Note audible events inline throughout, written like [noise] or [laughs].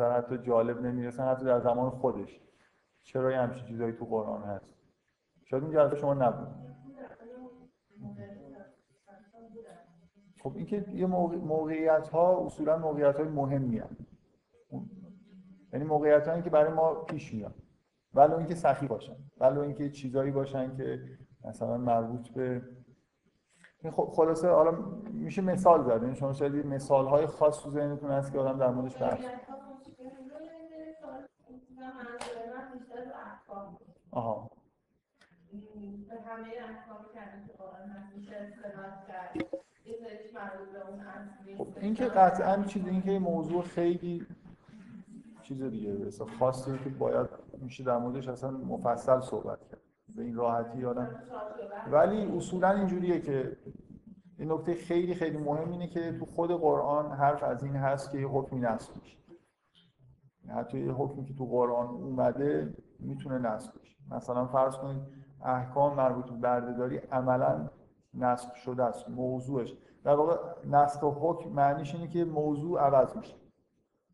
حتی جالب نمی‌رسن حتی در زمان خودش. چرا یه همچین چیزایی تو قرآن هست؟ شاید این جلسه شما نبود. خب اینکه یه موقعیت ها اصولا موقعیت های مهمی هست. یعنی موقعیت هایی که برای ما پیش میاد. ولو اینکه سخی باشن. ولو اینکه چیزایی باشن که مثلا مربوط به خب خلاصه حالا میشه مثال زد. یعنی شما شاید مثال های خاص تو ذهنتون هست که آدم در موردش بحث آها. خب این که قطعا چیز این که موضوع خیلی چیز دیگه بس خاصی که باید میشه در موردش اصلا مفصل صحبت کرد. به این راحتی یادم ولی اصولا اینجوریه که این نکته خیلی خیلی مهم اینه که تو خود قرآن حرف از این هست که یه حکمی نسخ میشه. حتی یه حکمی که تو قرآن اومده می‌تونه نسخ بشه. مثلا فرض کنید احکام مربوط به بردهداری عملا نسخ شده است موضوعش. در واقع نسخ حکم معنیش اینه که موضوع عوض میشه.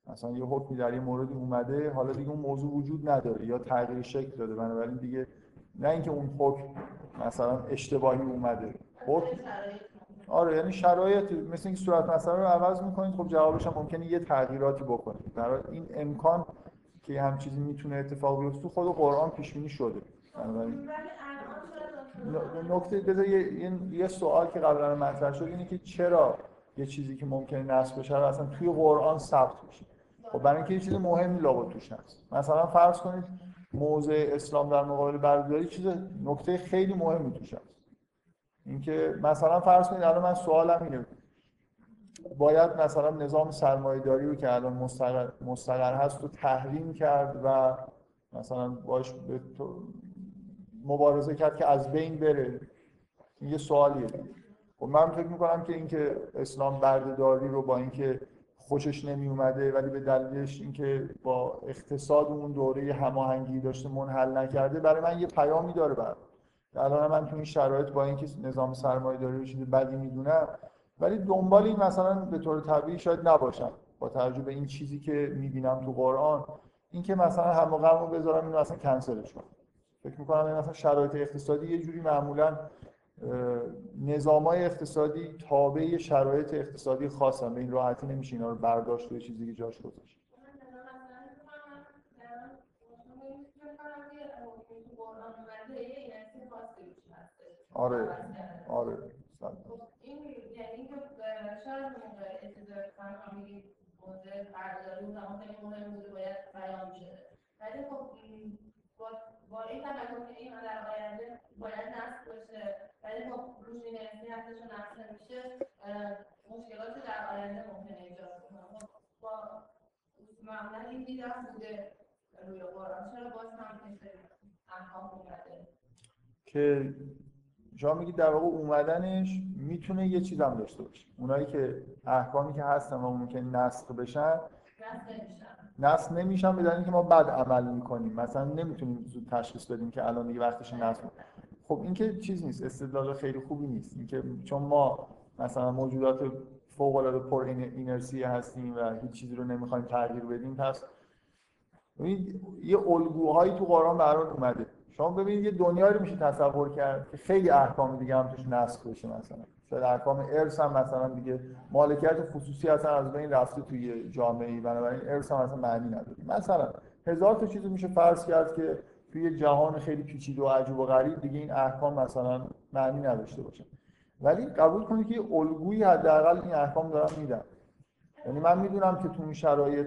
مثلا یه حکمی در یه موردی اومده حالا دیگه اون موضوع وجود نداره یا تغییر شکل داده. بنابراین دیگه نه اینکه اون حکم مثلا اشتباهی اومده. حکم؟ آره یعنی شرایط. مثل اینکه صورت مسئله رو عوض می‌کنید خب جوابش هم ممکنه یه تغییراتی بکنید. در این امکان که هم چیزی می‌تونه اتفاق بیفته. خود قرآن پیش بینی شده نکته بذار یه،, یه سوال که قبلا مطرح شد اینه که چرا یه چیزی که ممکنه نصب بشه اصلا توی قرآن ثبت میشه خب برای اینکه یه چیز مهمی لابد توش هست. مثلا فرض کنید موضع اسلام در مقابل بردهداری چیز نکته خیلی مهمی توش هست. اینکه مثلا فرض کنید الان من سوالم اینه. باید مثلا نظام سرمایه‌داری رو که الان مستقر, مستقر هست رو تحریم کرد و مثلا باش به مبارزه کرد که از بین بره. این یه سوالیه. خب من فکر می‌کنم که اینکه اسلام بردهداری رو با اینکه خوشش نمی اومده ولی به دلیلش اینکه با اقتصاد اون دوره هماهنگی داشته منحل نکرده برای من یه پیامی داره بر الان من تو این شرایط با اینکه نظام سرمایه داری رو چیز بدی می‌دونم ولی دنبال این مثلا به طور طبیعی شاید نباشم. با توجه به این چیزی که می‌بینم تو قرآن اینکه مثلا هم رو بذارم این مثلا کنسلش کنم. فکر می‌کنم این مثلا شرایط اقتصادی یه جوری معمولا نظامای اقتصادی تابع شرایط اقتصادی خاصن. به این راحتی نمیشه اینا رو برداشت و چیزی که جاش گذاشت. آره. آره. این شاید موقع ابتدای فهمیدید موضوع برداری اون زمان خیلی مهم بوده باید بیان میشه ولی خب با, این تفکر که این در آینده باید نصب باشه. ولی خب روش می‌نویسی هستش و نصب نمیشه مشکلاتی در آینده ممکنه ایجاد کنه. خب با معمولا این دیدم بوده روی قرآن. چرا باز هم این احکام اومده که شما میگید در واقع اومدنش می‌تونه یه چیز هم داشته باشه. اونایی که احکامی که هستن و ممکن نسخ بشن نسخ نمیشن. به اینکه ما بد عمل می‌کنیم. مثلا نمی‌تونیم زود تشخیص بدیم که الان دیگه وقتش نسخ خب این که چیز نیست. استدلال خیلی خوبی نیست. اینکه چون ما مثلا موجودات فوق العاده پر اینرسی هستیم و هیچ چیزی رو نمی‌خوایم تغییر بدیم پس یه الگوهایی تو قرآن برات اومده. شما ببینید یه دنیایی میشه تصور کرد که خیلی احکام دیگه هم توش نسخ بشه مثلا. شاید احکام ارث هم مثلا دیگه مالکیت خصوصی اصلا از بین رفته توی جامعه ای بنابراین ارث هم اصلا معنی نداره. مثلا هزار تا چیزو میشه فرض کرد که توی جهان خیلی پیچیده و عجیب و غریب دیگه این احکام مثلا معنی نداشته باشه. ولی قبول کنید که الگویی حداقل این احکام دارن میدن. یعنی من می‌دونم که تو این شرایط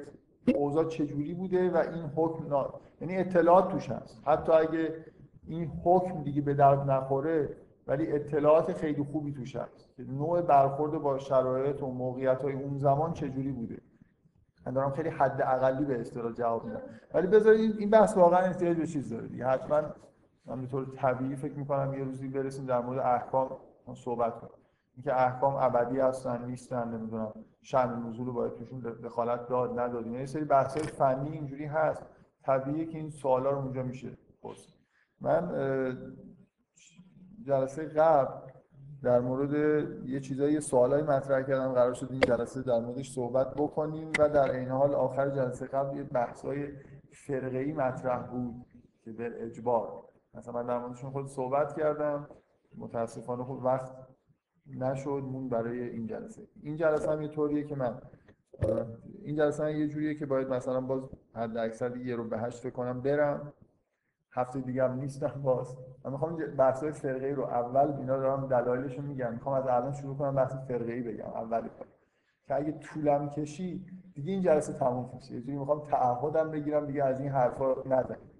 اوضاع چجوری بوده و این حکم نا... یعنی اطلاعات توش هست. حتی اگه این حکم دیگه به درد نخوره ولی اطلاعات خیلی خوبی توش هست. نوع برخورد با شرایط و موقعیت های اون زمان چجوری بوده. من دارم خیلی حد اقلی به اصطلاح جواب میدم. ولی بذارید این بحث واقعا احتیاج به چیز داره دیگه. حتما من به طور طبیعی فکر می‌کنم یه روزی برسیم در مورد احکام صحبت کنیم. اینکه احکام ابدی هستن نیستن نمی‌دونم شأن نزول باید توشون دخالت داد نداد یه سری بحث‌های فنی اینجوری هست. طبیعیه که این سوالا رو اونجا میشه پرسید. من جلسه قبل در مورد یه چیزایی سوالای مطرح کردم. قرار شد این جلسه در موردش صحبت بکنیم و در این حال آخر جلسه قبل یه بحث‌های فرقه‌ای مطرح بود که به اجبار. مثلا من در موردشون خود صحبت کردم. متاسفانه خود وقت نشد مون برای این جلسه. این جلسه هم یه طوریه که من این جلسه هم یه جوریه که باید مثلا باز حد اکثر یه رو به هشت فکر کنم برم. هفته دیگه هم نیستم باز. من می‌خوام بحث های فرقه رو اول اینا دارم دلایلش رو میگم. می‌خوام از الان شروع کنم بحث فرقه ای بگم اول که اگه طولم کشی دیگه این جلسه تموم میشه. یه می‌خوام تعهدم بگیرم دیگه از این حرفا نزنیم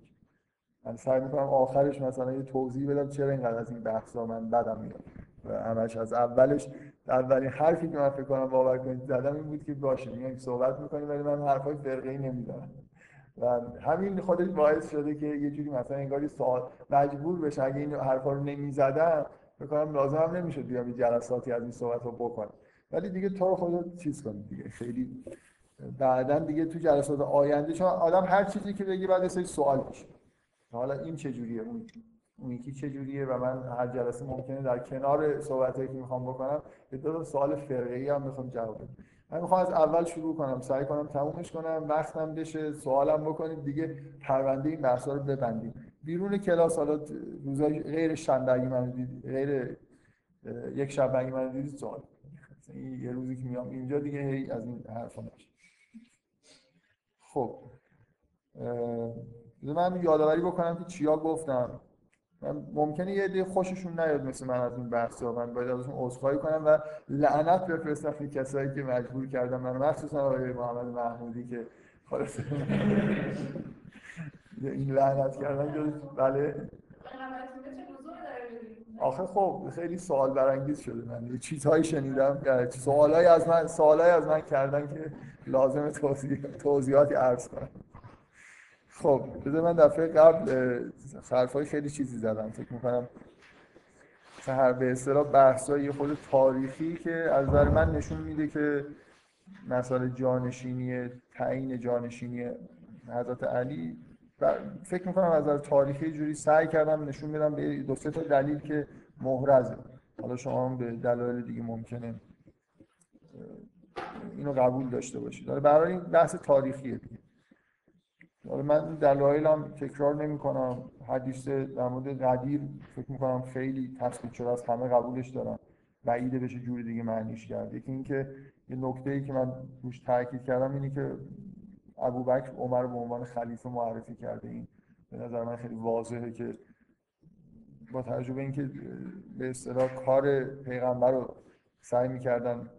من سعی می‌کنم آخرش مثلا یه توضیح بدم چرا اینقدر از این بحثا من بدم میاد. همش از اولش اولین حرفی که من فکر کنم باور کنید زدم این بود که باشه میگم صحبت می‌کنیم ولی من حرفای فرقه ای نمی‌زنم و همین خودش باعث شده که یه جوری مثلا انگاری سوال مجبور بشه. اگه این حرفا رو نمی‌زدم فکر کنم لازم هم نمی‌شد بیام جلساتی از این صحبت رو بکنم. ولی دیگه تو رو خودت چیز کنید دیگه. خیلی بعدا دیگه تو جلسات آینده چون آدم هر چیزی که بگی بعد سری سوال میشه. حالا این چه جوریه؟ اون اون یکی چه جوریه و من هر جلسه ممکنه در کنار صحبتایی که می‌خوام بکنم یه دو سوال فرقی هم می‌خوام جواب بدم. من می‌خوام از اول شروع کنم سعی کنم تمومش کنم وقتم بشه سوالم بکنید دیگه پرونده این بحثا رو ببندیم. بیرون کلاس حالا روزای غیر شنبه من دید غیر یک اگه من دید سوال. یه روزی که میام اینجا دیگه هی از این حرفا نشه خب من یادآوری بکنم که چیا گفتم. ممکنه یه عده خوششون نیاد مثل من از این بحثا من باید ازشون عذرخواهی کنم و لعنت بفرستم به کسایی که مجبور کردم من مخصوصا آقای محمد محمودی که خلاص این لعنت کردن بله. آخه خب خیلی سوال برانگیز شده. من یه چیزهایی شنیدم. سوالایی از من سوالایی از من کردن که لازم توضیح توضیحاتی عرض کنم. خب بذار من دفعه قبل حرفای خیلی چیزی زدم. فکر می‌کنم هر به اصطلاح بحثای خود تاریخی که از نظر من نشون میده که مسئله جانشینی تعیین جانشینی حضرت علی فکر می‌کنم از نظر تاریخی جوری سعی کردم نشون بدم به دو تا دلیل که محرزه. حالا شما هم به دلایل دیگه ممکنه اینو قبول داشته باشید. برای این بحث تاریخیه دیگه. من دلایلم تکرار نمی کنم حدیث در مورد قدیر فکر می کنم خیلی تثبیت شده از همه قبولش دارم بعیده بشه جوری دیگه معنیش کرد؟ یکی اینکه یه نکته ای که من روش تاکید کردم اینه که ابوبکر عمر به عنوان خلیفه معرفی کرده. این به نظر من خیلی واضحه که با تجربه اینکه به اصطلاح کار پیغمبر رو سعی می‌کردن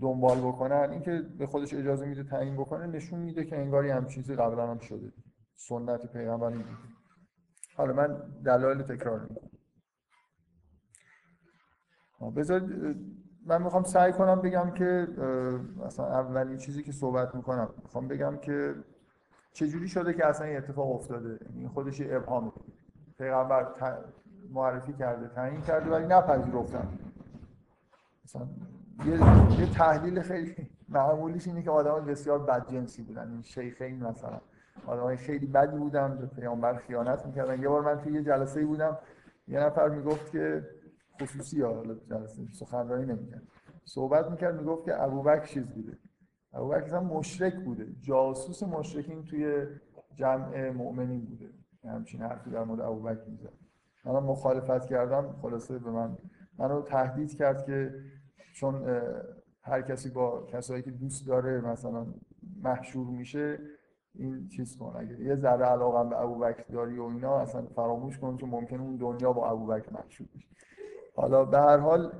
دنبال بکنن اینکه به خودش اجازه میده تعیین بکنه نشون میده که انگاری هم چیزی قبلا هم شده. سنت پیغمبر بود حالا من دلایل تکرار می‌کنم. بذار من می‌خوام سعی کنم بگم که مثلا اولین چیزی که صحبت می‌کنم می‌خوام بگم که چجوری شده که اصلا این اتفاق افتاده؟ این خودش ابهامه پیغمبر معرفی کرده تعیین کرده ولی نپذیرفتن. مثلا یه, یه تحلیل خیلی معمولیش اینه که آدم بسیار بدجنسی بودن. این شیخین مثلا. آدم خیلی بدی بودن به پیامبر خیانت می‌کردن. یه بار من توی یه جلسه بودم یه نفر می‌گفت که خصوصی حالا جلسه سخنرانی نمی‌کرد. صحبت می‌کرد می‌گفت که ابوبکر چیز بوده. ابوبکر مثلا مشرک بوده. جاسوس مشرکین توی جمع مؤمنین بوده. همچین حرفی در مورد ابوبکر می‌زد. من مخالفت کردم خلاصه به من منو تهدید کرد که چون هر کسی با کسایی که دوست داره مثلا محشور میشه این چیز کن اگه یه ذره علاقه به ابوبکر داری و اینا اصلا فراموش کن چون ممکن اون دنیا با ابوبکر محشور بشه. حالا به هر حال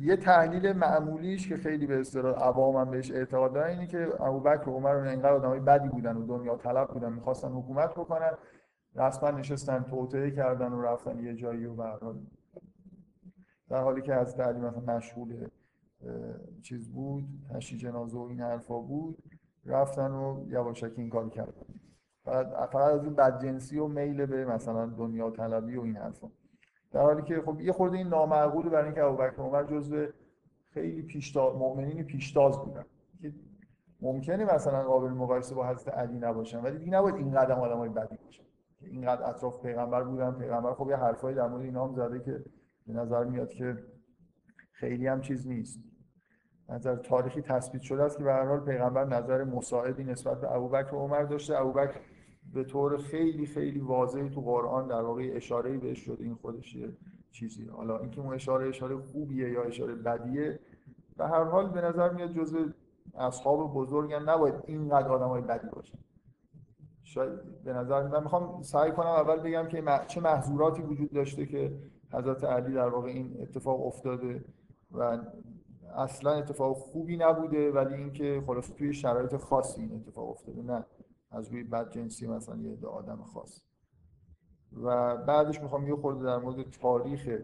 یه تحلیل معمولیش که خیلی به اصطلاح عوام هم بهش اعتقاد دارن اینه که ابوبکر و عمر اینقدر آدمای بدی بودن و دنیا طلب بودن می‌خواستن حکومت بکنن رسما نشستن توطئه کردن و رفتن یه جایی و به در حالی که از علی مثلا مشغول چیز بود تشییع جنازه و این حرفا بود رفتن و یواشکی این کار کردن. فقط فقط از این بدجنسی و میل به مثلا دنیا طلبی و این حرفا. در حالی که خب یه خورده این نامعقوله برای اینکه ابوبکر عمر جزو خیلی پیشتاز مؤمنین پیشتاز بودن. ممکنه مثلا قابل مقایسه با حضرت علی نباشن ولی دیگه نباید این قدم آدمای بدی باشن. اینقدر اطراف پیغمبر بودن پیغمبر خب یه حرفایی در مورد اینا هم زده که به نظر میاد که خیلی هم چیز نیست. نظر تاریخی تثبیت شده است که به هر حال پیغمبر نظر مساعدی نسبت به ابوبکر و عمر داشته. ابوبکر به طور خیلی خیلی واضحی تو قرآن در واقع اشاره بهش شده این خودش چیزی. حالا اینکه اون اشاره اشاره خوبیه یا اشاره بدیه به هر حال به نظر میاد جزء اصحاب بزرگن نباید اینقدر آدمای بدی باشن. شاید به نظر من می‌خوام سعی کنم اول بگم که چه محظوراتی وجود داشته که حضرت علی در واقع این اتفاق افتاده و اصلا اتفاق خوبی نبوده ولی اینکه خلاص توی شرایط خاصی این اتفاق افتاده نه از روی بد جنسی مثلا یه آدم خاص. و بعدش می‌خوام یه خورده در مورد تاریخ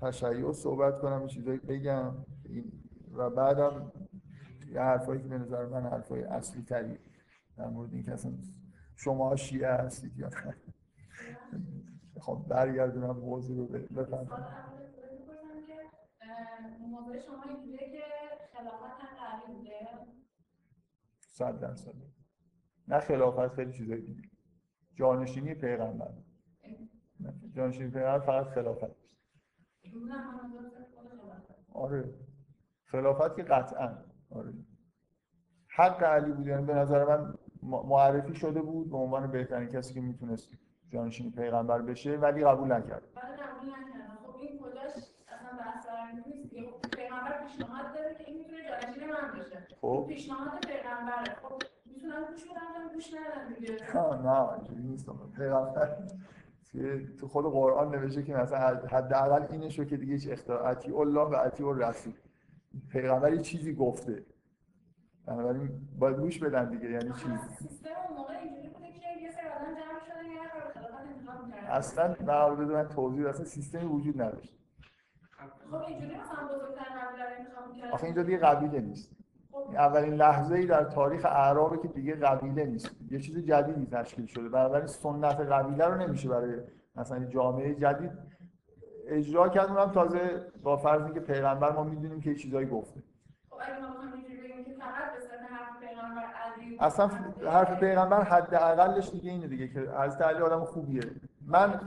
تشیع صحبت کنم یه چیزایی بگم. و بعدم یه حرفایی که به نظر من حرفای اصلی تری در مورد این که اصلا شما شیعه هستید یا نه. خب برگردونم موضوع رو بفهم موضوع شما اینجوریه که خلافت هم قبلی بوده صد درصد. نه خلافت خیلی چیزایی دیگه. جانشینی پیغمبر. جانشینی پیغمبر فقط خلافت. آره. خلافت که قطعا. آره. حق علی بود یعنی به نظر من معرفی شده بود به عنوان بهترین کسی که می‌تونست جانشین پیغمبر بشه ولی قبول نکرد. خب پیشنهاد پیغمبره. خب می‌تونم گوش بدم گوش ندم دیگه. [laughs] نه اینجوری نیست. پیغمبر تو خود قرآن نوشته که مثلا حداقل اینشو که دیگه هیچ اختیار الله و اطیع الرسول. پیغمبر چیزی گفته. بنابراین باید گوش بدن دیگه یعنی چی اصلا نه من توضیح اصلا سیستمی وجود نداشت. خب اینجوری مثلا بزرگتر آخه اینجا دیگه قبیله نیست. خب. اولین لحظه ای در تاریخ اعرابه که دیگه قبیله نیست. یه چیز جدیدی تشکیل شده. بنابراین سنت قبیله رو نمیشه برای مثلا جامعه جدید اجرا کرد. اونم تازه با فرض که پیغمبر ما می‌دونیم که چیزایی گفته. خب اگه ما که فقط اصلا حرف پیغمبر حداقلش دیگه اینه دیگه که از علی آدم خوبیه. من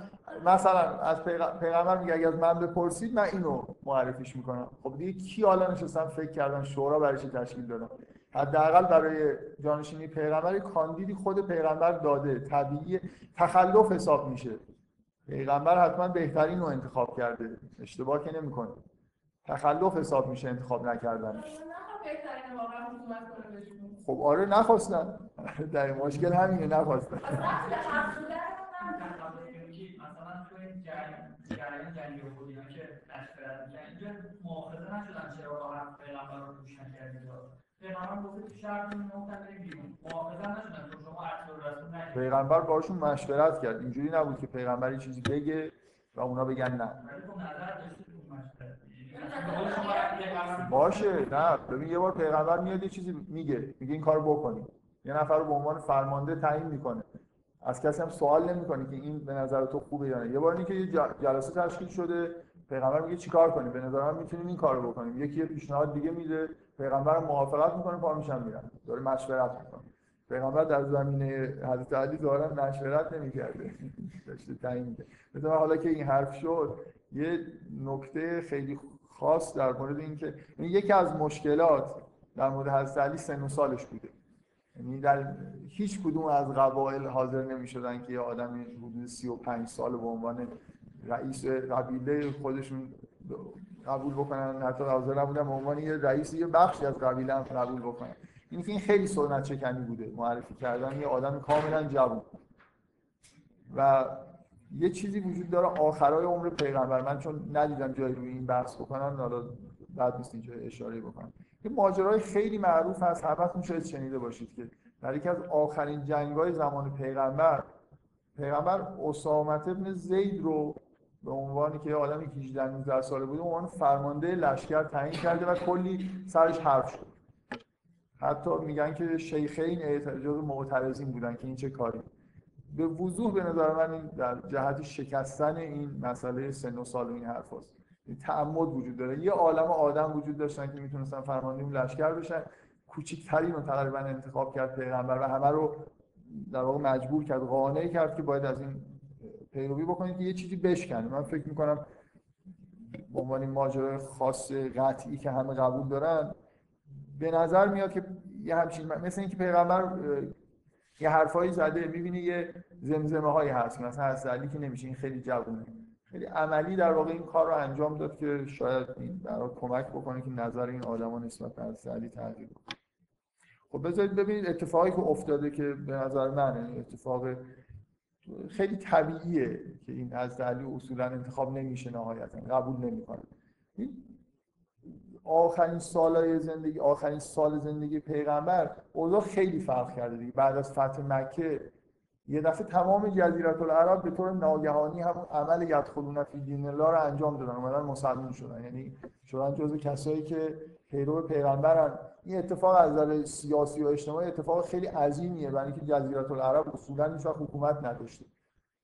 مثلا از پیغمبر میگه اگه از من بپرسید من اینو معرفیش می‌کنم. خب دیگه کی حالا نشستن فکر کردن شورا برای چی تشکیل دادن؟ حداقل برای جانشینی پیغمبر کاندیدی خود پیغمبر داده. طبیعی تخلف حساب میشه. پیغمبر حتما بهترین رو انتخاب کرده. اشتباه که نمی‌کنه. تخلف حساب میشه انتخاب نکردن. خب آره نخواستن. [laughs] در مشکل همینه نخواستن. [laughs] [laughs] مثلا جریان که اینجا مؤاخذه نشدن چرا پیغمبر رو گوش نکردید پیغمبر گفته تو شهر نمی‌تونن بریم بیرون. مؤاخذه نشدن چون شما اصل رسول پیغمبر باشون مشورت کرد. اینجوری نبود که پیغمبر چیزی بگه و اونا بگن نه. باشه نه. ببین یه بار پیغمبر میاد یه چیزی میگه. میگه این کارو بکنی یه نفر رو به عنوان فرمانده تعیین می‌کنه. از کسی هم سوال نمی‌کنه که این به نظر تو خوبه یا نه. یه بار اینکه یه جلسه تشکیل شده پیغمبر میگه چیکار کنیم؟ به نظر من می‌تونیم این کارو بکنیم. یکی یه پیشنهاد دیگه میده پیغمبر موافقت می‌کنه پا میشن میرن. داره مشورت می‌کنه. پیغمبر در زمینه حضرت علی ظاهرا مشورت نمی‌کرده. داشته تعیین میده حالا که این حرف شد یه نکته خیلی خاص در مورد اینکه یعنی یکی از مشکلات در مورد حضرت علی سن و سالش بوده. یعنی در هیچ کدوم از قبایل حاضر نمی شدن که یه آدمی حدود 35 سال به عنوان رئیس قبیله خودشون قبول بکنن. حتی حاضر نبودن به عنوان یه رئیس یه بخشی از قبیله هم قبول بکنن. این این خیلی سنت چکنی بوده. معرفی کردن یه آدم کاملا جوان. و یه چیزی وجود داره آخرای عمر پیغمبر. من چون ندیدم جایی روی این بحث بکنم حالا بعد نیست اینجا اشاره بکنم. یه ماجرای خیلی معروف هست. همتون شاید شنیده باشید که در یکی از آخرین جنگ‌های زمان پیغمبر پیغمبر اسامت ابن زید رو به عنوانی که آدمی که 18 19 ساله بود عنوان فرمانده لشکر تعیین کرده و کلی سرش حرف شد. حتی میگن که شیخین اعتراض معترضین بودن که این چه کاری. به وضوح به نظر من در جهت شکستن این مسئله سن و سال و این حرف هست. تعمد وجود داره. یه عالم آدم وجود داشتن که می‌تونستن فرمانده اون لشکر بشن. کوچکترین رو تقریبا انتخاب کرد پیغمبر و همه رو در واقع مجبور کرد قانع کرد که باید از این پیروی بکنید که یه چیزی بشکنه. من فکر می‌کنم به عنوان ماجرای خاص قطعی که همه قبول دارن به نظر میاد که یه همچین مثل اینکه پیغمبر یه حرفایی زده می‌بینی یه زمزمه هایی هست. مثلا از علی که نمیشه این خیلی جوونه. خیلی عملی در واقع این کار رو انجام داد که شاید این برای کمک بکنه که نظر این آدما نسبت به حضرت علی تغییر کنه خب بذارید ببینید اتفاقی که افتاده که به نظر من یعنی اتفاق خیلی طبیعیه که این از علی اصولا انتخاب نمیشه نهایتا قبول نمی‌کنه. آخرین سالهای زندگی آخرین سال زندگی پیغمبر اوضاع خیلی فرق کرده دیگه. بعد از فتح مکه یه دفعه تمام جزیره العرب به طور ناگهانی همون عمل یدخلون فی دین الله رو انجام دادن اومدن مسلمان شدن. یعنی شدن جزو کسایی که پیرو پیغمبرن. این اتفاق از نظر سیاسی و اجتماعی اتفاق خیلی عظیمیه برای اینکه جزیره العرب اصولا هیچ حکومت نداشته.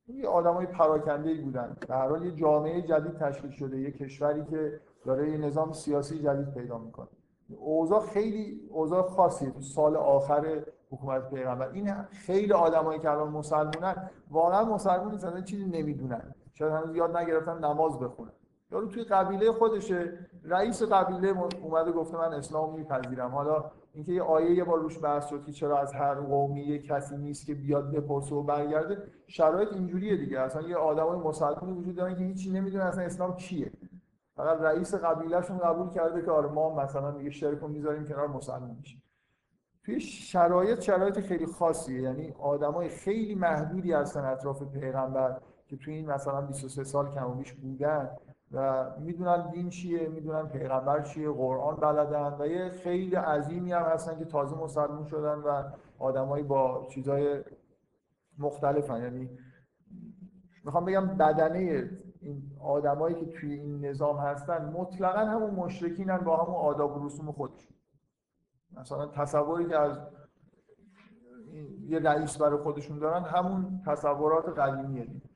یه آدمای پراکنده ای بودن هر حال یه جامعه جدید تشکیل شده یه کشوری که داره یه نظام سیاسی جدید پیدا می‌کنه. اوضاع خیلی اوضاع خاصیه. تو سال آخر حکومت پیغمبر. این خیلی آدمایی که الان مسلمونن واقعا مسلمون نیستن چیزی نمی‌دونن. شاید هنوز یاد نگرفتن نماز بخونن. یارو توی قبیله خودشه رئیس قبیله اومده گفته من اسلام میپذیرم. حالا اینکه یه آیه یه بار روش بحث شد که چرا از هر قومی یه کسی نیست که بیاد بپرسه و برگرده شرایط اینجوریه دیگه. اصلا یه آدمای مسلمانی وجود دارن که هیچی نمی‌دونن اصلا اسلام چیه فقط رئیس قبیلهشون قبول کرده که آره ما مثلا دیگه رو می‌ذاریم کنار مسلمان میشیم. توی شرایط شرایط خیلی خاصیه. یعنی آدمای خیلی محدودی هستن اطراف پیغمبر که توی این مثلا 23 سال کم و بیش بودن و می‌دونن دین چیه می‌دونن پیغمبر چیه قرآن بلدن و یه خیلی عظیمی هم هستن که تازه مسلمون شدن و آدمایی با چیزای مختلفن. یعنی می‌خوام بگم بدنه این آدمایی که توی این نظام هستن مطلقا همون مشرکینن با همون آداب و رسوم خودشون. مثلا تصوری که از یه رئیس برای خودشون دارن همون تصورات قدیمیه. دیگه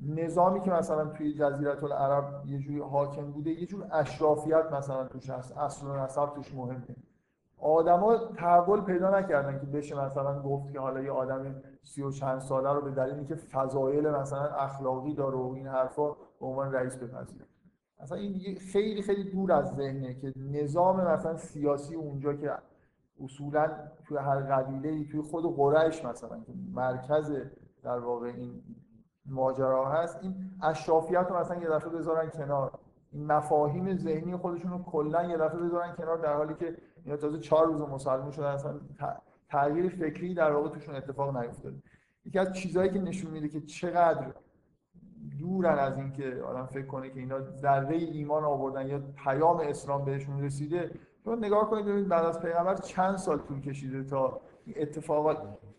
نظامی که مثلا توی جزیره العرب یه جوری حاکم بوده یه جور اشرافیت مثلا توش هست اصل و نسب توش مهمه. آدما تحول پیدا نکردن که بشه مثلا گفت که حالا یه آدم سی و چند ساله رو به دلیل اینکه فضایل مثلا اخلاقی داره و این حرفا به عنوان رئیس بپذیره. مثلا این خیلی خیلی دور از ذهنه که نظام مثلا سیاسی اونجا که اصولا توی هر قبیله ای توی خود قریش مثلا که مرکز در واقع این ماجرا هست این اشرافیت رو مثلا یه دفعه بذارن کنار. این مفاهیم ذهنی خودشون رو کلا یه دفعه بذارن کنار در حالی که اینا تازه چهار روز مسلمان شدن. اصلا تغییر فکری در واقع توشون اتفاق نیفتاده. یکی از چیزهایی که نشون میده که چقدر دورن از اینکه آدم فکر کنه که اینا ذره ایمان آوردن یا پیام اسلام بهشون رسیده شما نگاه کنید ببینید بعد از پیغمبر چند سال طول کشیده تا اتفاقات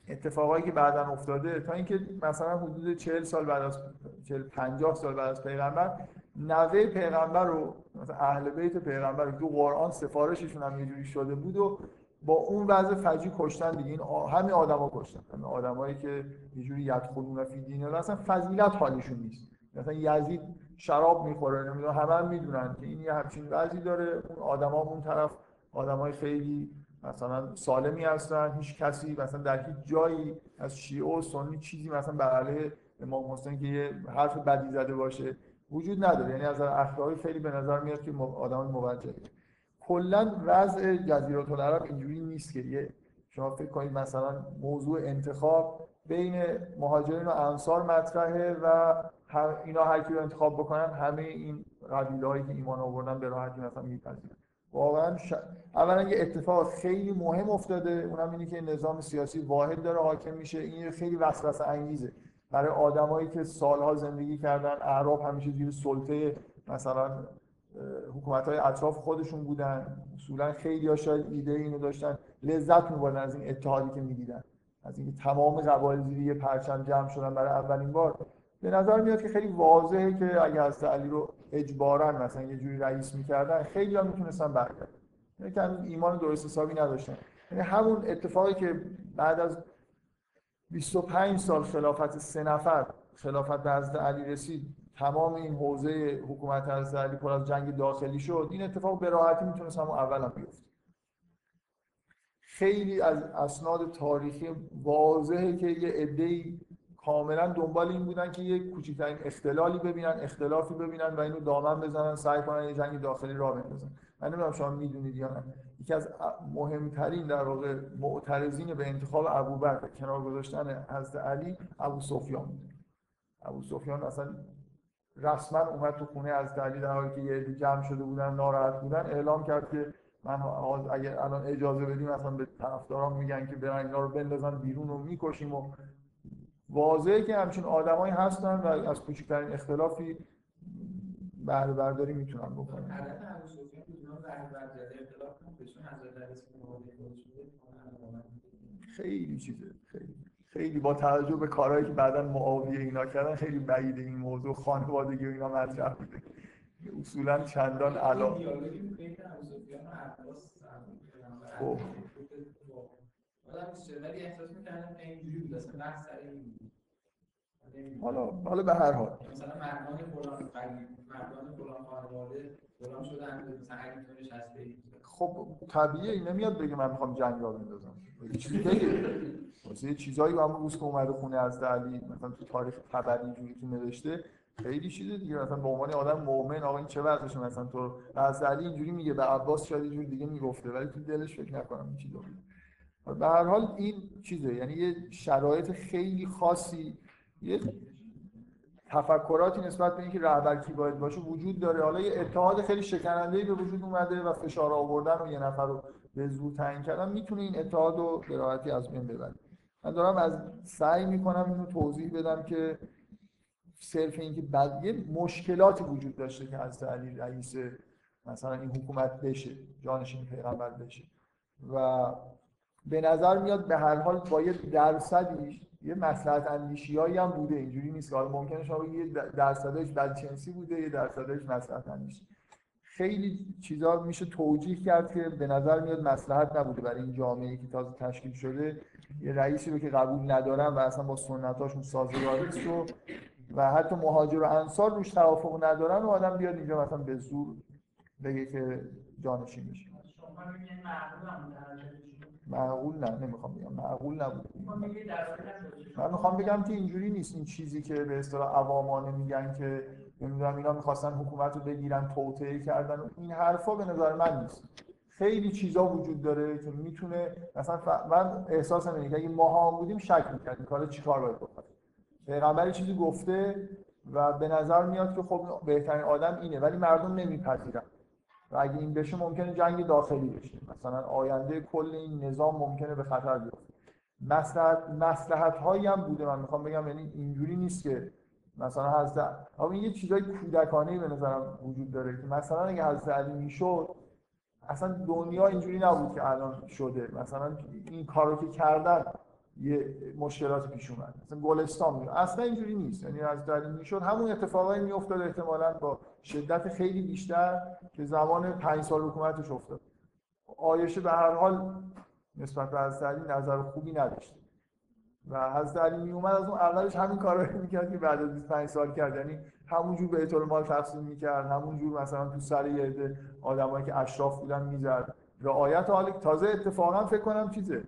اتفاقایی که بعدا افتاده. تا اینکه مثلا حدود 40 سال بعد از 40 50 سال بعد از پیغمبر نوه پیغمبر رو مثلا اهل بیت پیغمبر تو قرآن سفارششون هم یه شده بود و با اون وضع فجی کشتن دیگه. این همین آدما کشتن. همین آدمایی که یه جوری یدخلون فی دین اصلا فضیلت حالیشون نیست. مثلا یزید شراب می‌خوره نمی‌دونم همه هم می‌دونن که این یه همچین وضعی داره. اون آدما اون طرف آدمای خیلی مثلا سالمی هستن. هیچ کسی مثلا در هیچ جایی از شیعه و سنی چیزی مثلا بر علیه امام حسین که یه حرف بدی زده باشه وجود نداره. یعنی از اخلاقی خیلی به نظر میاد که آدم موجهه. کلا وضع جزیره العرب اینجوری نیست که یه شما فکر کنید مثلا موضوع انتخاب بین مهاجرین و انصار مطرحه و اینا هر کی رو انتخاب بکنن همه این قبیله که ایمان آوردن به راحتی مثلا میپذیرن. واقعا ش... اولا یه اتفاق خیلی مهم افتاده اونم اینه که نظام سیاسی واحد داره حاکم میشه. این خیلی وسوسه انگیزه. برای آدمایی که سالها زندگی کردن اعراب همیشه زیر سلطه مثلا حکومت های اطراف خودشون بودن. اصولا خیلی ها شاید ایده اینو داشتن لذت میبردن از این اتحادی که می‌دیدن از اینکه تمام قبایل زیر یه پرچم جمع شدن برای اولین بار. به نظر میاد که خیلی واضحه که اگه حضرت علی رو اجبارا مثلا یه جوری رئیس می‌کردن خیلی ها می‌تونستن برگردن. یعنی که ایمان درست حسابی نداشتن. یعنی همون اتفاقی که بعد از 25 سال خلافت سه نفر خلافت به علی رسید تمام این حوزه حکومت حضرت علی پر از جنگ داخلی شد این اتفاق به راحتی می‌تونست همون اول هم بیفته. خیلی از اسناد تاریخی واضحه که یه عده‌ای کاملا دنبال این بودن که یک کوچکترین اختلالی ببینن اختلافی ببینن و اینو دامن بزنن سعی کنن یه جنگ داخلی راه بندازن. من نمی‌دونم شما می‌دونید یا نه. یکی از مهمترین در واقع معترضین به انتخاب ابوبکر کنار گذاشتن حضرت علی ابو سفیان بود. ابو سفیان اصلا رسما اومد تو خونه از علی در حالی که یه جمع شده بودن ناراحت بودن اعلام کرد که من اگر الان اجازه بدیم اصلا به طرفداران میگن که برن اینا رو بندازن بیرون و می‌کشیم و واضحه که همچین آدمایی هستن و از کوچکترین اختلافی بهره برداری می‌تونن بکنن. خیلی چیزه. خیلی با توجه به کارهایی که بعدا معاویه اینا کردن خیلی بعید این موضوع خانوادگی و اینا مطرح بوده. اصولا چندان علا خب حالا حالا به هر حال. مثلا مردان فلان مردان فلان خانواده فلان شدن مثلا اگه خب طبیعیه این نمیاد بگه من می‌خوام جنگ را بندازم. چیزی واسه چیزایی همون روز که اومده خونه از علی مثلا تو تاریخ خبری اینجوری که نوشته خیلی چیزه دیگه. مثلا به عنوان آدم مؤمن آقا این چه وضعشه؟ مثلا تو از علی اینجوری میگه به عباس شاید اینجوری دیگه می‌گفته ولی تو دلش فکر نکنم این چیزا به هر حال این چیزه. یعنی یه شرایط خیلی خاصی یه تفکراتی نسبت به اینکه رهبر کی باید باشه وجود داره. حالا یه اتحاد خیلی شکننده به وجود اومده و فشار آوردن و یه نفر رو به زور تعیین کردن می‌تونه این اتحاد رو به راحتی از بین ببره من دارم از سعی می‌کنم اینو توضیح بدم که صرف اینکه یه مشکلاتی وجود داشته که از علی رئیس مثلا این حکومت بشه جانشین پیغمبر بشه. و به نظر میاد به هر حال با یه درصدی یه مسئلت اندیشی هم بوده. اینجوری نیست که ممکنه شما یه درصدش بدچنسی بوده یه درصدش مسئلت اندیشی. خیلی چیزا میشه توجیه کرد که به نظر میاد مسلحت نبوده برای این جامعه که تازه تشکیل شده. یه رئیسی رو که قبول ندارن و اصلا با سنتاشون سازگار نیست و و حتی مهاجر و انصار روش توافق ندارن و آدم بیاد اینجا مثلا به زور بگه که جانشین بشه. معقول نه نمی‌خوام بگم. معقول نبود. من می‌خوام بگم که اینجوری نیست این چیزی که به اصطلاح عوامانه میگن که نمی‌دونم اینا می‌خواستن حکومت رو بگیرن توطئه کردن این حرفا به نظر من نیست. خیلی چیزا وجود داره که می‌تونه مثلا ف... من احساسم اینه که اگه ما هم بودیم شک می‌کردیم که حالا چیکار باید بکنیم. پیغمبر چیزی گفته و به نظر میاد که خب بهترین آدم اینه ولی مردم نمیپذیرن. و اگه این بشه ممکنه جنگ داخلی بشه. مثلا آینده کل این نظام ممکنه به خطر بیفته. مصلحت مصلحت هایی هم بوده. من می‌خوام بگم یعنی اینجوری نیست که مثلا حضرت اما یه چیزای کودکانه به نظرم وجود داره که مثلا اگه حضرت علی می‌شد اصلا دنیا اینجوری نبود که الان شده. مثلا این کارو که کردن یه مشکلات پیش اومد. مثلا گلستان بود اصلا اینجوری نیست. یعنی از در می‌شد. همون اتفاقایی میافتاد احتمالاً با شدت خیلی بیشتر که زمان پنج سال حکومتش افتاد. آیشه به هر حال نسبت به علی نظر خوبی نداشت. و حضرت علی می اومد از اون اولش همین کارا رو می‌کرد که بعد از 25 سال کرد. یعنی همونجور به طور مال تقسیم می‌کرد همونجور مثلا تو سر یه عده آدمایی که اشراف بودن می‌زد. رعایت حال تازه اتفاقا فکر کنم چیزه؟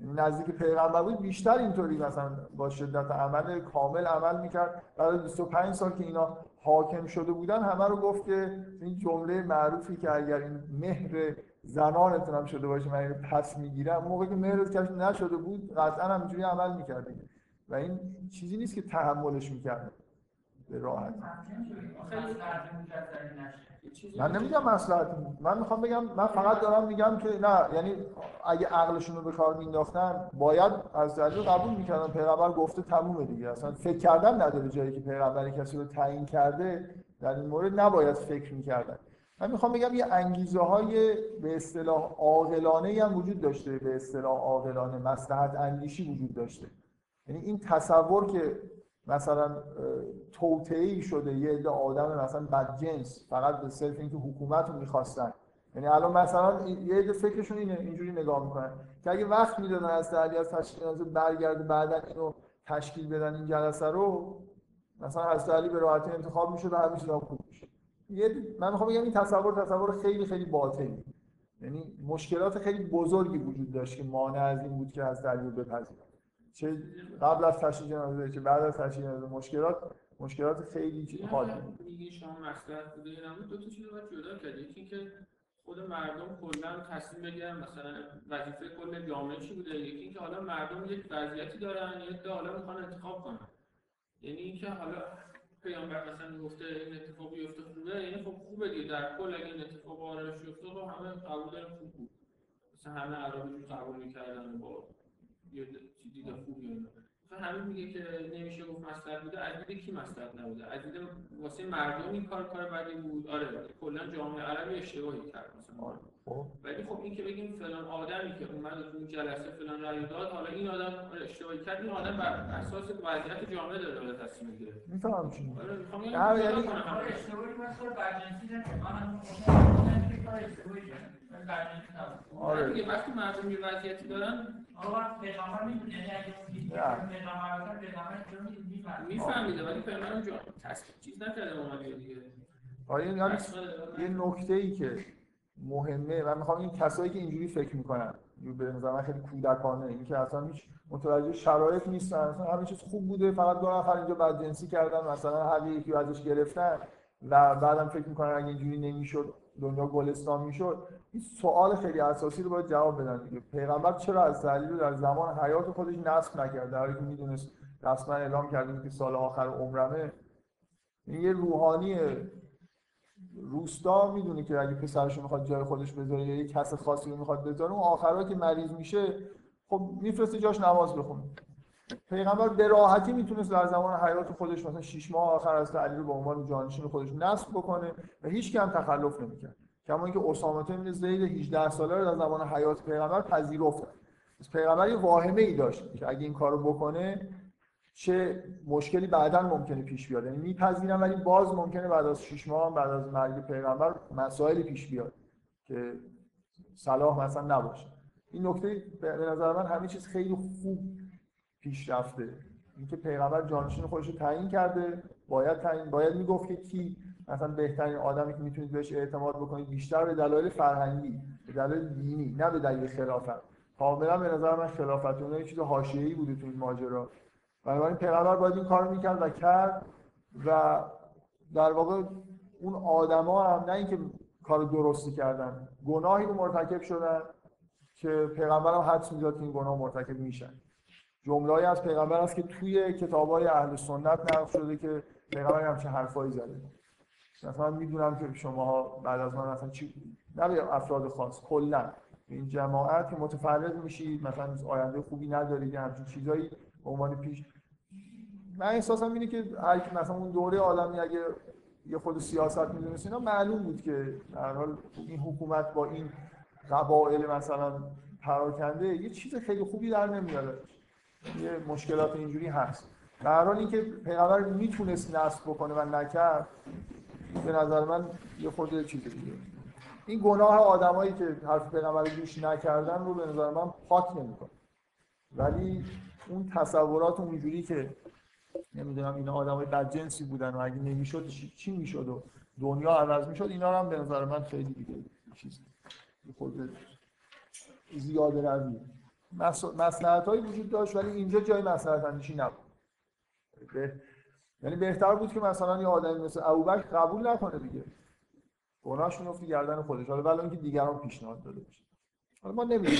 نزدیک پیغمبر بود بیشتر اینطوری مثلا با شدت عمل کامل عمل می‌کرد. بعد 25 سال که اینا حاکم شده بودن همه رو گفت که این جمله معروفی که اگر این مهر زنانتون هم شده باشه من اینو پس می‌گیرم. موقعی که مهر کش نشده بود قطعا همینجوری عمل می‌کردیم. و این چیزی نیست که تحملش می‌کرد به راحت من نمیگم مصلحت من می‌خوام بگم من فقط دارم میگم که نه. یعنی اگه عقلشون رو به کار مینداختن باید از علی قبول می‌کردن. پیغمبر گفته تمومه دیگه. اصلا فکر کردن نداره جایی که پیغمبر کسی رو تعیین کرده. در این مورد نباید فکر می‌کردن. من می‌خوام بگم یه انگیزه های به اصطلاح عاقلانه هم وجود داشته به اصطلاح عاقلانه مصلحت اندیشی وجود داشته. یعنی این تصور که مثلا توطئه‌ای شده یه عده آدم مثلا بدجنس فقط به صرف اینکه حکومت رو می‌خواستن. یعنی الان مثلا یه عده فکرشون اینه اینجوری نگاه می‌کنن. که اگه وقت می‌دادن از علی از تشکیل برگرده بعدا اینو تشکیل بدن این جلسه رو مثلا از علی به راحتی انتخاب می‌شد و چیزا خوب میشه من می‌خوام بگم این تصور تصور خیلی خیلی باطلی. یعنی مشکلات خیلی بزرگی وجود داشت که مانع از این بود که از رو بپذیرن چه قبل از تشییع جنازه چه بعد از تشییع جنازه مشکلات مشکلات خیلی حالی. میگی شما مصلحت بوده یا نبود دو تا چیز رو باید جدا کرد یکی اینکه خود مردم کلا تصمیم بگیرن مثلا وظیفه کل جامعه چی بوده. یکی اینکه حالا مردم یک وضعیتی دارن یک عده حالا می‌خوان انتخاب کنن. یعنی اینکه حالا پیامبر مثلا گفته این اتفاق بیفته خوبه یعنی خب خوبه دیگه در کل اگه این اتفاق آرامش بیفته خب همه قبول دارن خوب بود. مثلا همه عربی قبول می‌کردن با یه دید خوبی و اینا. مثلا همین میگه که نمیشه گفت مصلحت بوده. از دید کی مصلحت نبوده؟ از دید واسه مردم این کار کار بدی بود. آره کلا جامعه عربی اشتباهی کرد مثلا. آره. خب ولی خب این که بگیم فلان آدمی که اومد تو اون جلسه فلان رأی داد حالا این آدم آره اشتباهی کرد این آدم بر اساس وضعیت جامعه داره حالا تصمیم می‌گیره می‌فهمم چی میگی. آره می‌خوام نه، یعنی. اشتباهی من برجنسی نبود آره. دیگه وقتی مردم یه وضعیتی دارن آقا پیغمبر می‌دونه یعنی اگه. پیغمبر پیغمبر میفهمیده ولی پیغمبرم جا تصمیم چیز نکرده من دیگه آره یه نکته ای که مهمه. من می‌خوام این کسایی که اینجوری فکر می‌کنن به نظر خیلی کودکانه. این که اصلا هیچ متوجه شرایط نیستن. اصلا همه چیز خوب بوده. فقط دو نفر اینجا بدجنسی کردن. مثلا حق یکی ازش گرفتن. و بعدم فکر می‌کنن اگه اینجوری نمی‌شد دنیا گلستان می‌شد. این سوال خیلی اساسی رو باید جواب بدن دیگه. پیغمبر چرا از تعلیل رو در زمان حیات خودش نصب نکرد؟ در حالی که می‌دونست رسما اعلام کرده که سال آخر عمرمه. این یه روحانی روستا می‌دونه که اگه پسرش می‌خواد جای خودش بذاره یا یه کس خاصی رو می‌خواد بذاره اون آخرها که مریض میشه خب میفرسته جاش نماز بخونه. پیغمبر به راحتی می‌تونست در زمان حیات خودش مثلا شش ماه آخر از علی رو به عنوان جانشین خودش نصب بکنه و هیچ کم تخلف نمی‌کرد. کما اینکه اسامه بن زید 18 ساله رو در زمان حیات پیغمبر پذیرفت. پس پیغمبر یه واهمه ای داشت که اگه این کارو بکنه چه مشکلی بعدا ممکنه پیش بیاد. یعنی میپذیرم ولی باز ممکنه بعد از 6 ماه بعد از مرگ پیغمبر مسائلی پیش بیاد که صلاح مثلا نباشه. این نکته به نظر من همه چیز خیلی خوب پیش رفته. اینکه پیغمبر جانشین خودش رو تعیین کرده باید تعیین باید می‌گفت که کی مثلا بهترین آدمی که می‌تونید بهش اعتماد بکنید بیشتر به دلایل فرهنگی به دلایل دینی نه به دلیل خلافت. کاملا به نظر من خلافت اونها یه چیز حاشیه‌ای بوده تو این ماجرا. بنابراین پیغمبر باید این کار می‌کرد و کرد و در واقع اون آدما هم نه اینکه کار درستی کردن گناهی رو مرتکب شدن که پیغمبر هم حدس می‌داد که این گناه مرتکب میشن. جمله‌ای از پیغمبر است که توی کتاب‌های اهل سنت نقل شده که پیغمبر همچین حرفایی زده. مثلا می‌دونم که شما بعد از من مثلا چی نه افراد خاص کلا. این جماعت که متفرق میشید مثلا آینده خوبی ندارید همچین چیزایی به عنوان پیش من احساسم اینه که هر مثلا اون دوره آدمی اگه یه خود سیاست می‌دونست اینا معلوم بود که در حال این حکومت با این قبایل مثلا پراکنده یه چیز خیلی خوبی در نمیاره. یه مشکلات اینجوری هست. در حال اینکه پیغمبر می‌تونست نصب بکنه و نکرد به نظر من یه خورده چیز دیگه. این گناه آدمایی که حرف پیغمبر گوش نکردن رو به نظر من پاک نمی‌کنه. ولی اون تصورات اونجوری که نمی‌دونم اینا آدمای بدجنسی بودن و اگه نمی‌شد چی, می‌شد و دنیا عوض می‌شد اینا هم به نظر من خیلی دیگه چیز خود زیاده روی. مسئلت هایی وجود داشت ولی اینجا جای مسئلت اندیشی نبود. به... یعنی بهتر بود که مثلا یه آدمی مثل ابوبکر قبول نکنه دیگه. گناهش میفته گردن خودش. حالا ولی اینکه دیگران پیشنهاد داده باشه حالا ما نمی‌دونیم.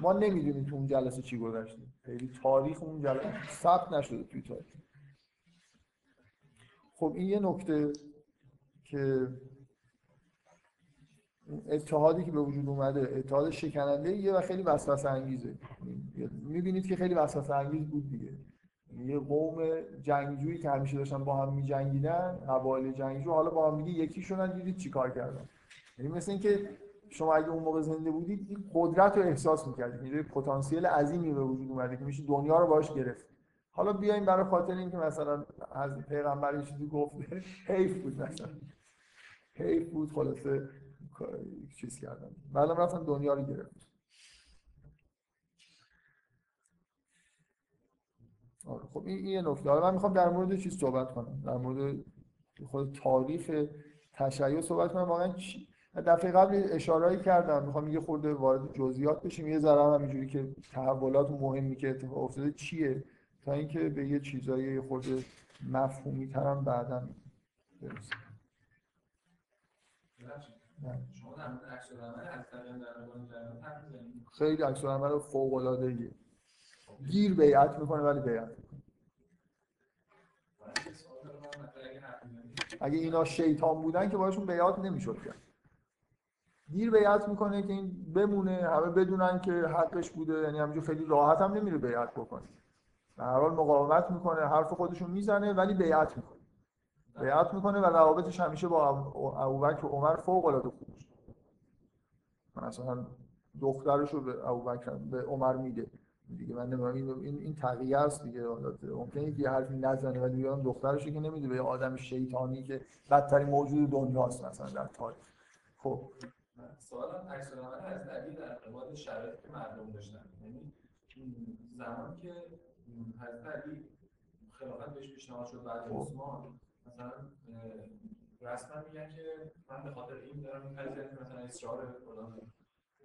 ما نمی‌دونیم تو اون جلسه چی گذشته. خیلی تاریخ اون جلسه ثبت نشده توی تاریخ. خب این یه نکته که اتحادی که به وجود اومده اتحاد شکننده یه و خیلی وسوسه انگیزه. می‌بینید که خیلی وسوسه انگیز بود دیگه. یه قوم جنگجویی که همیشه داشتن با هم میجنگیدن قبایل جنگجو حالا با هم دیگه یکی شدن دیدید چیکار کردن. یعنی مثل اینکه شما اگه اون موقع زنده بودید این قدرت رو احساس می‌کردید. یه پتانسیل عظیمی به وجود اومده که میشه دنیا رو باهاش گرفت. حالا بیایم برای خاطر اینکه مثلا از پیغمبر یه چیزی گفته حیف بود مثلا. حیف بود خلاصه چیز کردن. بعدم رفتن دنیا رو گرفت. آره خب این یه نکته. حالا من می‌خوام در مورد چیز صحبت کنم. در مورد خود تاریخ تشیع صحبت کنم. واقعا دفعه قبل اشارهایی کردم. می‌خوام یه خورده وارد جزئیات بشیم. یه ذره هم اینجوری که تحولات مهمی که اتفاق افتاده چیه؟ تا اینکه به یه چیزایی یه خورده مفهومی ترم بعدا برسیم. خیلی عکس العمل فوق العاده گیر بیعت می‌کنه ولی بیعت می‌کنه. اگه اینا شیطان بودن که باشون بیعت نمی‌شد کرد. گیر بیعت می‌کنه که این بمونه همه بدونن که حقش بوده یعنی همینجور خیلی راحت هم نمیره بیعت بکنه. به هر حال مقاومت می‌کنه حرف خودشون می‌زنه ولی بیعت می‌کنه. بیعت می‌کنه و روابطش همیشه با ابو- ابوبکر و عمر فوق العاده خوب مثلا دخترش رو به ابوبکر به عمر میده. دیگه من نمی‌دونم این این, تقیه است دیگه. ممکنه یه حرفی نزنه ولی بیان دخترش که نمیده به آدم شیطانی که بدترین موجود دنیاست مثلا در تاریخ. خب. سوالم عکس از علی در شرایطی که مردم داشتن. یعنی زمانی که حضرت علی خلافت بهش پیشنهاد شد بعد خب. عثمان مثلا رسما میگن که من به خاطر این دارم این قضیه مثلا اصرار فلان.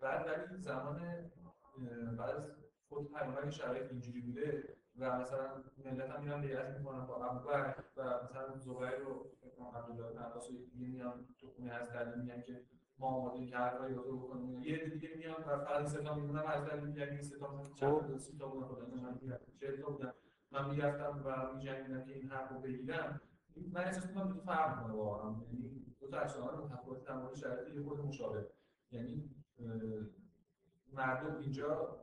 بعد ولی زمان بعد از خود پیامبر شرایط اینجوری بوده و مثلا ملت هم میرن بیعت می‌کنن با ابوبکر و مثلا زبیر و عبدالله بن عباس و دیگه میان تو خونه علی میگن که ما آماده که هر کاری رو بکنیم. یه عده دیگه میان و فقط سه تا میمونن و از علی میگن این سه تا چند تا سی تا بودن خدا من میگم چهل تا بودن. من می‌رفتم و میجنگیدم که این حق رو بگیرم من احساس می‌کنم دو فرق می‌کنه واقعا. یعنی دو تا افسانه متفاوت در مورد شرایط یه خورده مشابه. یعنی مردم اینجا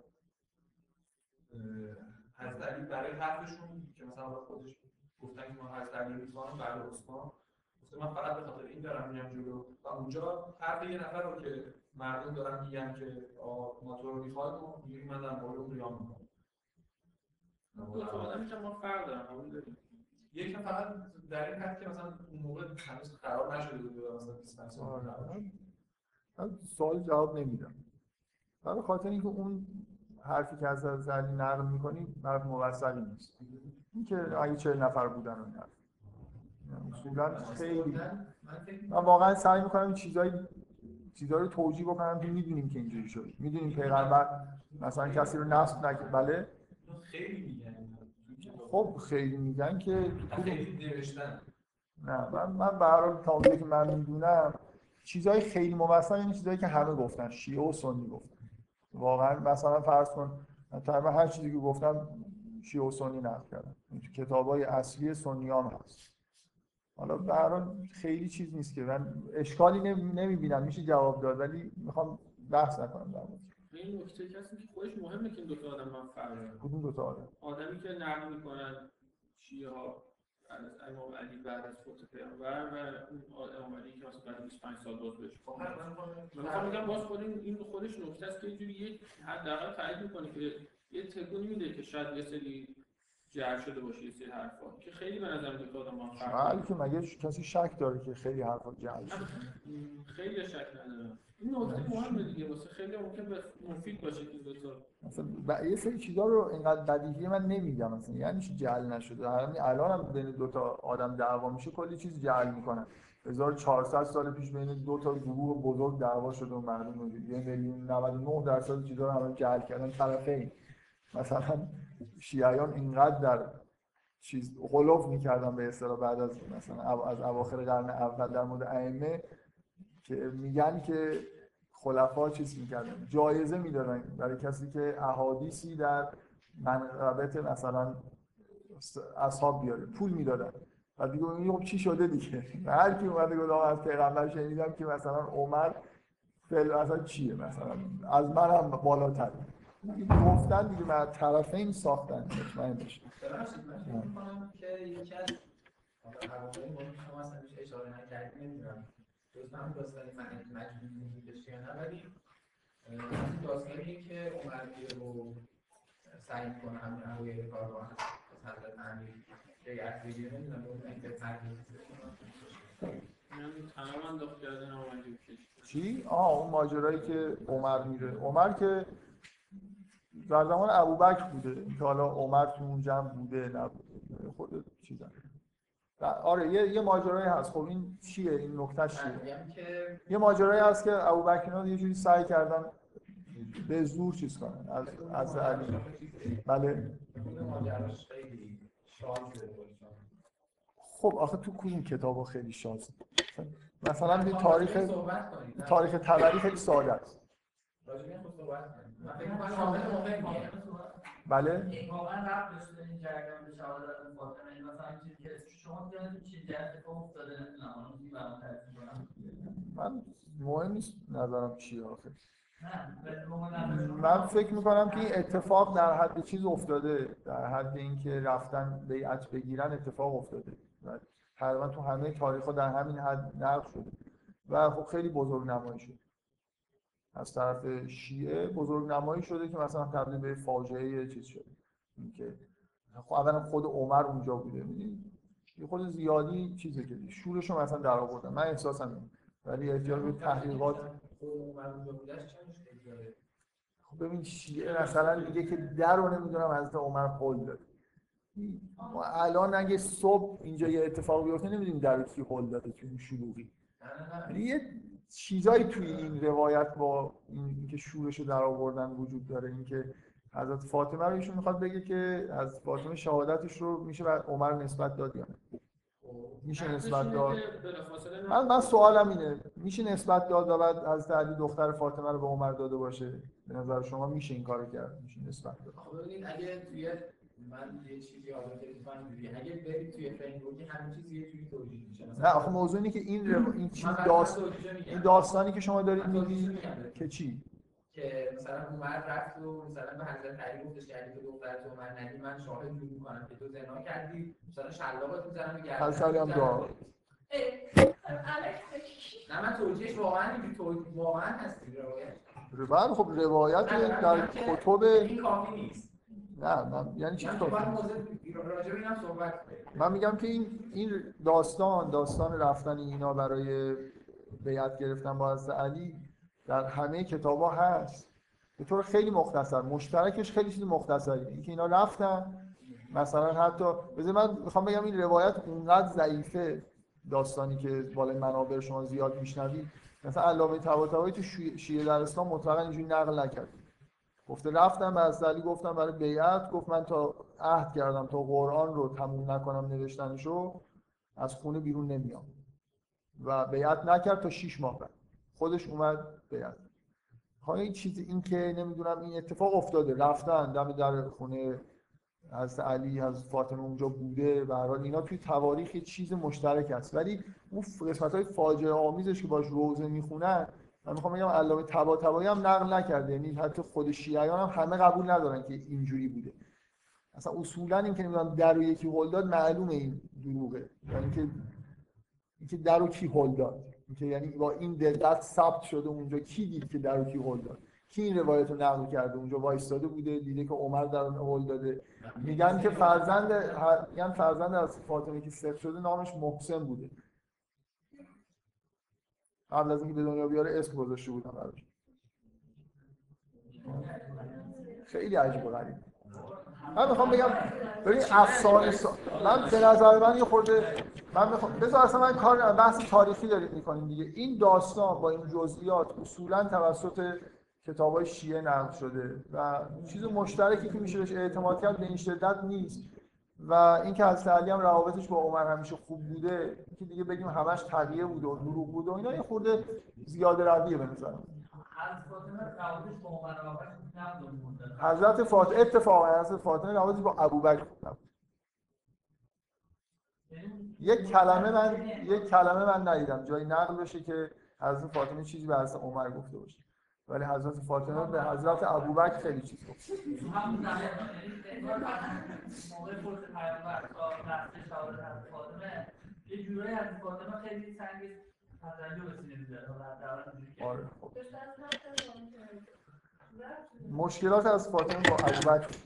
حضرت علی برای حرفشون که مثلا خودش گفتن که ما حضرت علی می‌خوام بعد عثمان. من فقط به خاطر این دارم میام جلو. و اونجا حرف یه نفر رو که مردم دارن میگن که آه ما تو رو می‌خوایم و میگی من در مورد اون قیام می‌کنم ما فرق یکم فقط در این حد که مثلا اون موقع هنوز قرار نشده بود مثلا 25 سال آره. سوال جواب نمیدم. برای خاطر اینکه اون حرفی که از علی نقل می‌کنی حرف موثقی نیست. اینکه اگه چهل نفر بودن اون حرف. اصولا خیلی. من واقعا سعی می‌کنم این چیزایی چیزایی رو توجیه بکنم که می‌دونیم که اینجوری شد. می‌دونیم پیغمبر مثلا کسی رو نصب نکرد. بله. خیلی میگن. خب خیلی میگن که خیلی نوشتن. نه من من به هر حال تا که من می‌دونم چیزهای خیلی مفصل یعنی چیزایی که همه گفتن شیعه و سنی گفتن. واقعا مثلا فرض کن تقریبا هر چیزی که گفتم شیعه و سنی نقل کردم. کتابای اصلی سنیان هست. حالا به هر حال خیلی چیز نیست که من اشکالی نمی‌بینم میشه جواب داد ولی می‌خوام بحث نکنم در مورد. این نکته کسی که خودش مهمه که این دو تا آدم من فرق دارن کدوم دو تا آدم؟ آدمی که نقل می‌کنن شیعه ها از امام علی بعد از فوت پیامبر و اون امام علی که مثلا بعد از 25 سال باز بهش خب من من بگم باز خود این این خودش نکته است که یه جوری یک حداقل تایید می‌کنه که یه تکونی میده که شاید یه سری جر شده باشه یه سری حرفا. که خیلی به نظر تا آدم بله. که مگه کسی شک داره که خیلی حرفا جعل شده؟ خیلی شک ندارم. این نکته مهمه دیگه. واسه خیلی ممکن به مفید باشه که دو تا مثلا ب- یه سری چیزا رو اینقدر بدیهی من نمیگم. مثلا یعنی چی جعل نشده؟ همین الان هم بین دو تا آدم دعوا میشه کلی چیز جعل می‌کنن 1400 سال پیش بین دو تا گروه بزرگ دعوا شده و مردم یه میلیون 99 درصد چیزا رو همه جعل کردن طرفین. مثلا شیعیان اینقدر در چیز غلوف می‌کردن به اصطلاح بعد از مثلا از اواخر قرن اول در مورد ائمه که میگن که خلفا چیز می‌کردن جایزه می‌دادن برای کسی که احادیثی در منقبت مثلا اصحاب بیاره پول می‌دادن. و دیگه اون خب چی شده دیگه؟ [laughs] هر کی اومده گفت از پیغمبر شنیدم که مثلا عمر فعل اصلا چیه مثلا؟ از من هم بالاتر. گفتن دیگه من طرفین ساختن. مطمئن بشه می‌کنم که یکی از که شما اصلا بهش اشاره نکردید نمی‌دونم. لطفا هم داستانی مجموعی بودش یا نه ولی که عمر میره و سعی می‌کنه همین اوایل کاروان از حضرت امیر نمی‌دونم تغییر علی کش چی؟ آه اون ماجرایی که عمر میره. عمر که در زمان ابوبکر بوده. که حالا عمر تو اون جمع بوده نبوده خود چیزا. آره یه یه ماجرایی هست. خب این چیه؟ این نکته چیه؟ یه ماجرایی هست که ابوبکر یه جوری سعی کردن به زور چیز کنن. از از علی. بله. خب آخه تو کدوم کتابا خیلی شانس مثلا به تاریخ صحبت کنید. تاریخ تبری خیلی ساده است. بله. چی من مهم نیست نظرم چیه آخه. من فکر می‌کنم که این اتفاق در حد چیز افتاده. در حد اینکه رفتن بیعت بگیرن اتفاق افتاده. تقریبا تو همه تاریخ در همین حد نقل شده. و خب خیلی بزرگ نمایی شد از طرف شیعه بزرگ نمایی شده که مثلا تبدیل به فاجعه چیز شده. اینکه خب اولا خود عمر اونجا بوده یه خود زیادی چیزه که شورش رو مثلا در آوردن. من احساسم اینه. ولی احتیاج به تحقیقات خب ببین شیعه مثلا میگه که در رو نمی‌دونم حضرت عمر قول داده ما الان اگه صبح اینجا یه اتفاق بیفته نمی‌دونیم در کی قول داده تو این شلوغی. یعنی یه چیزایی توی این روایت با این اینکه شورش رو در آوردن وجود داره اینکه حضرت فاطمه رو ایشون می‌خواد بگه که از فاطمه شهادتش رو میشه بر عمر نسبت داد یا نه؟ میشه نسبت داد. من من سوالم اینه میشه نسبت داد و بعد حضرت علی دختر فاطمه رو به عمر داده باشه؟ به نظر شما میشه این کارو کرد؟ میشه نسبت داد. خب ببینید اگه توی من یه چیزی گرفت من اگه برید توی فیسبوک همه چیز یه جوری توجیه میشه. نه آخه موضوع اینه که این رو... این چیز من داست... توجیه میگم. این داستانی که شما دارید من میگی. که چی؟ که مثلا عمر رفت و مثلا به حضرت علی گفتش که اگه تو دخترت عمر ندی من شاهد می‌کنم که تو زنا کردی مثلا شلاقت می‌زنم حضرت علی هم دعا نه من توجیهش واقعا واقعا هست این روایت بله خب روایت در من کتب این کافی نیست. نه من یعنی چی من کنیم. من میگم که این این داستان داستان رفتن اینا برای بیعت گرفتن با حضرت علی در همه کتابا هست. به طور خیلی مختصر مشترکش خیلی چیز مختصری. اینکه اینا رفتن مثلا حتی بذار من می‌خوام بگم این روایت اونقدر ضعیفه داستانی که بالای منابع شما زیاد میشنوید. مثلا علامه طباطبایی تو شیعه در اسلام مطلقا اینجوری نقل نکرد. گفته رفتم حضرت علی گفتم برای بیعت. گفت من تا عهد کردم تا قرآن رو تموم نکنم نوشتنشو از خونه بیرون نمیام. و بیعت نکرد تا شیش ماه بعد. خودش اومد بیعت. حالا این چیز این که نمی‌دونم این اتفاق افتاده. رفتن دم در خونه حضرت علی از فاطمه اونجا بوده. و حال اینا توی تواریخ چیز مشترک است ولی اون قسمت های فاجعه آمیزش که باش روزه می‌خونن من می‌خوام بگم علامه طباطبایی هم نقل نکرده. یعنی حتی خود شیعیان هم همه قبول ندارن که اینجوری بوده. اصلا اصولا این که نمی‌دونم در رو یکی هل داد معلومه این دروغه. یعنی که اینکه در رو کی هل داد؟ اینکه یعنی با این دقت ثبت شده اونجا کی دید که در رو کی هل داد؟ کی این روایت رو نقل کرده؟ اونجا وایستاده بوده دیده که عمر در هل داده. میگن که فرزند میگن فرزند از فاطمه که سفت شده نامش محسن بوده. قبل از اینکه به دنیا بیاره اسم گذاشته بودن براش. خیلی عجیب و غریب. من می‌خوام بگم ببین افسانه سا... من به نظر من یه خورده من می‌خوام بذار اصلا من کار بحث تاریخی داریم می‌کنیم دیگه. این داستان با این جزئیات اصولا توسط کتابای شیعه نقل شده و چیز مشترکی که میشه بهش اعتماد کرد به این شدت نیست. و اینکه حضرت علی هم روابطش با عمر همیشه خوب بوده که دیگه بگیم همش تقیه بوده و دروغ بوده و اینا یه خورده زیاده رویه به نظرم. از فاطمه روابطش با عمر آقاش نبود. مونده حضرت فاطمه اتفاقا حضرت فاطمه روابطش با ابوبکر خوب نبود. یک کلمه من یک کلمه من ندیدم. جایی نقل بشه که حضرت فاطمه چیزی به حضرت عمر گفته باشه. ولی حضرت فاطمه به حضرت ابوبکر خیلی چیز گفت. مشکلات از فاطمه با ابوبکر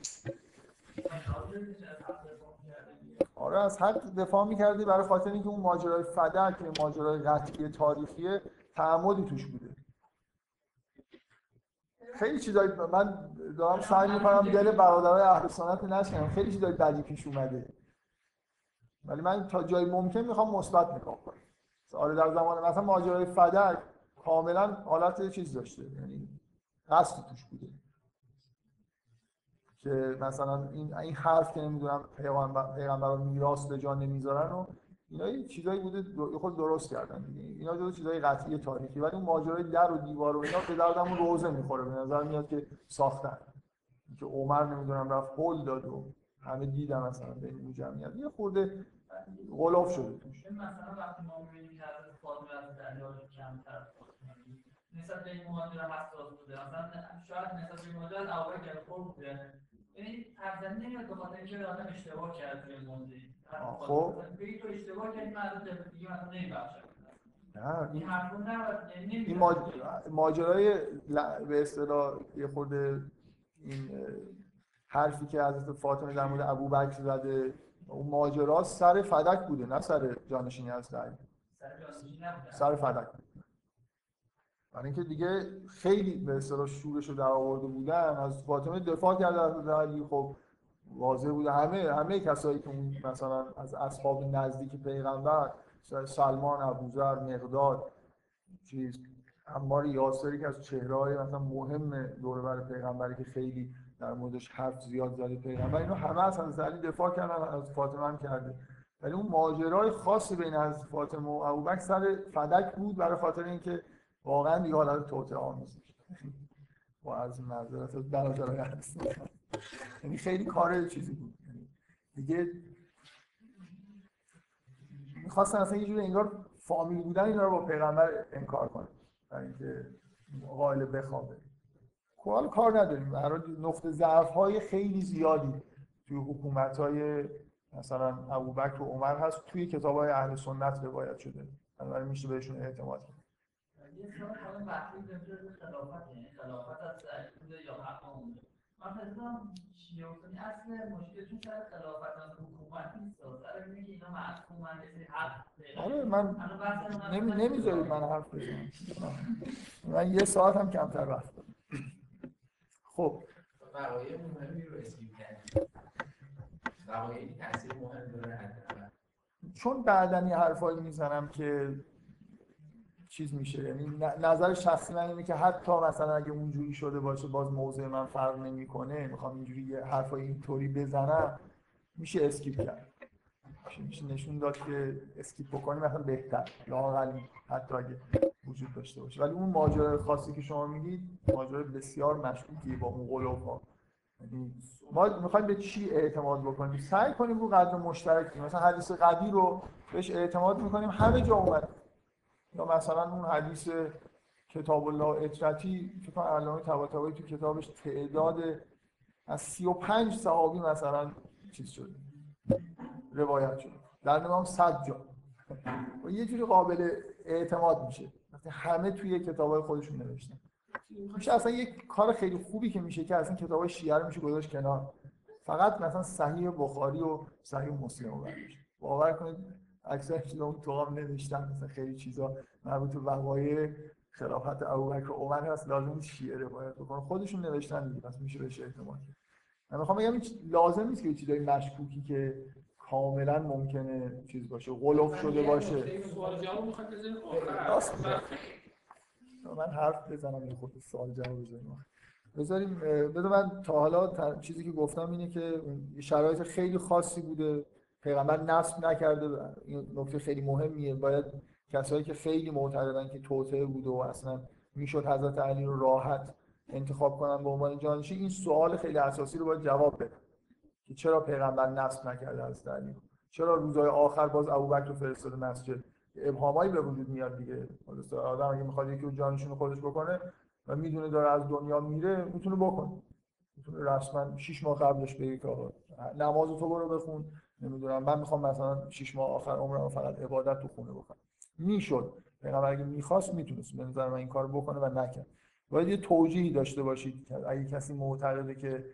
آره از حق دفاع می‌کردی برای خاطر اینکه اون ماجرای فدک ماجرای قطعی تاریخی تعمدی توش بوده خیلی چیزایی من دارم سعی می‌کنم دل برادرای اهل سنت نشکنم خیلی چیزای بدی پیش اومده. ولی من تا جای ممکن می‌خوام مثبت نگاه کنم. آره در زمان مثلا ماجرای فدک کاملا حالت چیز داشته. یعنی قصد توش بوده. که مثلا این این حرف که نمی‌دونم پیغمبر پیغمبر میراث به جان نمی‌ذارن و اینا چیزایی بوده خود درست کردن دیگه. اینا جزو چیزای قطعی تاریخی. ولی اون ماجرای در و دیوار و اینا به دردمون روزه می‌خوره. به نظر میاد که ساختن. که عمر نمی‌دونم رفت پل داد و همه دیدن مثلا به این جمعیت. یه خورده غلاف شده توش. مثلا وقتی ما می‌بینیم که حضرت فاطمه از دریا کمتر نسبت به این مهاجر حساس بوده. مثلا شاید نسبت به این مهاجر از ابوبکر خوب بوده. یعنی ارزنی نمیاد به خاطر اینکه آدم اشتباه کرد توی موضوع خب. بگی تو اشتباه کردی من دیگه نمیبخشم نه. این یعنی این ماجرای به اصطلاح یه خورده این حرفی که حضرت فاطمه در مورد ابوبکر زده اون ماجرا سر فدک بوده نه سر جانشینی از سر نبوده. سر فدک. برای اینکه دیگه خیلی به اصطلاح شورش رو در آورده بودن از فاطمه دفاع کرده از علی خب واضح بوده همه همه کسایی که اون مثلا از اصحاب نزدیک پیغمبر سلمان ابوذر مقداد چیز عمار یاسری که از چهره‌های مثلا مهم دور بر پیغمبری که خیلی در موردش حرف زیاد زده پیغمبر اینو همه از حضرت علی دفاع کردن از فاطمه هم کرده. ولی اون ماجرای خاصی بین از فاطمه و ابوبکر سر فدک بود برای خاطر اینکه واقعا دیگه حالت توطئه آمیز. با از معذرت از هست. یعنی خیلی کار چیزی بود. یعنی دیگه می‌خواستن اصلا یه جوری انگار فامیل بودن اینا رو با پیغمبر انکار کنن برای اینکه قائل بخوابه. خب حالا کار نداریم. حال نقطه ضعف های خیلی زیادی توی حکومت های مثلا ابوبکر و عمر هست. توی کتاب های اهل سنت روایت شده. بنابراین میشه بهشون اعتماد کرد. یه حالا خلافت یعنی خلافت از یا حق مونده من فکر کنم شیعه و سنی اصل مشکلشون سر خلافت از حکومت نیست. سر اینه که اینا معصومن یه سری حق آره من نمی نمی‌ذارید من حرف بزنم. من یه ساعت هم کمتر وقت دارم. خب. وقایع مهمی رو اسکیپ کردیم. وقایعی تاثیر مهم داره حداقل. چون بعدا یه حرفایی می‌زنم که چیز میشه. یعنی نظر شخصی من اینه که حتی مثلا اگه اونجوری شده باشه باز موضع من فرق نمی‌کنه می‌خوام اینجوری یه حرفای اینطوری بزنم میشه skip کرد. میشه, نشون داد که skip بکنیم مثلا بهتر. لااقل حتی اگه وجود داشته باشه. ولی اون ماجرای خاصی که شما میگید ماجرای بسیار مشکوکی با اون غلو ها یعنی ما می‌خوایم به چی اعتماد بکنیم؟ سعی کنیم رو قدر مشترک. مثلا حدیث غدیر رو بهش اعتماد می‌کنیم همه جا اومد. یا مثلا اون حدیث کتاب الله عترتی کنم علامه طباطبایی تو کتابش تعداد از 35 صحابی مثلا چیز شده روایت شده. در نظام 100 جا. و یه جوری قابل اعتماد میشه. همه توی کتابای خودشون نوشتن. میشه اصلا یک کار خیلی خوبی که میشه که اصلا کتاب شیعه رو میشه گذاشت کنار. فقط مثلا صحیح بخاری و صحیح مسلم رو باور کنید اکثر چیزا اون تو هم نوشتن مثلا خیلی چیزا مربوط به وقایع خلافت ابوبکر و عمر هست. لازم نیست شیعه روایت بکنن خودشون نوشتن دیگه پس میشه بهش اعتماد کرد من می‌خوام بگم لازم نیست که چیزای مشکوکی که کاملا ممکنه چیز باشه غلف شده باشه. من حرف بزنم یه خود سوال جواب بزنیم بذاریم بذار من تا حالا چیزی که گفتم اینه که شرایط خیلی خاصی بوده. پیغمبر نصب نکرده این نکته خیلی مهمیه. باید کسایی که خیلی معتقدن که توطئه بوده و اصلا می‌شد حضرت علی رو راحت انتخاب کنن به عنوان جانشین این سوال خیلی اساسی رو باید جواب بدن که چرا پیغمبر نصب نکرده حضرت علی چرا روزهای آخر باز ابوبکر فرستاده مسجد؟ ابهامایی به وجود میاد دیگه. درسته آدم اگه می‌خواد یکی رو جانشین خودش بکنه و می‌دونه داره از دنیا میره می‌تونه بکنه. می‌تونه رسما 6 ماه قبلش بگه نماز تو برو بخون. نمی‌دونم. من می‌خوام مثلا 6 ماه آخر عمرم فقط عبادت تو خونه بکنم می‌شد. پیغمبر اگه می‌خواست می‌تونست. به نظر من این کار بکنه و نکرد. باید یه توجیهی داشته باشید. اگه کسی معتقده که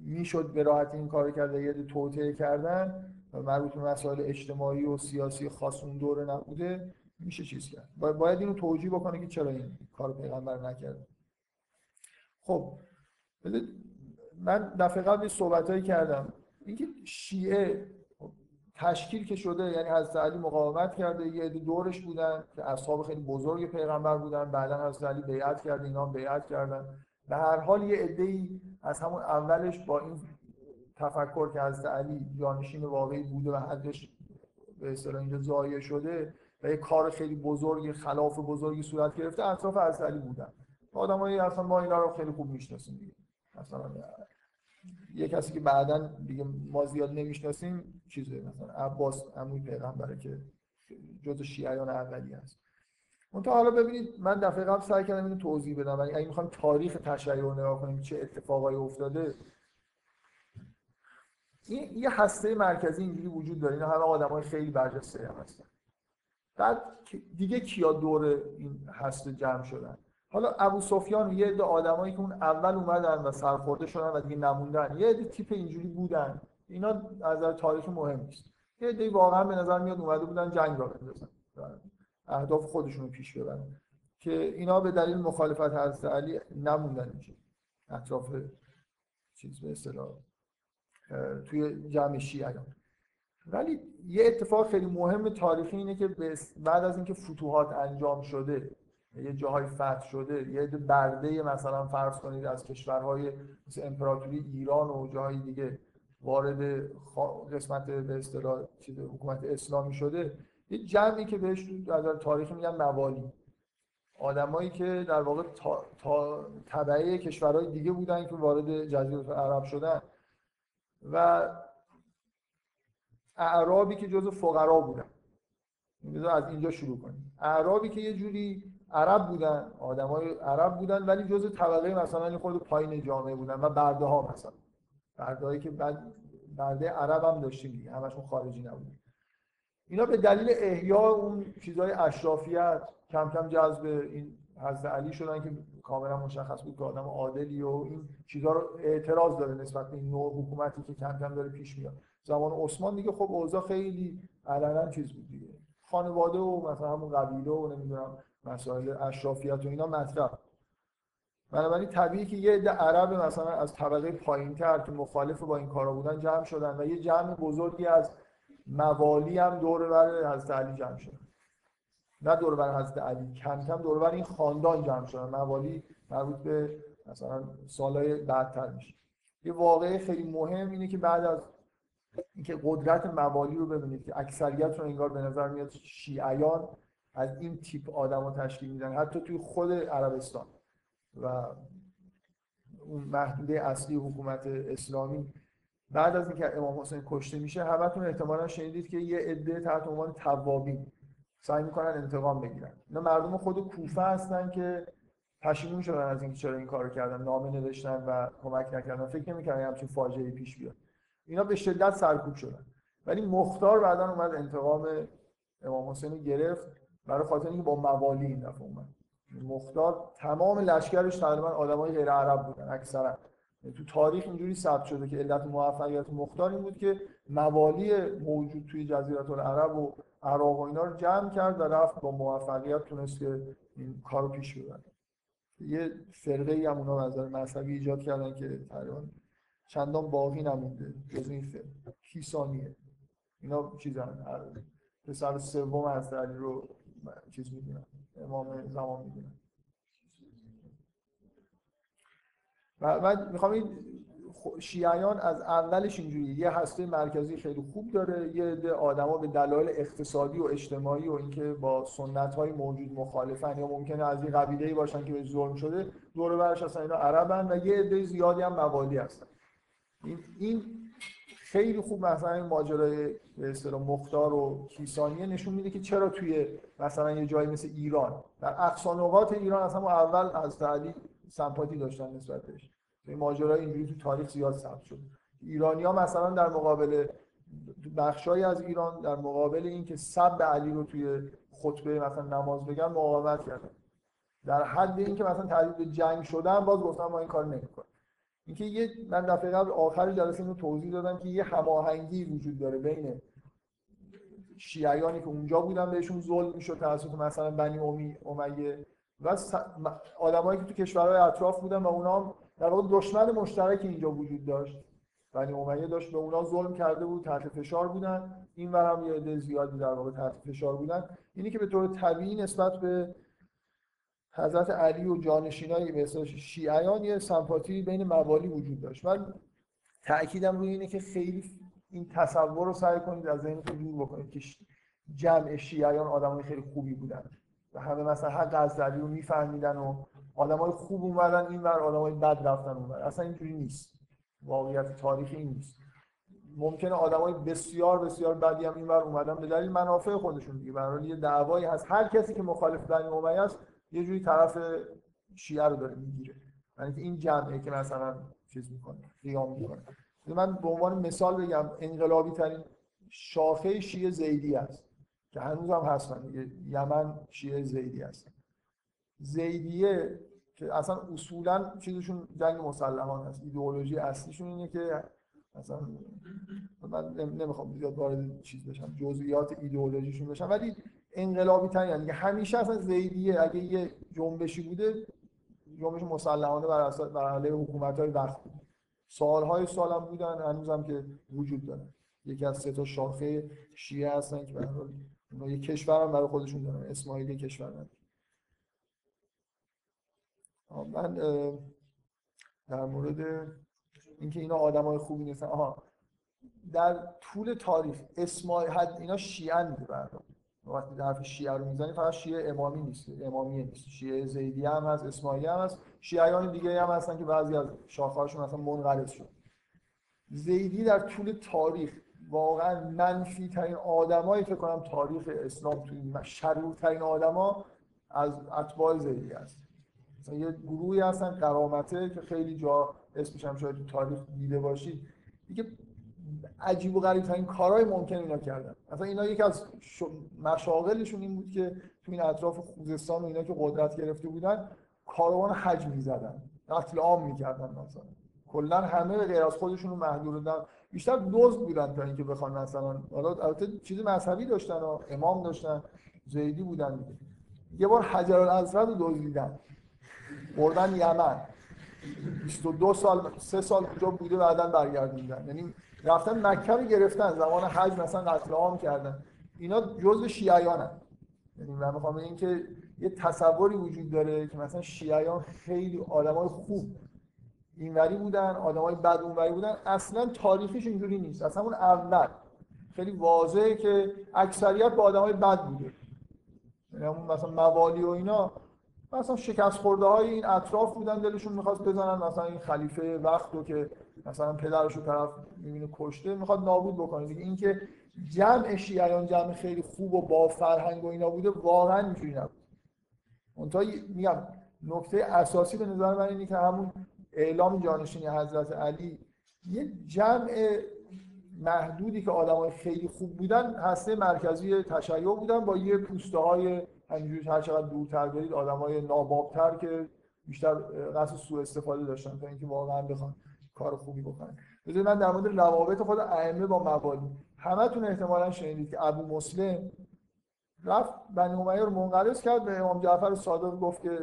می‌شد به راحتی این کارو کرد و یه عده توطئه کردن مربوط به مسائل اجتماعی و سیاسی خاص اون دوره نبوده میشه چیز کرد. با- باید اینو توجیه بکنه که چرا این کار پیغمبر نکرد خب من دفعه قبل صحبت کردم. اینکه شیعه تشکیل که شده یعنی حضرت علی مقاومت کرده یه عده دورش بودن که اصحاب خیلی بزرگ پیغمبر بودن بعدا حضرت علی بیعت کرده اینا هم بیعت کردن. به هر حال یه عده‌ای از همون اولش با این تفکر که حضرت علی جانشین واقعی بوده و حدش به اصطلاح اینجا ضایع شده و یه کار خیلی بزرگی خلاف بزرگی صورت گرفته اطراف حضرت علی بودن. آدمایی اصلا ما اینا رو خیلی خوب می‌شناسیم دیگه. مثلا یه کسی که بعدا دیگه ما زیاد نمی‌شناسیم چیزه مثلا عباس عموی پیغمبره که جزء شیعیان اولی هست منتها حالا ببینید من دفعه قبل سعی کردم اینو توضیح بدم. ولی اگه می‌خوایم تاریخ تشیع رو نگاه کنیم چه اتفاقایی افتاده این یه هسته مرکزی اینجوری وجود داره. اینا همه آدمای خیلی برجسته هستن. بعد دیگه کیا دور این هسته جمع شدن؟ حالا ابو سفیان و یه عده آدمایی که اون اول اومدن و سرخورده شدن و دیگه نموندن یه عده تیپ اینجوری بودن. اینا از نظر تاریخ مهم نیست. یه عده واقعا به نظر میاد اومده بودن جنگ را بندازن. اهداف خودشون رو پیش ببرن. که اینا به دلیل مخالفت حضرت علی نموندن اینجا اطراف چیز به اصطلاح توی جمع شیعیان. ولی یه اتفاق خیلی مهم تاریخی اینه که بعد از اینکه فتوحات انجام شده یه جاهای فتح شده یه برده مثلا فرض کنید از کشورهای مثل امپراتوری ایران و جاهای دیگه وارد قسمت به اصطلاح حکومت اسلامی شده. یه جمعی که بهش در تاریخی میگن موالی. آدمایی که در واقع تا, تا کشورهای دیگه بودن که وارد جزیره عرب شدن و اعرابی که جزو فقرا بودن. بذار از اینجا شروع کنیم. اعرابی که یه جوری عرب بودن آدمای عرب بودن ولی جزء طبقه مثلا خود پایین جامعه بودن و برده ها مثلا. برده که بعد برده عرب هم داشتیم دیگه همشون خارجی نبودن. اینا به دلیل احیا اون چیزهای اشرافیت کم کم جذب این حضرت علی شدن که کاملا مشخص بود که آدم عادلی و این چیزها رو اعتراض داره نسبت به این نوع حکومتی که کم کم داره پیش میاد. زمان عثمان دیگه خب اوضاع خیلی علنا چیز بود دیگه. خانواده و مثلا همون قبیله و نمی‌دونم مسائل اشرافیت و اینا مطرح. بنابراین طبیعی که یه عده عرب مثلا از طبقه پایینتر که مخالف با این کارا بودن جمع شدن و یه جمع بزرگی از موالی هم دور بر حضرت علی جمع شدن. نه دور بر حضرت علی کم کم دور بر این خاندان جمع شدن. موالی مربوط به مثلا سالهای بعدتر میشه. یه واقعه خیلی مهم اینه که بعد از اینکه قدرت موالی رو ببینید که اکثریت رو انگار به نظر میاد شیعیان از این تیپ آدما تشکیل میدن. حتی توی خود عربستان و اون محدوده اصلی حکومت اسلامی. بعد از اینکه امام حسین کشته میشه همتون احتمالا شنیدید که یه عده تحت عنوان توابین سعی می‌کنن انتقام بگیرن. اینا مردم خود کوفه هستن که پشیمون شدن از اینکه چرا این کارو کردن نامه نوشتن و کمک نکردن. فکر نمی‌کردن همچین فاجعه پیش بیاد. اینا به شدت سرکوب شدن. ولی مختار بعدا اومد انتقام امام حسین گرفت. برای خاطر اینکه با موالی این دفعه اومد. مختار تمام لشکرش تقریبا آدمای غیر عرب بودن اکثرا. تو تاریخ اینجوری ثبت شده که علت موفقیت مختار این بود که موالی موجود توی جزیره العرب و عراق و اینا رو جمع کرد و رفت با موفقیت تونست که این کار رو پیش ببره. یه فرقه ای هم اونا نظر مذهبی ایجاد کردن که تقریبا چندان باقی نمونده جز این فرقه کیسانیه. اینا چیزن؟ پسر سوم علی رو چیز می‌دونن امام زمان می‌دونن و من می‌خوام این شیعیان از اولش اینجوری یه هسته مرکزی خیلی خوب داره یه عده آدما به دلایل اقتصادی و اجتماعی و اینکه با سنت های موجود مخالفن یا ممکنه از این قبیله باشن که به ظلم شده دور برش اصلا اینا عربن و یه عده زیادی هم موالی هستن. این خیلی خوب مثلا ماجرای به اصطلاح مختار و کیسانیه نشون میده که چرا توی مثلا یه جایی مثل ایران در اقصا ایران اصلا اول از تعلی سمپاتی داشتن نسبت بهش این ماجرای اینجوری تو تاریخ زیاد ثبت شد. ایرانی ها مثلا در مقابل بخشایی از ایران در مقابل اینکه سب علی رو توی خطبه مثلا نماز بگن مقاومت کردن. در حد اینکه مثلا تهدید جنگ شدن باز گفتن ما این کار نمی‌کنیم. اینکه یه من دفعه قبل آخر جلسه اینو توضیح دادم که یه هماهنگی وجود داره بین شیعیانی که اونجا بودن بهشون ظلم می‌شد توسط مثلا بنی امی امیه و آدمایی که تو کشورهای اطراف بودن و اونا در واقع دشمن مشترک اینجا وجود داشت. بنی امیه داشت به اونا ظلم کرده بود تحت فشار بودن. این هم یه عده زیادی در واقع تحت فشار بودن. اینی که به طور طبیعی نسبت به حضرت علی و جانشینای مثل شیعیان یه سمپاتی بین موالی وجود داشت. من تأکیدم روی اینه که خیلی این تصور رو سعی کنید از ذهنتون دور بکنید که جمع شیعیان آدمای خیلی خوبی بودن و همه مثلا حق غزالی رو میفهمیدن و آدمای خوب اومدن این ور آدمای بد رفتن اون ور. اصلا اینجوری نیست. واقعیت تاریخی این نیست. ممکنه آدمای بسیار بسیار بدی هم اینور اومدن به دلیل منافع خودشون دیگه. به یه دعوایی هست. هر کسی که مخالف بنی امیه است یه جوری طرف شیعه رو داره می‌گیره. یعنی این جمعه که مثلا چیز می‌کنه قیام می‌کنه. من به عنوان مثال بگم انقلابی ترین شاخه شیعه زیدی است که هنوز هم هستن یمن شیعه زیدی هست زیدیه که اصلا اصولا چیزشون جنگ مسلمان هست ایدئولوژی اصلیشون اینه که مثلا من نمی‌خوام زیاد وارد چیز بشم جزئیات ایدئولوژیشون بشم. ولی انقلابی تر یعنی همیشه اصلا زیدیه. اگه یه جنبشی بوده جنبش مسلحانه بر اساس بر علیه حکومت های وقت بود. سالهای سال هم بودن هنوز که وجود دارن یکی از سه تا شاخه شیعه هستن که به اونا یه کشور هم برای خودشون دارن. اسماعیلی کشور من در مورد اینکه اینا آدمای خوبی نیستن. آها در طول تاریخ اسماعیل اینا شیعه دیگه وقتی حرف شیعه رو می‌زنی فقط شیعه امامی نیست امامی نیست. شیعه زیدی هم هست اسماعیلی هم هست. شیعیان دیگه هم هستن که بعضی از شاخه‌هاشون مثلا منقرض شد. زیدی در طول تاریخ واقعا منفی ترین آدمایی فکر کنم تاریخ اسلام توی شرور ترین آدما از اتباع زیدی هست. مثلا یه گروهی هستن قرامته که خیلی جا اسمش هم شاید تاریخ دیده باشید. دیگه عجیب و غریب ترین کارهای ممکن اینا کردن. مثلا اینا یکی از مشاغلشون این بود که تو این اطراف خوزستان و اینا که قدرت گرفته بودن کاروان حج می‌زدن. قتل عام می‌کردن مثلا. کلا همه به غیر از خودشون رو محدود بیشتر دزد بودن تا اینکه بخوان مثلا. حالا البته چیز مذهبی داشتن و امام داشتن زیدی بودن دیگه. یه بار حجر الاسود رو دزدیدن. بردن یمن. 22 سال سه سال اونجا بوده بعدا برگردوندن. یعنی رفتن مکه رو گرفتن زمان حج مثلا قتل عام کردن. اینا جزء شیعیان یعنی من می‌خوام این که یه تصوری وجود داره که مثلا شیعیان خیلی آدمای خوب اینوری بودن آدمای بد اونوری بودن. اصلا تاریخش اینجوری نیست. اصلا اون اول. خیلی واضحه که اکثریت با آدمای بد بوده. یعنی مثلا موالی و اینا مثلا شکست خورده های این اطراف بودن دلشون می‌خواست بزنن. مثلا این خلیفه وقت رو که مثلا پدرش رو طرف می‌بینه کشته می‌خواد نابود بکنه. دیگه اینکه جمع شیعیان جمع خیلی خوب و با فرهنگ و اینا بوده واقعا اینجوری نبود. اونتا میگم نکته اساسی به نظر من اینه که همون اعلام جانشینی حضرت علی یه جمع محدودی که آدمای خیلی خوب بودن هسته مرکزی تشیع بودن با یه پوسته های همینجوری هر چقدر دورتر برید آدمای نابابتر که بیشتر قصد سوء استفاده داشتن تا اینکه واقعا بخوان. کار خوبی بکنن بذارید من در مورد روابط خود ائمه با موالی همتون احتمالا شنیدید که ابو مسلم رفت بنی امیه رو منقرض کرد به امام جعفر صادق گفت که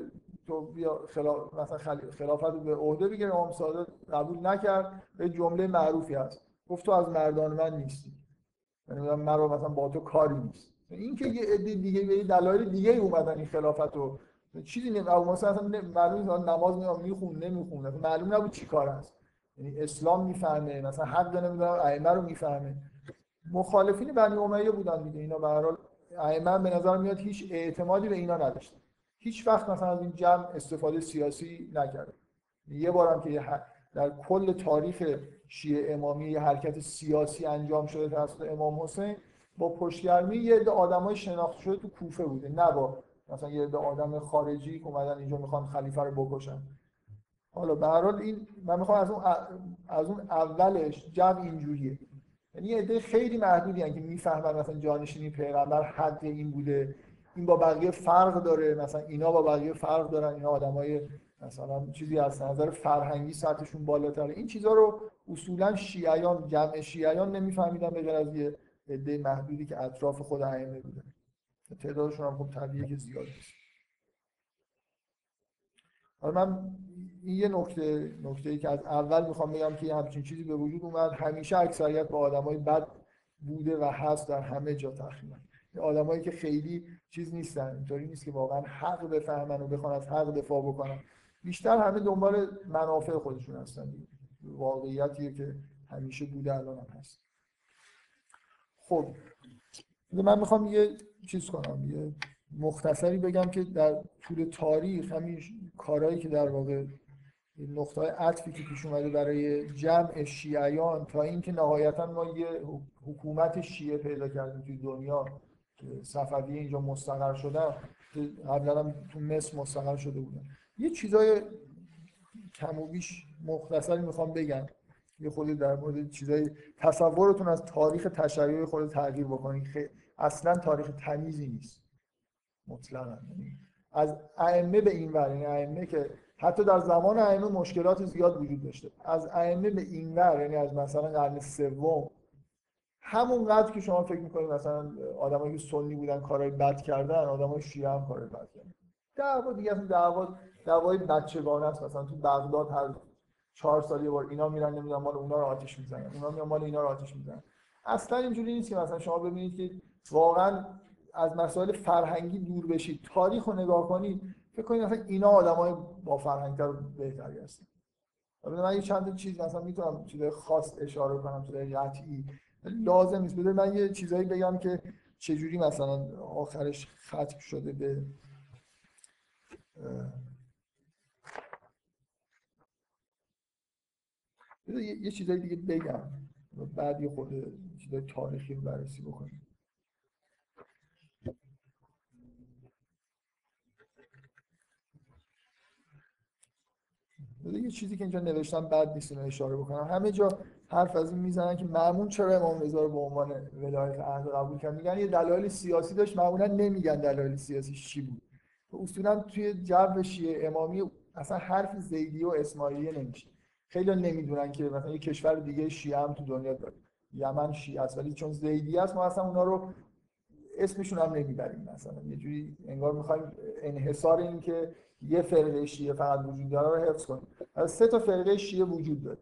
تو بیا خلاف مثلا خلافت رو به عهده بگیر. امام صادق قبول نکرد. به جمله معروفی هست. گفت تو از مردان من نیستی. یعنی من رو مثلا با تو کاری نیست. این که یه عده دیگه به دلایل دیگه اومدن این خلافت رو. چیزی نمی ابو مثلا معلوم نماز میام میخون نمی‌خونه معلوم نبود چی کار است یعنی اسلام می‌فهمه مثلا حق نمی‌دونم ائمه رو می‌فهمه. مخالفین بنی امیه بودن دیگه اینا به هر حال ائمه به نظر میاد هیچ اعتمادی به اینا نداشتن. هیچ وقت مثلا از این جمع استفاده سیاسی نکرده یه بارم که در کل تاریخ شیعه امامی یه حرکت سیاسی انجام شده توسط امام حسین با پشتگرمی یه عده آدمای شناخته شده تو کوفه بوده نه با مثلا یه عده آدم خارجی که اومدن اینجا می‌خوان خلیفه رو بکشن. حالا به هر حال این من می‌خوام از اون از اون اولش جمع اینجوریه. یعنی یه عده خیلی محدودی که می‌فهمن مثلا جانشینی پیغمبر حد این بوده. این با بقیه فرق داره. مثلا اینا با بقیه فرق دارن. اینا آدمای مثلا چیزی از نظر فرهنگی سطحشون بالاتره. این چیزها رو اصولا شیعیان جمع شیعیان نمیفهمیدن به غیر از یه عده محدودی که اطراف خود ائمه بودن تعدادشون هم خب طبیعیه که زیاد نیست. حالا من این یه نکته نکته ای که از اول می‌خوام بگم که همچین چیزی به وجود اومد همیشه اکثریت با آدمای بد بوده و هست در همه جا تقریبا. آدمایی که خیلی چیز نیستن اینطوری نیست که واقعا حق بفهمن و بخوان از حق دفاع بکنن. بیشتر همه دنبال منافع خودشون هستن. واقعیتیه که همیشه بوده الان هم هست. خب من می‌خوام یه چیز کنم یه مختصری بگم که در طول تاریخ همین کارهایی که در واقع نقطه عطفی که پیش اومده برای جمع شیعیان تا اینکه نهایتا ما یه حکومت شیعه پیدا کردیم توی دنیا که صفویه اینجا مستقر شدن قبلا هم تو مصر مستقر شده بودن. یه چیزای کم و بیش مختصری می‌خوام بگم. یه خودی در مورد چیزای تصورتون از تاریخ تشیع خود تغییر بکنید اصلا تاریخ تمیزی نیست. مطلقا. یعنی از ائمه به این ور یعنی ائمه که حتی در زمان ائمه مشکلات زیاد وجود داشته. از ائمه به این ور یعنی از مثلا قرن سوم. همونقدر که شما فکر می‌کنید مثلا آدمایی که سنی بودن کارهای بد کردن آدمای شیعه هم کارهای بد کردن. دعوا دیگه اصلا دعوا دعوای بچگانه است. مثلا تو بغداد هر چهار سال یه بار اینا میرن نمی‌دونم مال اونا رو آتش می‌زنن اونا میان مال اینا رو آتش می‌زنن. اصلا اینجوری نیست که مثلا شما ببینید که واقعا از مسائل فرهنگی دور بشید تاریخ رو نگاه کنید فکر کنید مثلا اینا آدمای با فرهنگتر بهتری هستن. من یه چند چیز مثلا می‌تونم چیز خاص اشاره کنم چیزای قطعی. لازم نیست. بده من یه چیزایی بگم که چجوری مثلا آخرش ختم شده به یه چیزایی دیگه بگم بعد یه خود چیزای تاریخی رو بررسی بکنیم. یه چیزی که اینجا نوشتم بد نیست اشاره بکنم. همه جا حرف از این می‌زنن که معمون چرا امام رضا رو به عنوان ولایت اهل قبول کرد؟ میگن یه دلایل سیاسی داشت معمولا نمیگن دلایل سیاسی چی بود. اصولا توی جو شیعه امامی اصلا حرف زیدی و اسماعیلیه نمیشه. خیلی نمی‌دونن که مثلا یه کشور دیگه شیعه هم تو دنیا داره. یمن شیعه است ولی چون زیدی است ما اصلا اونا رو اسمشون هم نمی‌بریم. مثلا یه جوری انگار می‌خوایم انحصار این که یه فرقه شیعه فقط وجود داره رو حفظ کنیم. از سه تا فرقه شیعه وجود داره.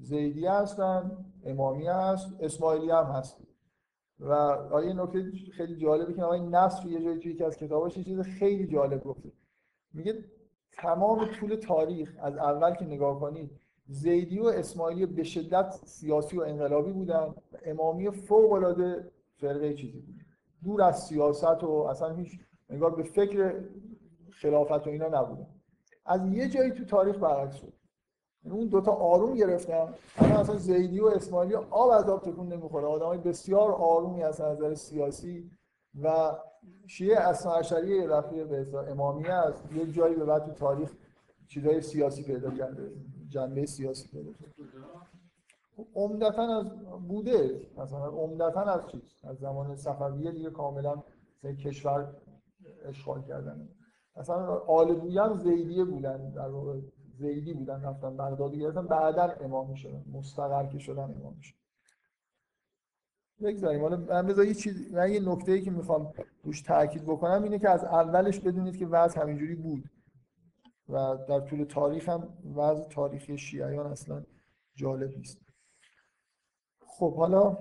زیدی هستن امامی هست اسماعیلی هم هست. و آیه نکته خیلی جالبه که آقای نصر یه جایی توی یکی از کتاباش یه چیز خیلی جالب گفته. میگه تمام طول تاریخ از اول که نگاه کنید زیدی و اسماعیلی به شدت سیاسی و انقلابی بودن امامی فوق العاده فرقه چیزی بود. دور از سیاست و اصلا هیچ انگار به فکر خلافت و اینا نبودن از یه جایی تو تاریخ برعکس شد. یعنی اون دوتا آروم گرفتن. اما اصلا زیدی و اسماعیلی آب از آب تکون نمی‌خوره. آدمای بسیار آرومی از نظر سیاسی و شیعه اصلا عشری رفیع به امامیه است. یه جایی به بعد تو تاریخ چیزای سیاسی پیدا کرده. جنبه سیاسی پیدا کرده. عمدتا از بوده. مثلا عمدتا از چیز؟ از زمان صفویه دیگه کاملا کشور اشغال کردن. مثلا آل بویان زیدیه بودن در واقع زیدی بودن رفتن بغداد گرفتن بعدا امام شدن مستقر که شدن امام شدن بگذاریم. حالا من بذار یه چیز من یه نکته ای که می‌خوام روش تاکید بکنم اینه که از اولش بدونید که وضع همینجوری بود. و در طول تاریخ هم وضع تاریخی شیعیان اصلا جالب نیست. خب حالا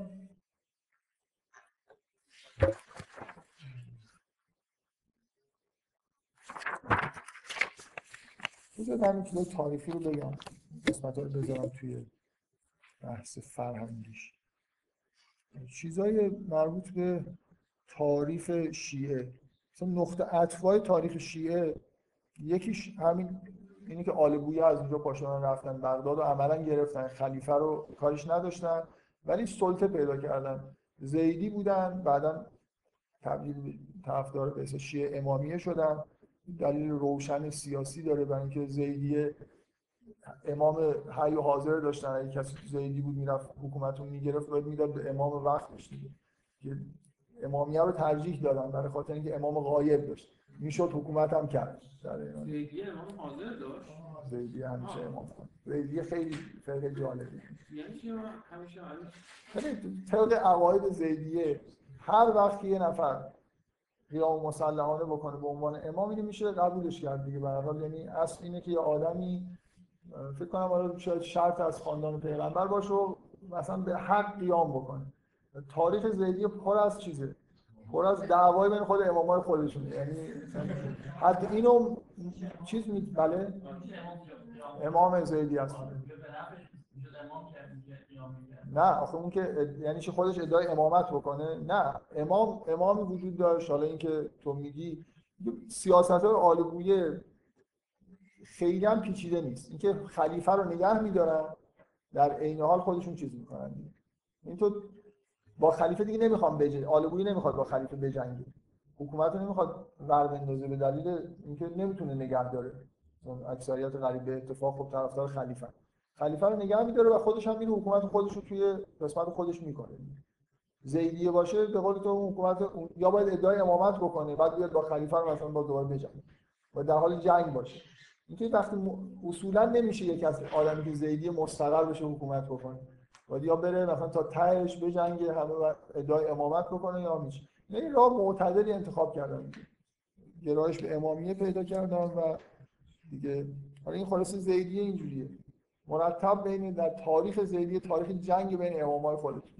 بذارید همین چیزای تاریخی رو بگم. قسمت رو بذارم توی بحث فرهنگیش. چیزای مربوط به تاریخ شیعه. مثلا نقطه اطفای تاریخ شیعه یکیش همین اینی که آل بویه از اونجا پاشدن رفتن بغداد و عملا گرفتن خلیفه رو کارش نداشتن ولی سلطه پیدا کردن. زیدی بودن بعدا تبدیل طرفدار به شیعه امامیه شدن. دلیل روشن سیاسی داره برای اینکه زیدیه امام حی و حاضر داشتن. اگه کسی زیدی بود می‌رفت حکومت رو می‌گرفت باید می‌داد به امام وقتش دیگه. که امامیه رو ترجیح دادن برای خاطر اینکه امام غایب داشت. می‌شد حکومت هم کرد. زیدی امام حاضر داشت؟ زیدی همیشه امام زیدی خیلی خیلی جالبی. یعنی همیشه طبق عقاید زیدیه هر وقت یه نفر قیام مسلحانه بکنه به عنوان امام اینو میشه قبولش کرد دیگه به حال. یعنی اصل اینه که یه آدمی فکر کنم حالا شاید شرط از خاندان پیغمبر باشه و مثلا به حق قیام بکنه. تاریخ زیدی پر از چیزه. پر از دعوای بین خود امامای خودشونه. یعنی حتی اینو چیز می بله؟ امام زیدی هست کردیم که قیام می‌کرد. نه آخه اون که یعنی چی خودش ادعای امامت بکنه؟ نه. امام امامی وجود داشت حالا اینکه تو میگی. سیاست های آلگویه خیلی هم پیچیده نیست. اینکه خلیفه رو نگه میدارن در عین حال خودشون چیز می‌کنن. این تو با خلیفه دیگه نمی‌خوام بجنگ آلگویی نمی‌خواد با خلیفه بجنگه. حکومت رو نمی‌خواد ور بندازه به دلیل اینکه نمی‌تونه نگه داره اکثریت غریب به اتفاق خب طرفدار خلیفه. خلیفه رو نگه میداره و خودش هم این حکومت خودش رو توی قسمت خودش می‌کنه. زیدیه باشه به قول تو حکومت یا باید ادعای امامت بکنه بعد بیاد با خلیفه رو مثلا با دوباره بجنگه. و در حال جنگ باشه. اینکه وقتی اصولا نمیشه یک از آدمی که زیدی مستقر بشه حکومت بکنه. باید یا بره مثلا تا تهش بجنگه همه ادعای امامت بکنه یا میشه. این راه معتدلی انتخاب کردن. گرایش به امامیه پیدا کردن و دیگه حالا این خلاصه زیدیه اینجوریه. مرتب بین در تاریخ زیدی تاریخ جنگ بین امامای خودتون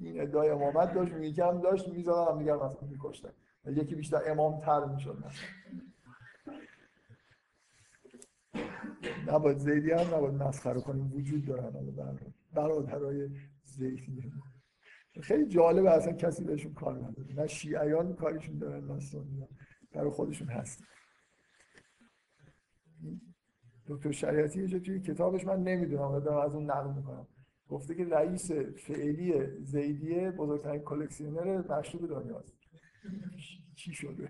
این ادعای امامت داشت هم داشت می‌زدن هم دیگر مثلا میکشتن. یکی بیشتر امام تر می‌شد. نباید زیدی هم نباید مسخره کنیم. وجود دارن حالا بر- برادرای زیدی خیلی جالبه اصلا کسی بهشون کار نداره. نه شیعیان کارشون دارن نه سنی برای خودشون هست. دکتر شریعتی یه توی کتابش من نمی‌دونم دارم از اون نقل می‌کنم. گفته که رئیس فعلی زیدیه بزرگترین کلکسیونر مشروب دنیاست. چی شده؟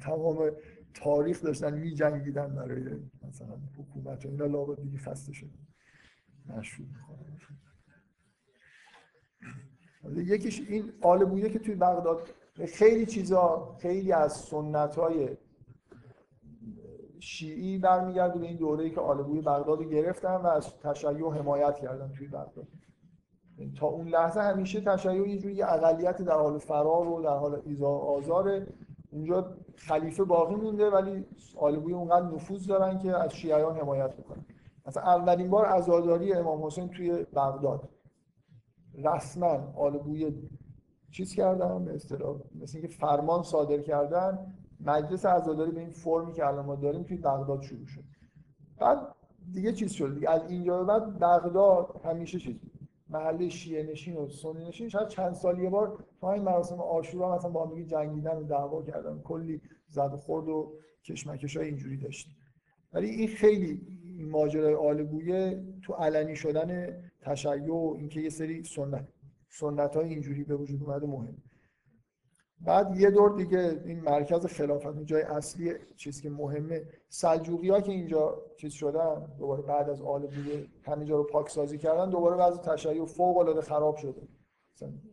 تمام تاریخ داشتن می جنگیدن برای مثلا حکومت اینا لابد دیگه خسته شده مشروب یکیش این آل بویه که توی بغداد خیلی چیزا خیلی از سنت های شیعی برمیگرده به این دوره‌ای که آل بویه بغداد رو گرفتن و از تشیع حمایت کردن توی بغداد. یعنی تا اون لحظه همیشه تشیع یه جوری اقلیت در حال فرار و در حال آزاره. اونجا خلیفه باقی مونده ولی آل بویه اونقدر نفوذ دارن که از شیعیان حمایت می‌کنن مثلا اولین بار عزاداری امام حسین توی بغداد. رسما آل بویه چیز کردن به اصطلاح مثل اینکه فرمان صادر کردن. مجلس عزاداری به این فرمی که الان ما داریم توی بغداد شروع شد بعد دیگه چیز شد دیگه از اینجا به بعد بغداد همیشه چیز بود. محل شیعه نشین و سنی نشین. شاید چند سال یه بار تو این مراسم عاشورا مثلا با هم جنگیدن و دعوا کردن. کلی زد خورد و کشمکش های اینجوری داشتیم ولی این خیلی ماجرای آل بویه تو علنی شدن تشیع و اینکه یه سری سنت سنت های اینجوری به وجود اومده مهم. بعد یه دور دیگه این مرکز خلافت اون جای اصلی چیزی که مهمه سلجوقی ها که اینجا چیز شدن دوباره بعد از آل بویه همه جا رو پاکسازی کردن دوباره وضع تشیع فوق العاده خراب شده.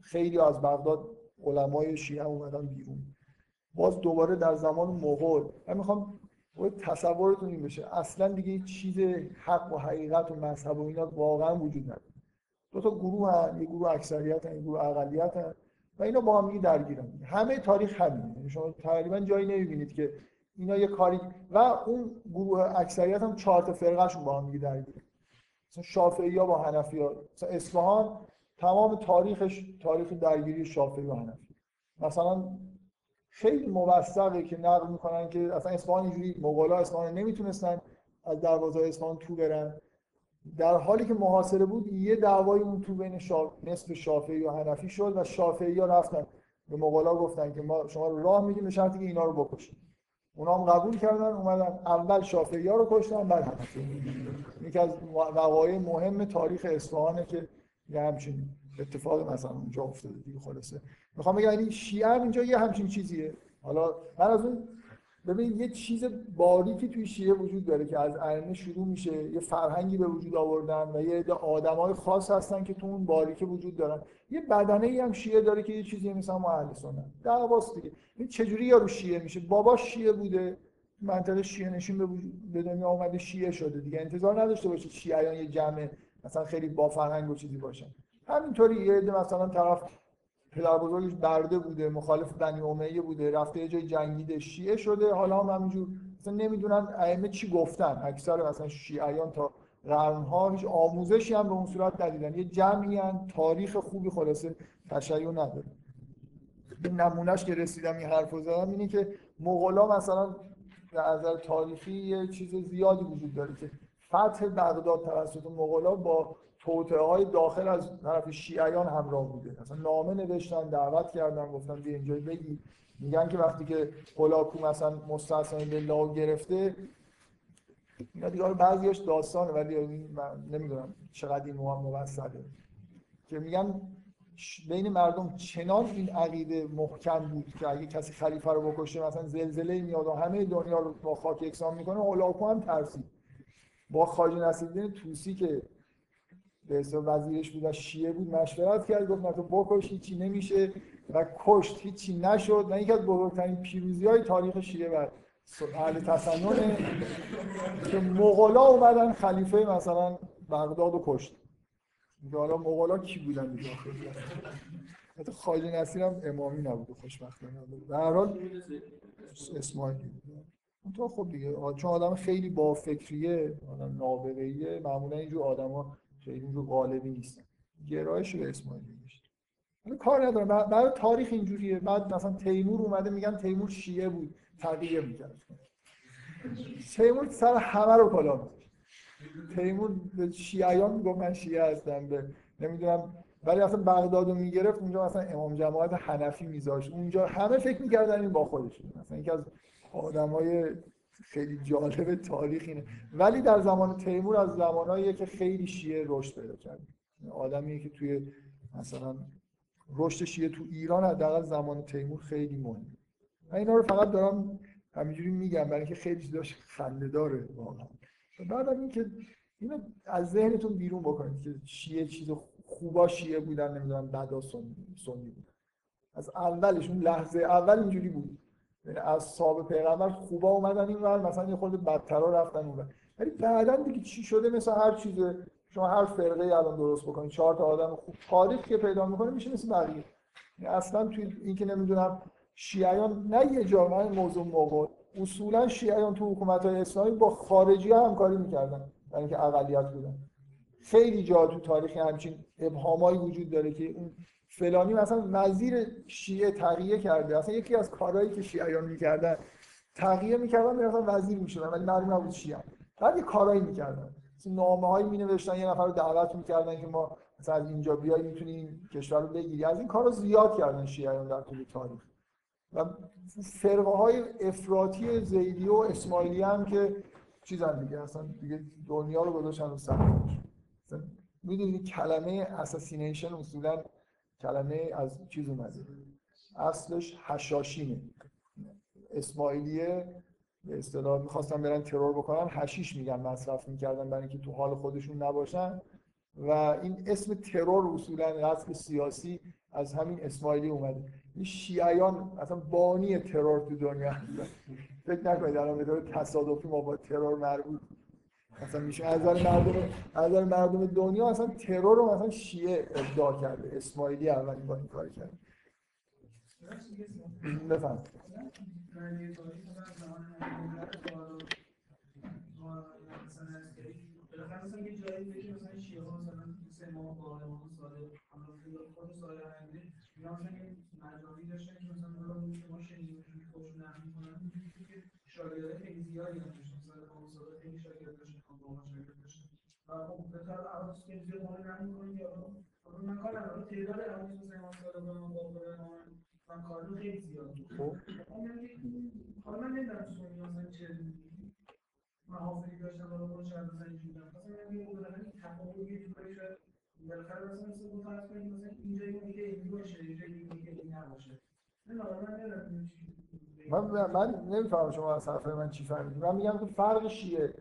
خیلی از بغداد علمای شیعه اومدن بیرون. باز دوباره در زمان مغول من می‌خوام تصورتون این بشه. اصلا دیگه چیز حق و حقیقت و مذهب و اینا واقعا وجود نداره. دو تا گروه هن یه گروه اکثریت هن یه گروه اقلیت هن و اینا با هم دیگه درگیرن همه تاریخ همینه. یعنی شما تقریبا جایی نمی‌بینید که اینا یه کاری و اون گروه اکثریت هم چهار تا فرقهشون با هم دیگه درگیره. مثلا شافعی ها با حنفی ها. مثلا اصفهان تمام تاریخش تاریخ درگیری شافعی و حنفی. مثلا خیلی موثقه که نقل می‌کنن که اصلا اصفهان اینجوری مغولا اصفهان نمی‌تونستن از دروازه اصفهان تو برن. در حالی که محاصره بود یه دعوای اون تو بین شا... نصف شافعی و حنفی شد و شافعی ها رفتن. به مغولا گفتن که ما شما راه میدیم به شرطی که اینا رو بکشید اونا هم قبول کردن اومدن. اول شافعی ها رو کشتن بعد حنفی. یکی از وقایع مهم تاریخ اصفهانه که یه همچین اتفاق مثلا اونجا افتاده دیگه خلاصه. می‌خوام بگم یعنی شیعه اینجا یه همچین چیزیه. حالا من از اون ببین یه چیز باریکی توی شیعه وجود داره که از ائمه شروع میشه یه فرهنگی به وجود آوردن و یه عده آدمای خاص هستن که تو اون باریکه وجود دارن. یه بدنه ای هم شیعه داره که یه چیزی مثلا ما اهل سنت. دعواست دیگه. این چجوری یارو شیعه میشه؟ بابا شیعه بوده منطقه شیعه نشین به, به دنیا اومده شیعه شده دیگه. انتظار نداشته باشید شیعیان یه جمع مثلا خیلی با فرهنگ و چیزی باشن. همینطوری یه عده مثلا طرف پدر بزرگش برده بوده مخالف بنی امیه بوده رفته یه جای جنگیده شیعه شده حالا هم همینجور. مثلا نمی‌دونن ائمه چی گفتن اکثر مثلا شیعیان تا قرنها هیچ آموزشی هم به اون صورت ندیدن. یه جمعی تاریخ خوبی خلاصه تشیع نداره. به نمونهش که رسیدم این حرف زدم اینه که مغلا مثلا در نظر تاریخی یه چیز زیادی وجود داره که فتح بغداد توسط مغلا با توطئه های داخل از طرف شیعیان همراه بوده. مثلا نامه نوشتن دعوت کردن گفتن بیا اینجا بگی. میگن که وقتی که هولاکو مثلا مستحسن بالله گرفته اینا دیگه بعضیش داستانه ولی من نمی‌دونم چقدر این موثقه که میگن بین مردم چنان این عقیده محکم بود که اگه کسی خلیفه رو بکشه مثلا زلزله میاد و همه دنیا رو با خاک یکسان می‌کنه هولاکو هم ترسید. با خواجه نصیرالدین توسی که به حساب وزیرش بود و شیعه بود مشورت کرد گفت نه تو بکش هیچی نمیشه و کشت هیچی نشد و یکی از بزرگترین پیروزی های تاریخ شیعه و اهل تسننه که مغلا اومدن خلیفه مثلا بغداد رو کشت. حالا مغلا کی بودن دیگه؟ حتی خواجه نصیر هم امامی نبود خوشبختانه در هر حال اسماعیلی تو خب دیگه چون آدم خیلی با فکریه آدم نابغه‌ایه معمولا اینجور آدما خیلی اینجور غالبی نیستن گرایش به اسماعیلی میشه حالا کار ندارم. برای تاریخ اینجوریه. بعد مثلا تیمور اومده میگن تیمور شیعه بود. تغییر می‌کرد. تیمور سر همه رو کلا تیمور به شیعیان می‌گفت من شیعه هستم به نمی‌دونم. ولی اصلا بغداد رو می‌گرفت اونجا مثلا امام جماعت حنفی میذاشت. اونجا همه فکر می‌کردن این با خودش مثلا یکی از آدمای خیلی جالب تاریخ اینه. ولی در زمان تیمور از زمانهایی که خیلی شیعه رشد پیدا کرد. آدمیه که توی مثلا رشد شیعه تو ایران حداقل زمان تیمور خیلی مهمه من اینا رو فقط دارم همینجوری میگم برای اینکه خیلی چیزاش خنده داره واقعا. بعد اینکه اینو از ذهنتون بیرون بکنید که شیعه چیز خوبا شیعه بودن نمی‌دونم بعدا سنی بودن. از اولش اون لحظه اول اینجوری بود. از صاحب پیغمبر خوبا اومدن این ور مثلا یه خورده بدترا رفتن اون ولی بعدا دیگه چی شده؟ مثل هر چیز شما هر فرقه الان درست بکنید چهار تا آدم خوب تاریخ که پیدا می‌کنه میشه مثل بقیه. یعنی اصلا توی این که نمی‌دونم شیعیان نه یه جا من موضوع موقع اصولا شیعیان تو حکومت های اسلامی با خارجی ها همکاری می‌کردن برای اینکه اقلیت بودن. خیلی جا تو تاریخ همچین ابهامایی وجود داره که اون فلانی مثلا وزیر شیعه تغییر کرده. اصلا یکی از کارهایی که شیعیان می‌کردن تغییر می‌کردن می‌رفتن وزیر می‌شدن ولی معلوم نبود شیعه. بعد یه کارهایی می‌کردن. نامه هایی می نوشتن یه نفر رو دعوت می‌کردن که ما مثلا از اینجا بیای می‌تونیم کشور رو بگیری از این کارا زیاد کردن شیعیان در طول تاریخ. و فرقه های افراطی زیدی و اسماعیلی هم که چیزن دیگه اصلا دیگه دنیا رو گذاشتن رو می‌دونید کلمه اساسینیشن اصولا کلمه از چیز اومده. اصلش حشاشینه اسماعیلیه به اصطلاح می‌خواستن برن ترور بکنن هشیش میگن مصرف می‌کردن برای اینکه تو حال خودشون نباشن. و این اسم ترور اصولا قتل سیاسی از همین اسماعیلی اومده. این شیعیان اصلا بانی ترور تو دنیا فکر نکنید الان به تصادفی ما با ترور مربوط مثلا میشه. از نظر مردم از مردم دنیا اصلا ترور رو مثلا شیعه ابداع کرده. اسماعیلی اولین با این کار کرده بفهم مثلا یه جایی بگی مثلا شیعه ها مثلا سه ماه با امام صادق خود صادق امیری اینا مثلا یه مجانی داشتن که مثلا حالا ما شنیدیم که خودشون نقل می‌کنن که شاگردای خیلی زیادی هم داشتن مثلا امام صادق خیلی شاگرد داشتن امام شاگرد داشتن به طور عوض که ما نقل می‌کنیم یا من کار ندارم تعداد احادیث مثلا صادق و امام باقر من کار خیلی زیاد خب. حالا من نمی‌دونم مثلا چه محافظی داشتن حالا برو شاید مثلا اینجوری مثلا من میگم بالاخره این تفاوت یه جورایی شاید بالاخره مثلا مثل اون فرض کنید مثلا اینجا یه میگه این باشه اینجا یه این نباشه. من من نمی‌فهمم شما از حرف من چی فهمیدید من میگم که فرق شیعه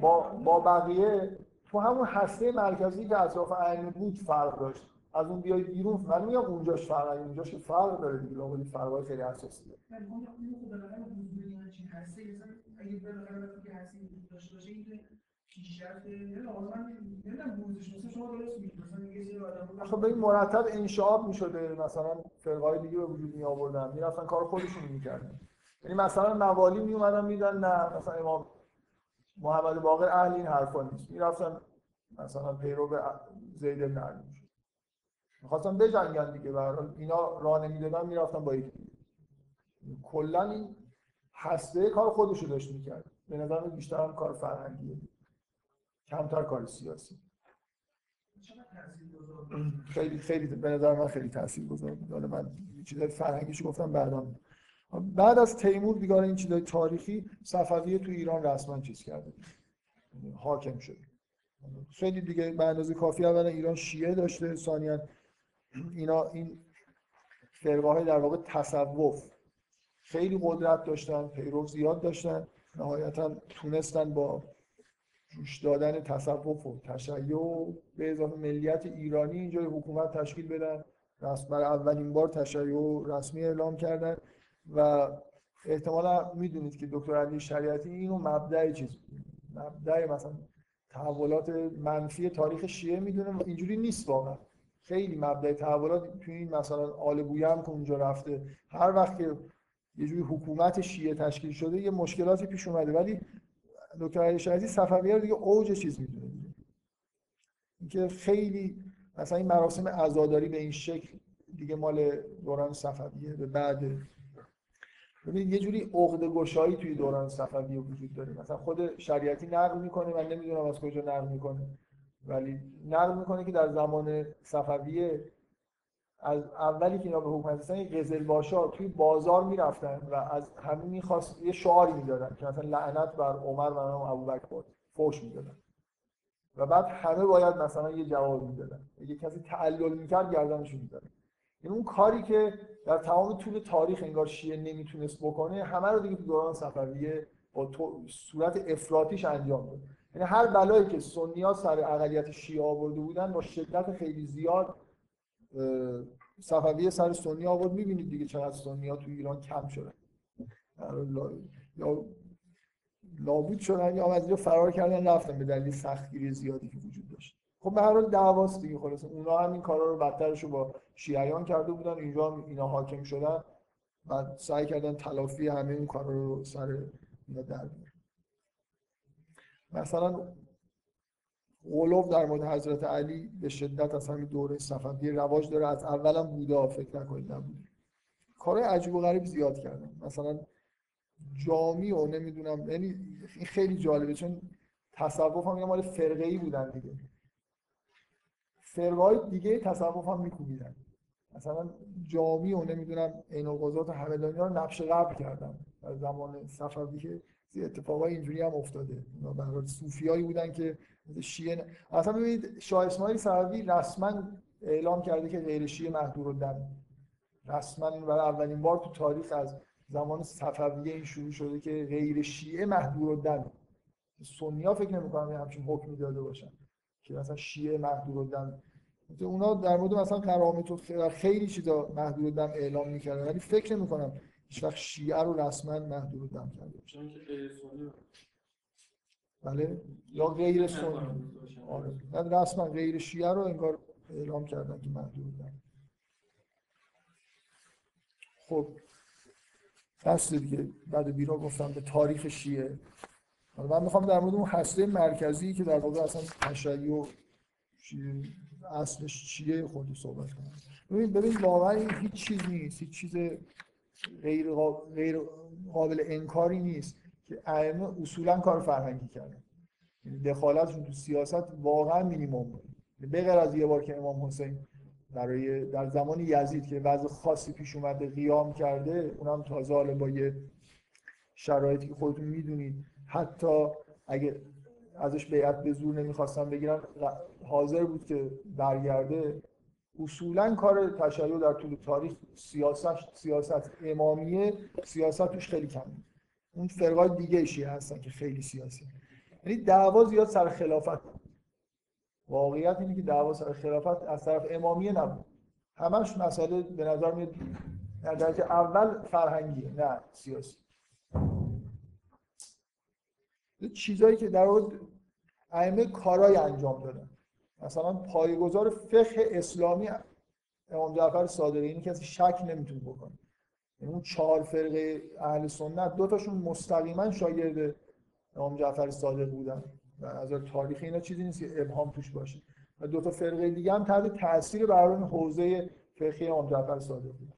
با با بقیه تو همون هسته مرکزی که اطراف ائمه بود فرق داشت. از اون بیای بیرون من میگم اونجاش فرق اونجاش فرق داره دیگه. لابد فرقای خیلی اساسی داره خب این مرتب انشعاب می‌شده. مثلا فرقای دیگه به وجود می آوردن می‌رفتن کار خودشون می‌کردن. یعنی مثلا موالی می اومدن میدن نه مثلا امام محمد باقر اهل این حرفا نیست. می‌رفتن مثلا پیرو به زید بن علی می‌شد. می‌خواستن بجنگن دیگه. حال اینا راه نمی‌دادن می‌رفتن با یکی کلا این هسته کار خودشو داشت می‌کرد. به نظر بیشتر هم کار فرهنگیه. کمتر کار سیاسی. خیلی خیلی به نظر من خیلی تاثیرگذار بود. حالا من چیزای فرهنگیش گفتم بعدا بعد از تیمور دیگه این چیزای تاریخی صفویه تو ایران رسما چیز کرده. حاکم شده. خیلی دیگه به اندازه کافی اولا ایران شیعه داشته ثانیا اینا این فرقه در واقع تصوف خیلی قدرت داشتن پیرو زیاد داشتن نهایتا تونستن با جوش دادن تصوف و تشیع به اضافه ملیت ایرانی اینجا حکومت تشکیل بدن. رسم برای اولین بار تشیع رسمی اعلام کردن. و احتمالا می‌دونید که دکتر علی شریعتی اینو مبدع چیز مبدع مثلا تحولات منفی تاریخ شیعه می‌دونه اینجوری نیست واقعا. خیلی مبدع تحولات توی این مثلا آل بویه هم که اونجا رفته. هر وقت که یه جوری حکومت شیعه تشکیل شده یه مشکلاتی پیش اومده. ولی دکتر علی شریعتی صفویه رو دیگه اوج چیز می‌دونه. اینکه خیلی مثلا این مراسم عزاداری به این شکل دیگه مال دوران صفویه به بعد ببینید یه جوری عقده گشایی توی دوران صفویه وجود داره. مثلا خود شریعتی نقل می‌کنه من نمی‌دونم از کجا نقل می‌کنه. ولی نقل می‌کنه که در زمان صفویه از اولی که اینا به حکومت رسیدن یه قزلباشا توی بازار می‌رفتن و از همه می‌خواست یه شعاری می‌دادن که مثلا لعنت بر عمر و ابوبکر باد فوش می‌دادن. و بعد همه باید مثلا یه جواب می‌دادن. اگه کسی تعلل می‌کرد گردنشو می‌دادن این اون کاری که در تمام طول تاریخ انگار شیعه نمی‌تونست بکنه همه رو دیگه تو دوران صفویه با. صورت افراطیش انجام داد یعنی هر بلایی که سنی سر اقلیت شیعه آورده بودن با شدت خیلی زیاد صفویه سر سنی آورد می‌بینید دیگه چقدر سنی ها تو ایران کم شدن یا نابود شدن یا از فرار کردن رفتن به دلیل سختگیری زیادی که وجود خب به هر حال دعواست دیگه خلاص اونا هم این کارا رو بدترش رو با شیعیان کرده بودن اینجا هم اینا حاکم شدن. و سعی کردن تلافی همه این کارا رو سر اینا در مثلا قلوب در مورد حضرت علی به شدت از همین دوره صفوی رواج داره از اولم بوده فکر نکنید نبوده. کارهای عجیب و غریب زیاد کردن. مثلا جامی و نمی‌دونم یعنی این خیلی جالبه چون تصوف هم مال فرقه ای بودن دیگه. فرقه های دیگه تصوف هم میکوبیدن. مثلا جامی و نمی‌دونم القضات و همدانی رو نقش قبل کردن. در زمان صفوی که اتفاقای اینجوری هم افتاده. اونا به هر صوفیایی بودن که شیعه اصلا ببینید شاه اسماعیل صفوی رسما اعلام کرده که غیر شیعه محدور الدم. رسما برای اولین بار تو تاریخ از زمان صفویه این شروع شده که غیر شیعه محدور الدم. سنی ها فکر نمی‌کنم همچین حکمی داده باشن. که مثلا شیعه محدور الدم اونا در مورد مثلا کرامت و خیلی چیزا محدود الدم اعلام می‌کردن. ولی فکر نمی‌کنم هیچ وقت شیعه رو رسما محدود الدم کرده باشن. بله؟ یا غیر سنی. آره. رسما غیر شیعه رو انگار اعلام کردن که محدود الدم خب. فصل دیگه بعد بیرا گفتم به تاریخ شیعه. من می‌خوام در مورد اون هسته مرکزی که در واقع اصلا تشیع و اصلش چیه خودی صحبت کنم. ببین ببین واقعا هیچ چیز نیست. هیچ چیز غیر, غیر قابل انکاری نیست که ائمه اصولا کار فرهنگی کردن. یعنی دخالتشون تو سیاست واقعا مینیمم بود. به غیر از یه بار که امام حسین برای در زمان یزید که وضع خاصی پیش اومده قیام کرده اونم تازه حالا با یه شرایطی که خودتون می‌دونید حتی اگه ازش بیعت به زور نمی‌خواستن بگیرن حاضر بود که برگرده. اصولا کار تشیع در طول تاریخ سیاست سیاست امامیه سیاست توش خیلی کم اون فرقای دیگه شیعه هستن که خیلی سیاسی. یعنی دعوا زیاد سر خلافت واقعیت اینه که دعوا سر خلافت از طرف امامیه نبود. همش مسئله به نظر میاد در درجه اول فرهنگیه نه سیاسی. چیزایی که در ائمه کارای انجام دادن. مثلا پایه‌گذار فقه اسلامی امام جعفر صادقی اینی کسی شک نمی‌تونه بکنه. یعنی اون چهار فرقه اهل سنت دو تاشون مستقیما شاگرد امام جعفر صادق بودن. و از تاریخی اینا چیزی نیست که ابهام توش باشه. و دو تا فرقه دیگه هم تحت تاثیر برای حوزه فقهی امام جعفر صادق بودن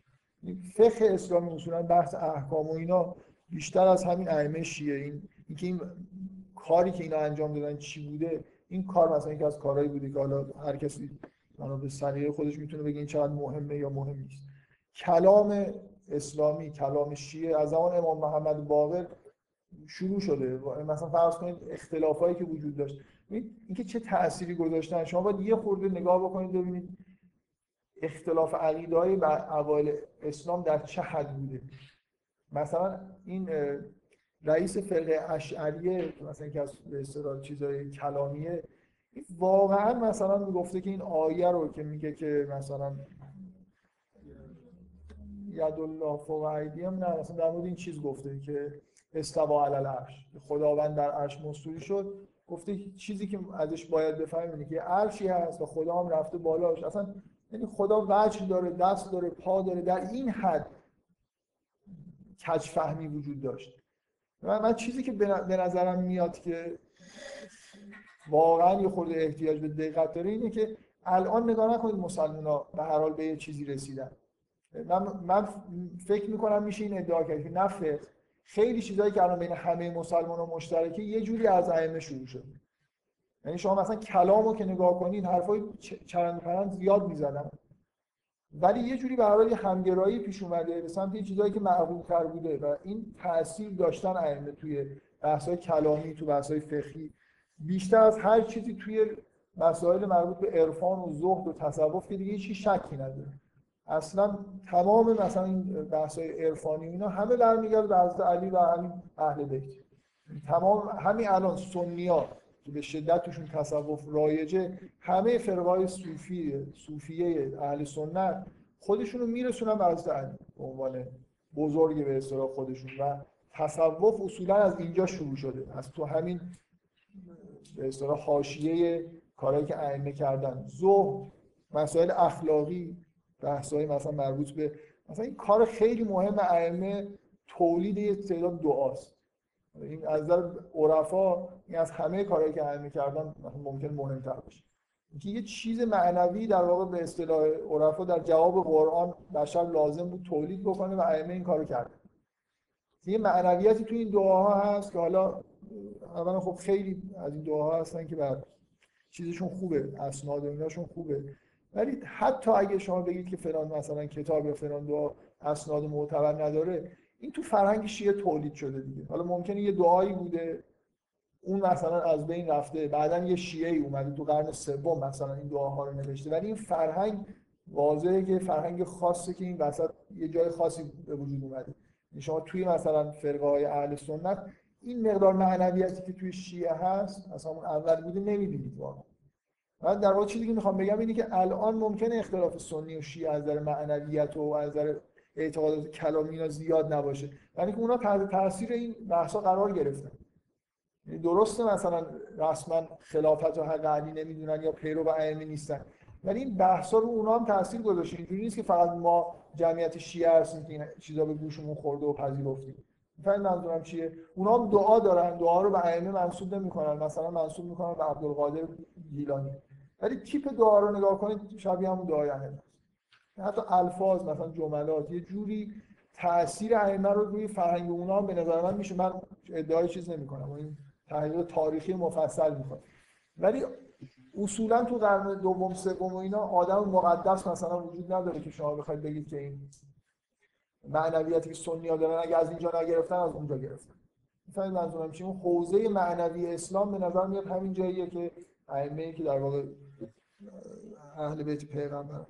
فقه اسلامی اصولا بحث احکام و اینا بیشتر از همین ائمه شیعه. این اینکه این کاری که اینا انجام دادن چی بوده این کار مثلا یکی از کارهایی بوده که حالا هر کسی به سلیقه خودش می‌تونه بگه این چقدر مهمه یا مهم نیست. کلام اسلامی کلام شیعه از زمان امام محمد باقر شروع شده. مثلا فرض کنید اختلافایی که وجود داشت. اینکه چه تأثیری گذاشتن. شما باید یه خورده نگاه بکنید ببینید اختلاف عقیده های اوایل اسلام در چه حد بوده. مثلا این رئیس فرقه اشعریه مثلا که از به چیزای کلامیه واقعا مثلا می‌گفته که این آیه رو که میگه که مثلا ید الله فوق ایدیهم نه مثلا در مورد این چیز گفته که استوا علی العرش خداوند در عرش مستوری شد. گفته چیزی که ازش باید بفهمیم که عرشی هست و خدا هم رفته بالاش. اصلا یعنی خدا وجه داره دست داره پا داره در این حد کج فهمی وجود داشت. من, من چیزی که به نظرم میاد که واقعا یه خورده احتیاج به دقت داره اینه که الان نگاه نکنید مسلمان ها به هر حال به یه چیزی رسیدن. من, من فکر می‌کنم میشه این ادعا کرد که نه خیلی چیزایی که الان بین همه مسلمان ها مشترکه یه جوری از ائمه شروع شد. یعنی شما مثلا کلامو که نگاه کنید حرفای چرند پرند زیاد می‌زدن ولی یه جوری به حال همگرایی پیش اومده به سمت یه چیزایی که معقول تر بوده و این تاثیر داشتن ائمه توی بحث‌های کلامی تو بحث‌های فقهی. بیشتر از هر چیزی توی مسائل مربوط به عرفان و زهد و تصوف که دیگه هیچ شکی نداره. اصلا تمام مثلا این بحث های عرفانی اینا همه برمیگرده به حضرت علی و همین اهل بیت. تمام همین الان سنیا که به شدت توشون تصوف رایجه. همه فرقای صوفی صوفیه اهل سنت خودشون رو میرسونن به حضرت علی به عنوان بزرگ به اصطلاح خودشون و تصوف اصولا از اینجا شروع شده. از تو همین به اصطلاح حاشیه کارهایی که ائمه کردن. زهد مسائل اخلاقی بحث‌های مثلا مربوط به مثلا این کار خیلی مهم ائمه تولید یه تعداد دعاست. این از نظر عرفا این از همه کارهایی که ائمه کردن ممکن مهمتر باشه. اینکه یه چیز معنوی در واقع به اصطلاح عرفا در جواب قرآن بشر لازم بود تولید بکنه و ائمه این کارو کرد یه معنویتی تو این دعاها هست که حالا اولا خب خیلی از این دعاها هستن که بعد چیزشون خوبه اسناد ایناشون خوبه. ولی حتی اگه شما بگید که فلان مثلا کتاب یا فلان دعا اسناد معتبر نداره این تو فرهنگ شیعه تولید شده دیگه. حالا ممکنه یه دعایی بوده اون مثلا از بین رفته بعدا یه شیعه ای اومده تو قرن سوم مثلا این دعاها رو نوشته. ولی این فرهنگ واضحه که فرهنگ خاصه که این وسط یه جای خاصی به وجود اومده. یعنی شما توی مثلا فرقه های اهل سنت این مقدار معنویتی که توی شیعه هست اصلا اون اول بوده نمی‌بینید واقعا. من در واقع چیزی که می‌خوام بگم اینه که الان ممکنه اختلاف سنی و شیعه از نظر معنویت و از نظر اعتقادات کلامی اینا زیاد نباشه. یعنی که اونا تحت تاثیر این بحثا قرار گرفتن. یعنی درسته مثلا رسما خلافت و حق علی نمی‌دونن یا پیرو و ائمه نیستن. ولی این بحثا رو اونا هم تاثیر گذاشته. اینجوری نیست که فقط ما جمعیت شیعه هستیم که این چیزا به گوشمون خورده و پذیرفتیم. فهم منظورم چیه؟ اونا هم دعا دارن. دعا رو به ائمه منسوب نمی‌کنن. مثلا منسوب می‌کنن به عبدالقادر گیلانی. ولی تیپ دعا رو نگاه کنید شبیه همون دعای اهل حتی الفاظ مثلا جملات یه جوری تاثیر ائمه رو روی فرهنگ اونا به نظر من میشه من ادعای چیز نمی‌کنم. این تحلیل تاریخی مفصل می‌کنه ولی اصولا تو قرن دوم سوم و اینا آدم مقدس مثلا وجود نداره که شما بخواید بگید که این معنویتی که سنی ها دارن اگه از اینجا نگرفتن از اونجا گرفتن. مثلا منظورم چیه اون حوزه معنوی اسلام به نظر میاد همین جاییه که ائمه که در واقع اهل بیت پیغمبر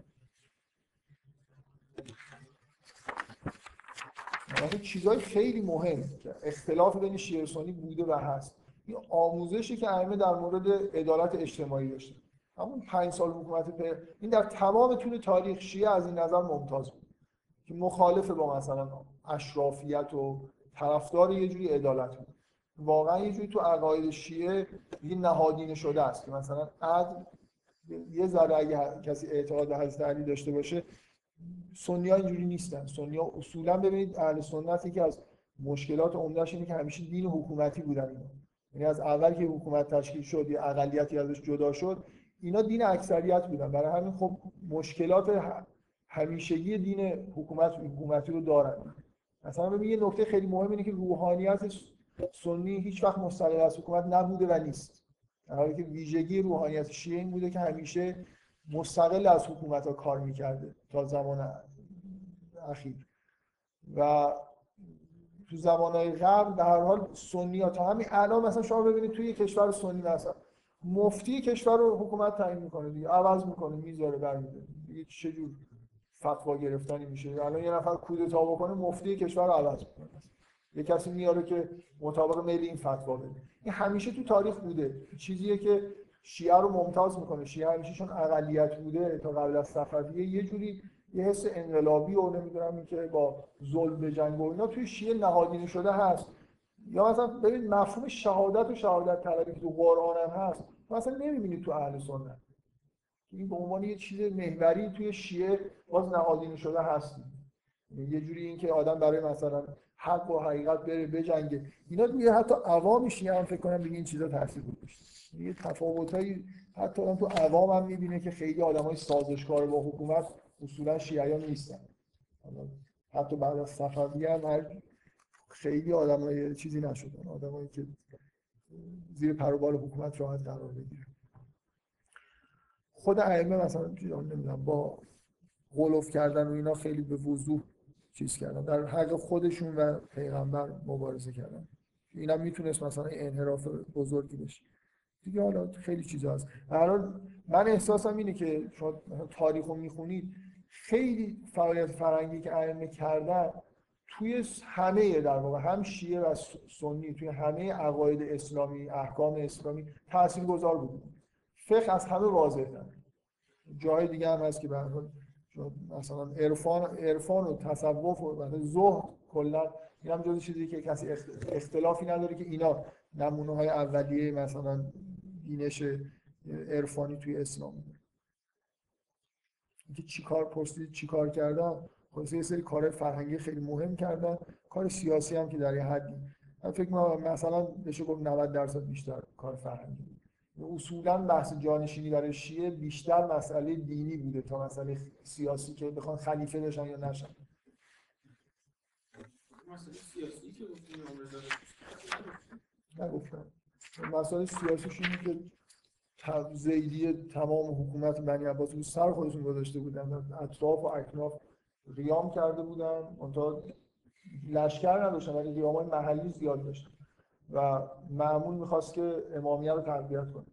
مثلا چیزهای خیلی مهم. که اختلاف بین شیعه سنی بوده و هست. این آموزشی که ائمه در مورد عدالت اجتماعی داشته همون پنج سال حکومت پی... این در تمام طول تاریخ شیعه از این نظر ممتاز بود. که مخالف با مثلا اشرافیت و طرفدار یه جوری عدالت بود. واقعا یه جوری تو عقاید شیعه دیگه نهادینه شده است که مثلا عدل یه ذره اگه کسی اعتقاد به حضرت علی داشته باشه سنی ها اینجوری نیستن. سنی ها اصولا ببینید اهل سنت یکی از مشکلات عمدهش اینه که همیشه دین حکومتی بودن اینا. یعنی از اول که حکومت تشکیل شد یا اقلیتی ازش جدا شد اینا دین اکثریت بودن. برای همین خب مشکلات همیشگی دین حکومت حکومتی رو دارن. مثلا ببین یه نکته خیلی مهم اینه که روحانیت سنی هیچ وقت مستقل از حکومت نبوده و نیست. در حالی که ویژگی روحانیت شیعه این بوده که همیشه مستقل از حکومت ها کار می‌کرده تا زمان اخیر. و تو زمانهای قبل در هر حال سنی ها تا همین الان مثلا شما ببینید توی کشور سنی مثلا مفتی کشور رو حکومت تعیین می‌کنه دیگه عوض می‌کنه می‌ذاره برمیده دیگه. چه جور فتوا گرفتنی میشه؟ الان یه نفر کودتا بکنه مفتی کشور رو عوض می‌کنه. یه کسی میاره که مطابق میل این فتوا بده. این همیشه تو تاریخ بوده. چیزیه که شیعه رو ممتاز می‌کنه. شیعه همیشه چون اقلیت بوده تا قبل از صفویه یه جوری یه حس انقلابی و نمی‌دونم این که با ظلم به جنگ و اینا توی شیعه نهادینه شده هست. یا مثلا ببین مفهوم شهادت و شهادت طلبی که تو قرآن هم هست مثلا نمی‌بینید تو اهل سنت. این به عنوان یه چیز محوری توی شیعه باز نهادینه شده هست یه جوری اینکه آدم برای مثلا حق و حقیقت بره بجنگه. اینا دیگه حتی عوام شیعه هم فکر کنم دیگه این چیزا تاثیر گذاشته. یه تفاوتایی حتی آدم تو عوام هم می‌بینه که خیلی آدمای سازشکار با حکومت اصولا شیعیان نیستن. حتی بعد از صفوی هم خیلی آدمای چیزی نشدن آدمایی که زیر پروبال حکومت راحت قرار بگیره. خود ائمه مثلا نمی‌دونم با غلوف کردن و اینا خیلی به وضوح چیز کردن. در حق خودشون و پیغمبر مبارزه کردن. اینا می‌تونست مثلا انحراف بزرگی بشه. دیگه حالا خیلی چیزا هست. الان من احساسم اینه که شما تاریخ رو می‌خونید خیلی فعالیت فرنگی که ائمه کردن توی همه در واقع هم شیعه و سنی توی همه عقاید اسلامی احکام اسلامی تاثیرگذار بود فقه از همه واضح جای دیگه هم هست که به مثلا عرفان عرفان و تصوف و مثلا زهد کلا این هم جز چیزی که کسی اختلافی نداره که اینا نمونه های اولیه مثلا دینش عرفانی توی اسلام اینکه چیکار پرسید چیکار کردن خلاص یه سری کار فرهنگی خیلی مهم کردن کار سیاسی هم که در یه حدی. من فکر می‌کنم مثلا بشه گفت 90 درصد بیشتر کار فرهنگی. اصولا بحث جانشینی برای شیعه بیشتر مسئله دینی بوده تا مسئله سیاسی که بخوان خلیفه بشن یا نشن. مسئله سیاسی که نگفتم. مسئله سیاسیش اینه که زیدی تمام حکومت بنی عباس رو سر خودشون گذاشته بودن. اطراف و اکناف قیام کرده بودن. اونتا لشکر نداشتن ولی قیام های محلی زیاد داشتن. و معمول می‌خواست که امامیه رو تقویت کنه.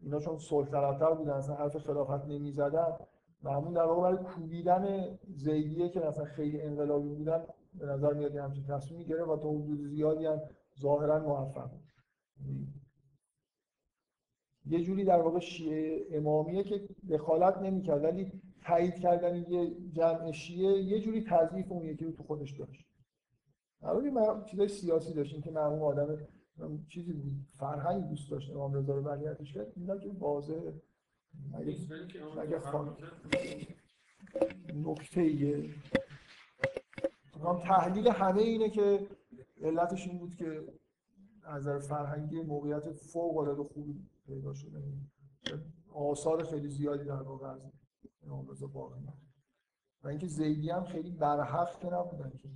اینا چون صلح طلبتر بودن اصلا حرف خلافت نمی‌زدن. معمول در واقع برای کوبیدن زیدیه که اصلا خیلی انقلابی بودن به نظر میاد همچین تصمیمی گرفت و تا حدود زیادی هم ظاهرا موفق یه جوری در واقع شیعه امامیه که دخالت نمی‌کرد ولی تایید کردن یه جمع شیعه یه جوری تضعیف اون یکی رو تو خودش داشت. در چیزای سیاسی داشتیم که معمول آدم چیزی بود فرهنگ دوست داشت امام رضا رو برگردش کرد. اینا که واضح اگه اگه خان... نکته ایه تحلیل همه اینه که علتش این بود که از نظر فرهنگی موقعیت فوق العاده خوبی پیدا شده. آثار خیلی زیادی در واقع از امام رضا باقی و اینکه زیدی هم خیلی برحق که نبودن که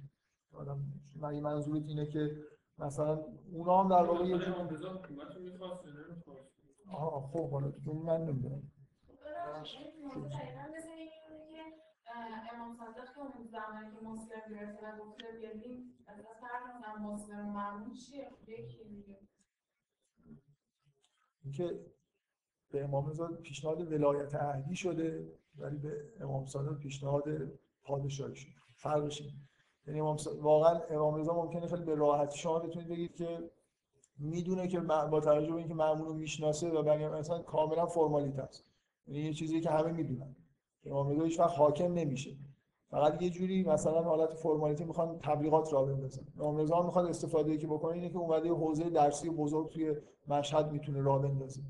آدم من منظورت اینه که مثلا اونا هم در واقع یه جور آها خب حالا اون من نمی‌دونم. امام صادق که اون زمانی که مسلم گرفته و گفته بیادیم از طرف مسلم معمول چیه یکی دیگه اینکه به امام رضا پیشنهاد ولایت اهلی شده ولی به امام صادق پیشنهاد پادشاهی شده. فرقش یعنی امام واقعا امام رضا ممکنه خیلی به راحتی شما بتونید بگید که می‌دونه که با توجه به اینکه معمول می‌شناسه و بنی مثلا کاملا فرمالیته است. یعنی یه چیزی که همه می‌دونن. امام رضا هیچ وقت حاکم نمیشه. فقط یه جوری مثلا حالت فرمالیتی می‌خوان تبلیغات را بندازن. امام رضا می‌خواد استفاده که بکنه اینه که اومده حوزه درسی بزرگ توی مشهد می‌تونه راه بندازه.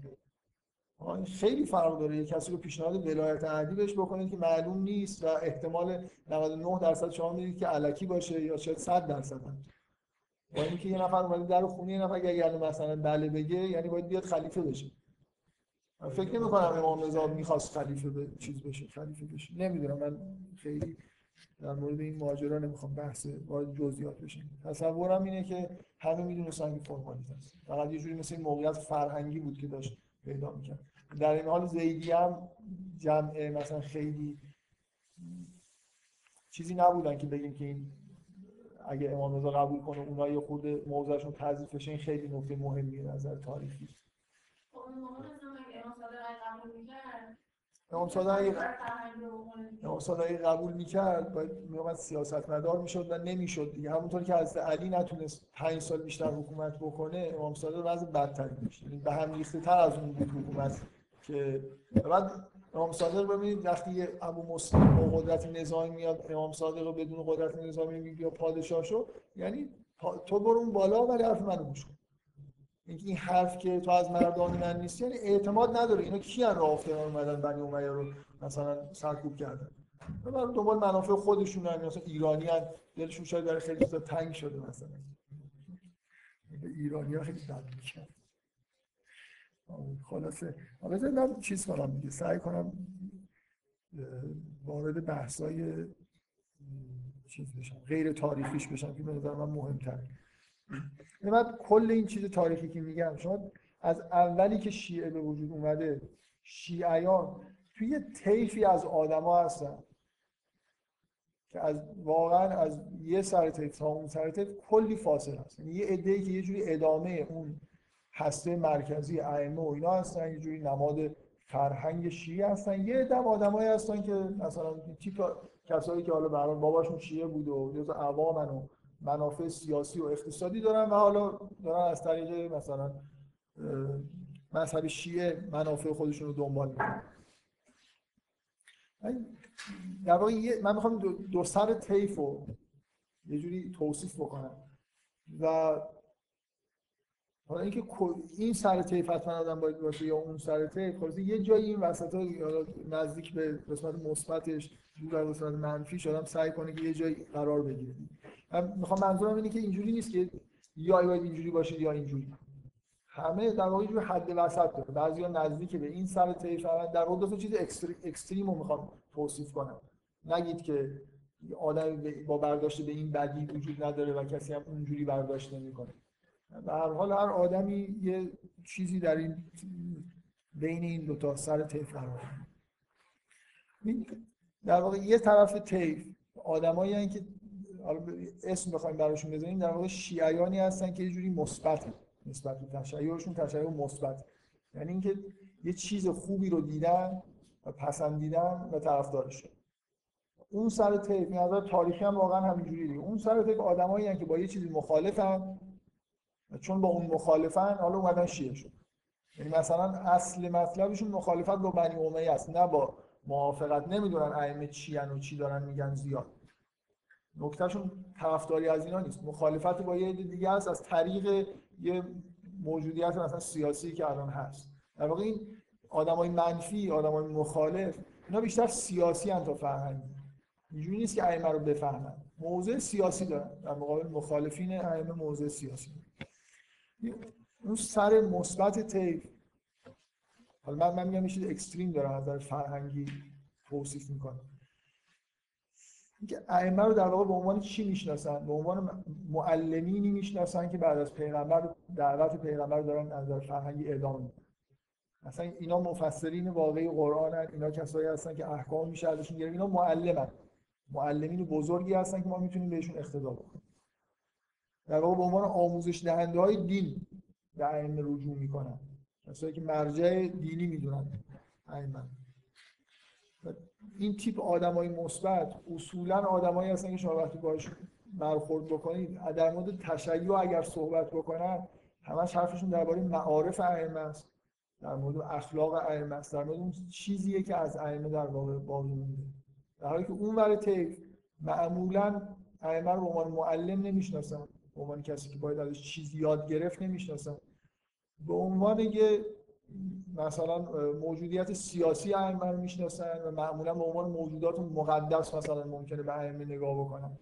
این خیلی فرق داره. یه کسی رو پیشنهاد ولایت عهدی بهش بکنید که معلوم نیست و احتمال 99 درصد شما می‌دید که علکی باشه یا شاید 100 درصد هم. با اینکه یه نفر اومده در خونه یه نفر اگر مثلا بله بگه یعنی باید بیاد خلیفه بشه. فکر نمی کنم امام رضا می‌خواست خلیفه به چیز بشه خلیفه بشه. نمی‌دونم من خیلی در مورد این ماجرا نمی‌خوام بحث وارد جزئیات بشیم. تصورم اینه که همه می‌دونستن که فرمالیته است. فقط یه جوری مثل این موقعیت فرهنگی بود که داشت پیدا می‌کرد. در این حال زیدی هم جمع مثلا خیلی چیزی نبودن که بگیم که این اگه امام رضا قبول کنه اونها یه خود موضعشون تضعیف بشه این خیلی نکته مهمیه نظر تاریخی. خب امام صادق اگه امام صادق قبول می‌کرد باید میومد سیاستمدار می‌شد و نمی‌شد دیگه. همونطور که حضرت علی نتونست پنج سال بیشتر حکومت بکنه امام صادق وضع بدتری یعنی به هم ریخته تر از اون بود حکومت که بعد امام صادق ببینید وقتی ابو مسلم با قدرت نظامی میاد امام صادق بدون قدرت نظامی میگه پادشاه شو یعنی تو برو اون بالا ولی حرف منو گوش کن. این حرف که تو از مردان من نیستی یعنی اعتماد نداره. اینا کی راه افتادن؟ اومدن بنی امیه رو مثلا سرکوب کردن. برای دنبال منافع خودشون هم مثلا ایرانی هم دلشون شاید برای خیلی چیزا تنگ شده مثلا. ایرانی ها خیلی بد می‌کرد خلاصه. حالا من چیز کنم دیگه. سعی کنم وارد بحثای چیز بشم غیر تاریخیش بشم که به نظر من مهمتر من کل این چیز تاریخی که میگم شما از اولی که شیعه به وجود اومده شیعیان توی یه طیفی از آدما هستن که از واقعا از یه سر طیف تا اون سر طیف کلی فاصله هست یعنی یه عده‌ای که یه جوری ادامه اون هسته مرکزی ائمه و اینا هستن یه جوری نماد فرهنگ شیعه هستن. یه عده آدمایی هستن که مثلا تیپ کسایی که حالا برای باباشون شیعه بود و جز عوامن و منافع سیاسی و اقتصادی دارن و حالا دارن از طریق مثلا مذهب شیعه منافع خودشون رو دنبال می‌کنن. در واقع من می‌خوام دو, سر طیف رو یه جوری توصیف بکنم. و حالا اینکه این سر طیف حتما آدم باید باشه یا اون سر طیف خلاصه یه جایی این وسط نزدیک به قسمت مثبتش دور از قسمت منفیش آدم سعی کنه که یه جایی قرار بگیره. من می‌خوام منظورم اینه که اینجوری نیست که یا باید اینجوری باشه یا اینجوری. همه در واقع یه حد وسط داره. بعضیا نزدیک به این سر طیف در واقع دو چیز اکستر- اکستریم رو می‌خوام توصیف کنم. نگید که آدم با برداشت به این بدی وجود نداره و کسی هم اونجوری برداشت نمی‌کنه. به هر حال هر آدمی یه چیزی در این بین این دو تا سر طیف قرار در واقع یه طرف طیف آدمایی که حالا اسم بخوایم براشون بزنیم در واقع شیعیانی هستن که یه جوری مثبت نسبت به تشیعشون تشیع مثبت. یعنی اینکه یه چیز خوبی رو دیدن و پسندیدن و طرفدارش شدن اون سر طیف این نظر تاریخی هم واقعا همینجوری دیگه. اون سر طیف آدمایی که با یه چیزی مخالفن چون با اون مخالفن حالا اومدن شیعه شد یعنی مثلا اصل مطلبشون مخالفت با بنی امیه است نه با موافقت. نمی‌دونن ائمه چی و چی دارن میگن زیاد. نکتهشون طرفداری از اینا نیست. مخالفت با یه دیگه است از طریق یه موجودیت مثلا سیاسی که الان هست. در واقع این آدمای منفی آدمای مخالف اینا بیشتر سیاسی ان تا فرهنگی اینجوری نیست که ائمه رو بفهمن. موضع سیاسی دارن. در مقابل مخالفین ائمه موضع سیاسی. دارن. اون سر مثبت طیف. حالا من من میگم اکستریم دارم از نظر فرهنگی توصیف می‌کنم. ائمه رو در واقع به عنوان چی می‌شناسن؟ به عنوان معلمینی می‌شناسن که بعد از پیغمبر دعوت پیغمبر دارن از نظر فرهنگی میدن مثلا اینا مفسرین واقعی قرآن هن. اینا کسایی هستن که احکام میشه ازشون گرفت اینا معلمن. معلمین بزرگی هستن که ما می‌تونیم بهشون اقتدا بکنیم. در واقع به عنوان آموزش دهنده های دین به ائمه رجوع می‌کنن. کسایی که مرجع دینی می‌دونن ائمه. این تیپ آدمای مثبت اصولا آدمایی هستن که شما وقتی باهاش برخورد بکنید در مورد تشیع اگر صحبت بکنن همش حرفشون درباره معارف ائمه است. در مورد اخلاق ائمه است. در مورد اون چیزیه که از ائمه در واقع باقی مونده. در حالی که اون ور طیف معمولا ائمه رو عنوان معلم نمی‌شناسن. به عنوان کسی که باید ازش چیزی یاد گرفت نمی‌شناسن. به عنوان یه مثلا موجودیت سیاسی ائمه رو می‌شناسن و معمولا به عنوان موجودات مقدس مثلا ممکنه به ائمه نگاه بکنن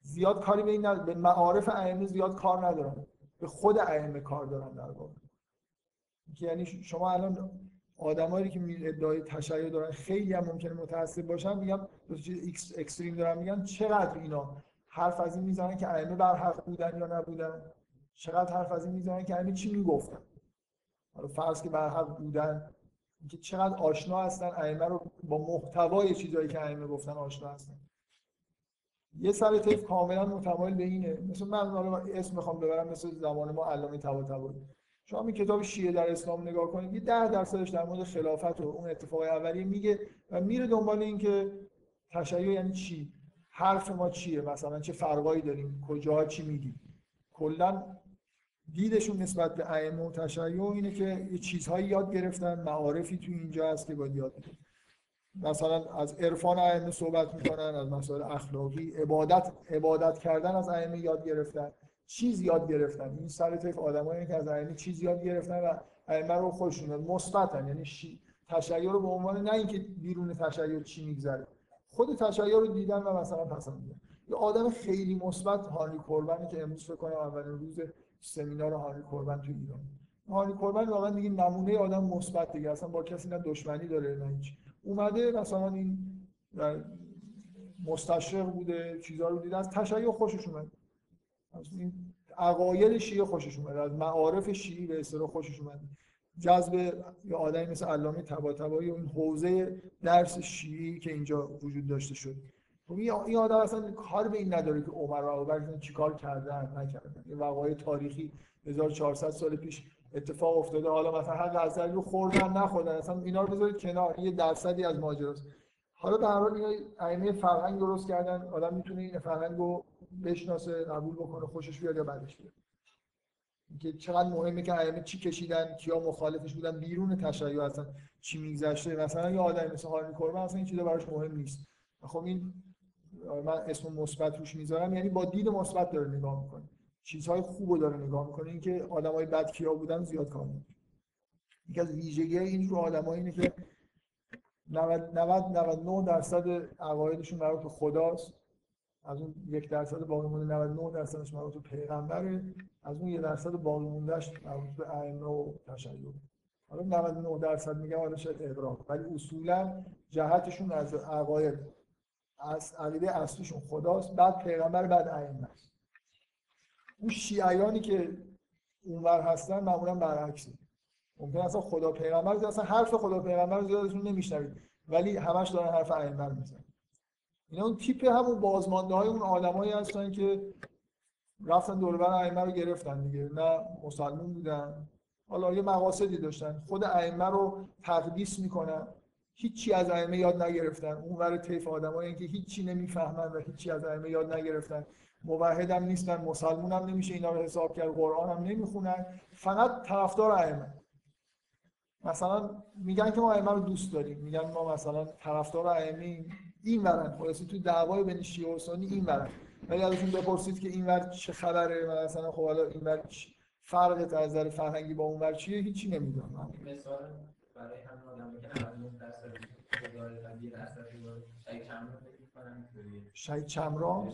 زیاد کاری به این. به معارف ائمه زیاد کار ندارن به خود ائمه کار دارن در که یعنی شما الان آدمایی که ادعای تشیع دارن خیلی هم ممکنه متعصب باشن میگم دو چیز ex extreme دارن میگن چقدر اینا حرف از این می‌زنن که ائمه بر حق بودن یا نبودن؟ چقدر حرف از این می‌زنن که ائمه چی می‌گفتن؟ حالا فرض که بر حق بودن که چقدر آشنا هستن ائمه رو با محتوای چیزایی که ائمه گفتن آشنا هستن. یه سر طیف کاملا متمایل به اینه مثل من حالا اسم می‌خوام ببرم مثل زمان ما علامه طباطبایی. شما این کتاب شیعه در اسلام نگاه کنید یه ده درصدش در مورد خلافت و اون اتفاق اولیه میگه و میره دنبال این که تشیع یعنی چی؟ حرف ما چیه مثلا؟ چه فرقایی داریم؟ کجا چی میگیم؟ کلا دیدشون نسبت به ائمه و تشیع اینه که یه چیزهایی یاد گرفتن معارفی تو اینجا هست که باید یاد بگیرن. مثلا از عرفان ائمه صحبت می‌کنن از مسائل اخلاقی عبادت عبادت کردن از ائمه یاد گرفتن چیز یاد گرفتن. این سر طیف آدمایی که از ائمه چیز یاد گرفتن و ائمه رو خودشون مثبتن یعنی شی... تشیع رو به عنوان نه اینکه بیرون تشیع چی میگذره. خود تشیع رو دیدن و مثلا پسندیدن. یه آدم خیلی مثبت هانی کوربنی که امروز فکر کنم اولین روز سمینار هانی کوربن تو ایران. هانی کوربن واقعا دیگه نمونه آدم مثبت دیگه. اصلا با کسی نه دشمنی داره نه هیچ. اومده مثلا این مستشرق بوده چیزا رو دیده. از تشیع خوشش اومد. از این عقاید شیعه خوشش اومد. از معارف شیعی به اصطلاح خوشش اومد. جذب یه آدمی مثل علامه طباطبایی و این حوزه درس شیعی که اینجا وجود داشته شد. این این آدم اصلا کار به این نداره که عمر و ابوبکر چیکار کردن نکردن. این وقایع تاریخی 1400 سال پیش اتفاق افتاده. حالا مثلا هر غزلی رو خوردن نخوردن. اصلا اینا رو بذارید کنار. یه درصدی از ماجراست. حالا به هر حال اینا ائمه فرهنگ درست کردن. آدم می‌تونه این فرهنگ رو بشناسه قبول بکنه خوشش بیاد یا بدش بیاد. که چقدر مهمه که ائمه چی کشیدن کیا مخالفش بودن بیرون تشیع اصلا چی میگذشته. مثلا یه آدمی مثل هارمی کوربن اصلا این چیزا براش مهم نیست. خب این من اسم مثبت روش می‌ذارم. یعنی با دید مثبت داره نگاه می‌کنه. چیزهای خوب رو داره نگاه می‌کنه. اینکه آدمای بد کیا بودن زیاد کار نمی‌کنه یکی از ویژگی این رو آدمایی اینه که 90 99 درصد عقایدشون مربوط به خداست. از اون یک درصد باقی مونده 99 درصدش مربوط به پیغمبره. از اون یک درصد باقی موندهش مربوط به ائمه و تشیع. حالا 99 درصد میگم حالا شاید ولی اصولا جهتشون از عقاید. از عقیده اصلیشون خداست بعد پیغمبر بعد ائمه. است اون شیعیانی که اونور هستن معمولا برعکسه. ممکن اصلا خدا پیغمبر اصلا حرف خدا پیغمبر زیادشون نمیشنوید ولی همش دارن حرف ائمه رو می‌زنن. اینا اون تیپ همون بازمانده های اون آدمایی هستن که رفتن دور بر ائمه رو گرفتن دیگه. نه مسلمون بودن حالا یه مقاصدی داشتن. خود ائمه رو تقدیس می‌کنن. هیچی از ائمه یاد نگرفتن. اون ور طیف آدمایی که هیچی نمی‌فهمن و هیچی از ائمه یاد نگرفتن. موحد نیستن مسلمون هم نمیشه اینا رو حساب کرد قرآن هم نمی‌خونن. فقط طرفدار ائمه. مثلا میگن که ما ائمه رو دوست داریم. میگن ما مثلا طرفدار ائمه این ورن خلاص تو دعوای بین شیعه و سنی این ورن ولی ازشون بپرسید که این ور چه خبره؟ مثلا خب حالا این ور فرق از نظر فرهنگی با اون ور چیه؟ هیچی نمی‌دونم. مثال برای همین آدم که 99 درصد داره و 10 درصد داره شاید چمران.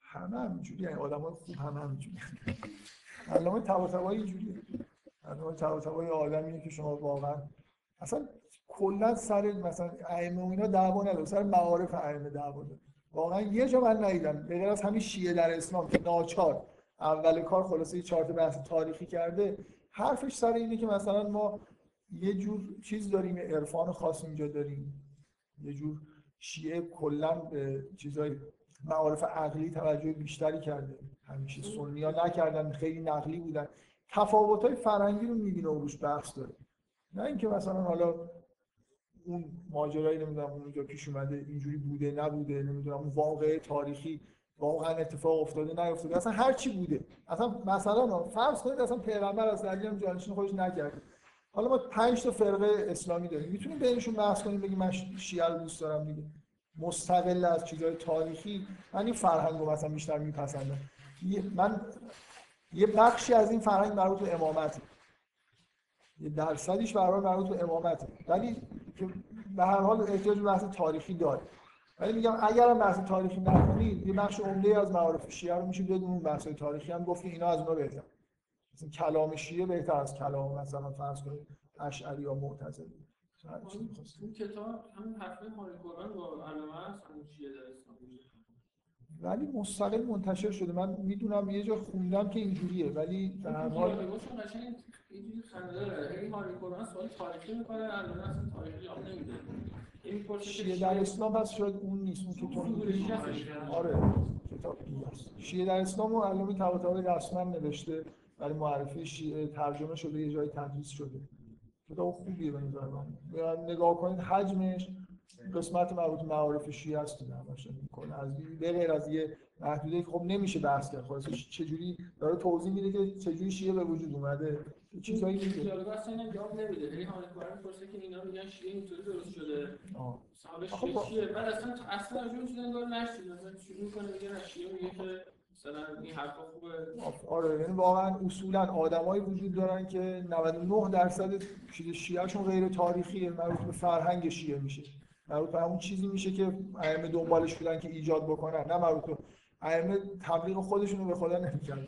همه همینجوری یعنی آدم های خوب همه همینجوری علامه طباطبایی اینجوریه. علامه طباطبایی آدمیه که شما واقعا اصلا کلا سر مثلا ائمه و اینا دعوا نداره سر معارف ائمه دعوا داره. واقعا یه جا من ندیدم به غیر از همین شیعه در اسلام که ناچار اول کار خلاصه یه چارت بحث تاریخی کرده حرفش سر اینه که مثلا ما یه جور چیز داریم یه عرفان خاص اینجا داریم. یه جور شیعه کلا به چیزای معارف عقلی توجه بیشتری کرده. همیشه سنی ها نکردن خیلی نقلی بودن. تفاوت های فرنگی رو می‌بینه و روش بحث داره. نه اینکه مثلا حالا اون ماجرایی نمی‌دونم اونجا پیش اومده اینجوری بوده نبوده نمی‌دونم اون واقعه تاریخی واقعا اتفاق افتاده نیفتاده. اصلا هر چی بوده. اصلا مثلا فرض کنید اصلا پیغمبر از هم جانشین خودش نکرده. حالا ما پنج تا فرقه اسلامی داریم. می‌تونیم بینشون بحث کنیم بگیم من شیعه رو دوست دارم دیگه. مستقل از چیزهای تاریخی. من این فرهنگ رو مثلا بیشتر میپسندم. من یه بخشی از این فرهنگ مربوط به امامت یه درصدیش برای مربوط به امامت ولی که به هر حال احتیاج به بحث تاریخی داره. ولی میگم اگر هم بحث تاریخی نکنید یه بخش عمده از معارف شیعه رو میشه بدون اون بحث تاریخی هم گفت اینا از اونا بهتر کلام شیعه بهتر از کلام مثلا فرض کنید اشعری یا معتزلی. می‌خواستید. اون کتاب همین حرفه مال قرآن با علامه هست همون شیعه در اسلام. ولی مستقل منتشر شده. من می‌دونم یه جا خوندم که اینجوریه ولی به هر حال دیالوگاشون قشنگ یه جوری خنده داره. مال قرآن سوال تاریخی می‌کنه علامه اصلا تاریخی جواب نمیده. این شیعه در اسلام پس شاید اون نیست اون هستش. آره کتاب دیگه است شیعه در اسلام و علامه طباطبایی رسما نوشته. برای معرفی شیعه ترجمه شده یه جای تدریس شده. کتاب خوبیه به نظر من. برای نگاه کنید حجمش قسمت مربوط معارف شیعه است. دیگه همش از به غیر از یه محدوده که خب نمیشه بحث کرد. خلاص چجوری داره توضیح میده که چجوری شیعه به وجود اومده؟ چیزایی میگه. دیالوگ اصلا اینا جواب نمیده. هی مال قرآن می‌پرسه که اینا میگن شیعه اینطوری درست شده. صاحب شیعه بعد اصلا اصلا به چیزا انگار نشید مثلا شروع می‌کنه؟ میگه شیعه میگه که مثلا این حرفا خوبه. آره یعنی واقعا اصولا آدمایی وجود دارن که 99 درصد چیز شیعهشون غیر تاریخیه مربوط به فرهنگ شیعه میشه. مربوط به همون چیزی میشه که ائمه دنبالش بودن که ایجاد بکنن نه مربوط به ائمه تبلیغ خودشون رو به خدا نمی‌کردن.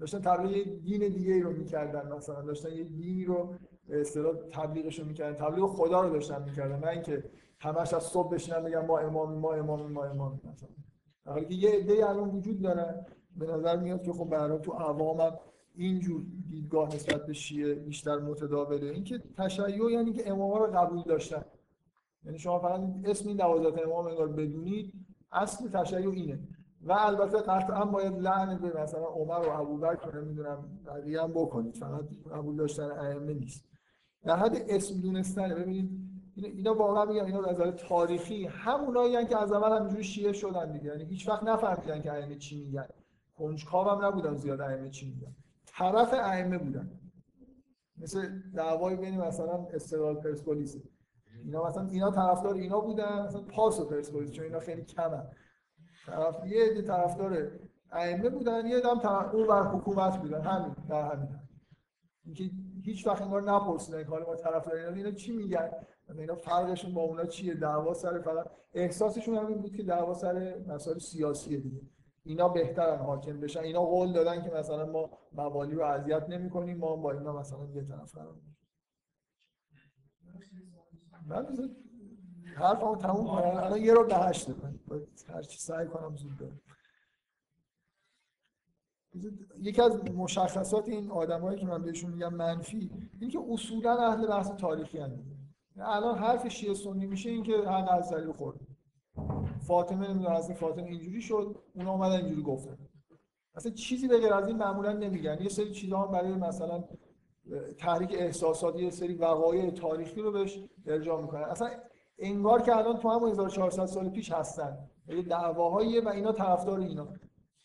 داشتن تبلیغ دین دیگه ای رو می‌کردن مثلا داشتن یه دینی رو به اصطلاح تبلیغش می‌کردن. تبلیغ خدا رو داشتن می‌کردن نه اینکه همش از صبح بشینن بگن ما امامی ما امامی ما امامی مثلا. حالی که یه عده‌ای الان وجود دارن به نظر میاد که خب برای تو عوامم اینجور دیدگاه نسبت به شیعه بیشتر متداوله. اینکه تشیع یعنی که اماما رو قبول داشتن. یعنی شما فقط اسم این دوازده امام انگار بدونید اصل تشیع اینه. و البته قطعا باید لعن به مثلا عمر و ابوبکر نمی‌دونم بقیه هم بکنید. فقط قبول داشتن ائمه نیست. در حد اسم دونستنه ببینید اینا- اینا واقعا میگم اینا از نظر تاریخی همونایی که از اول همینجوری شیعه شدن دیگه. یعنی هیچ وقت نفهمیدن که ائمه چی میگن. کنجکاو هم نبودن زیاد ائمه چی میگن. طرف ائمه بودن. مثل دعوای بین مثلا استقلال پرسپولیس. اینا مثلا اینا طرفدار اینا بودن مثلا پاس و پرسپولیس چون اینا خیلی کمن. طرف یه عده طرفدار ائمه بودن یه هم طرف اون بر حکومت بودن. همین در همین. اینکه هیچ وقت انگار نپرسیدن که حالا ما طرفدار اینا. اینا چی میگن؟ اینا فرقشون با اونا چیه؟ دعوا سر فقط احساسشون هم این بود که دعوا سر مسائل سیاسیه دیگه. اینا بهترن حاکم بشن. اینا قول دادن که مثلا ما موالی رو اذیت نمی‌کنیم ما با اینا مثلا یه طرف قرار می‌گیریم. بذار حرفمو تموم کنم. الان یه رو به هشت هر چی سعی کنم زود برم. یکی از مشخصات این آدمایی که من بهشون میگم منفی این که اصولا اهل بحث تاریخی هم الان حرف شیعه سنی میشه این که حق از دلیل خورد. فاطمه نمی‌دونم از فاطمه اینجوری شد اونا اومدن اینجوری گفتن. اصلا چیزی به غیر از این معمولا نمیگن. یه سری چیزا برای مثلا تحریک احساسات یه سری وقایع تاریخی رو بهش ارجاع می‌کنن. اصلا انگار که الان تو هم 1400 سال پیش هستن. یه دعواهایی و اینا طرفدار اینا.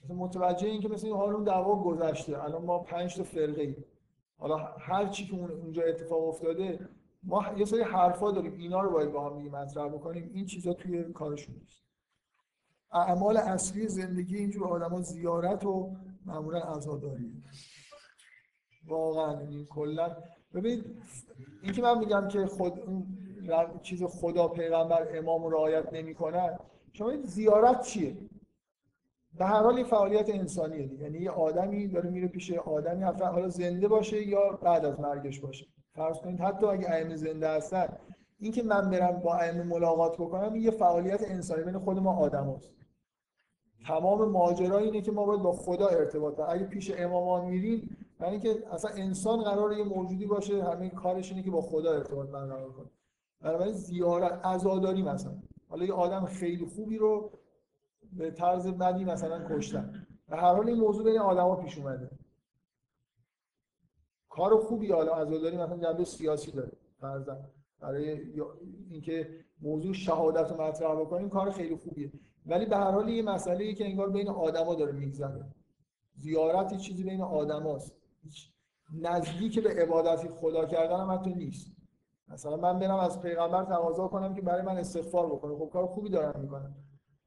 مثلا متوجه این که مثلا این حال اون دعوا گذشته. الان ما پنج تا فرقه ایم حالا هر چی که اون- اونجا اتفاق افتاده ما یه سری حرفا داریم اینا رو باید با هم دیگه مطرح بکنیم. این چیزا توی کارشون نیست. اعمال اصلی زندگی اینجور آدما زیارت و معمولا عزاداری. واقعا یعنی کلا. ببینید این که من میگم که خود چیز خدا پیغمبر امام رو رعایت نمی‌کنن شما این زیارت چیه؟ به هر حال این فعالیت انسانیه یعنی یه آدمی داره میره پیش آدمی حالا زنده باشه یا بعد از مرگش باشه. فرض کنید حتی اگه ائمه زنده هستن این که من برم با ائمه ملاقات بکنم یه فعالیت انسانی بین خود ما آدماست تمام ماجرا اینه که ما باید با خدا ارتباط داریم اگه پیش امامان میریم یعنی که اصلا انسان قراره یه موجودی باشه همه کارش اینه که با خدا ارتباط برقرار کنه. بنابراین زیارت عزاداری مثلا. حالا یه آدم خیلی خوبی رو به طرز بدی مثلا کشتن. و هر حال این موضوع بین آدما پیش اومده. کار خوبی حالا عزاداری مثلا جنبه سیاسی داره. فرضاً برای اینکه موضوع شهادت رو مطرح بکنیم کار خیلی خوبیه. ولی به هر حال یه مسئله که انگار بین آدما داره میگذره. زیارت یه چیزی بین آدماست. نزدیک به عبادتی خدا کردن هم حتی نیست. مثلا من برم از پیغمبر تقاضا کنم که برای من استغفار بکنه. خب کار خوبی دارم می‌کنم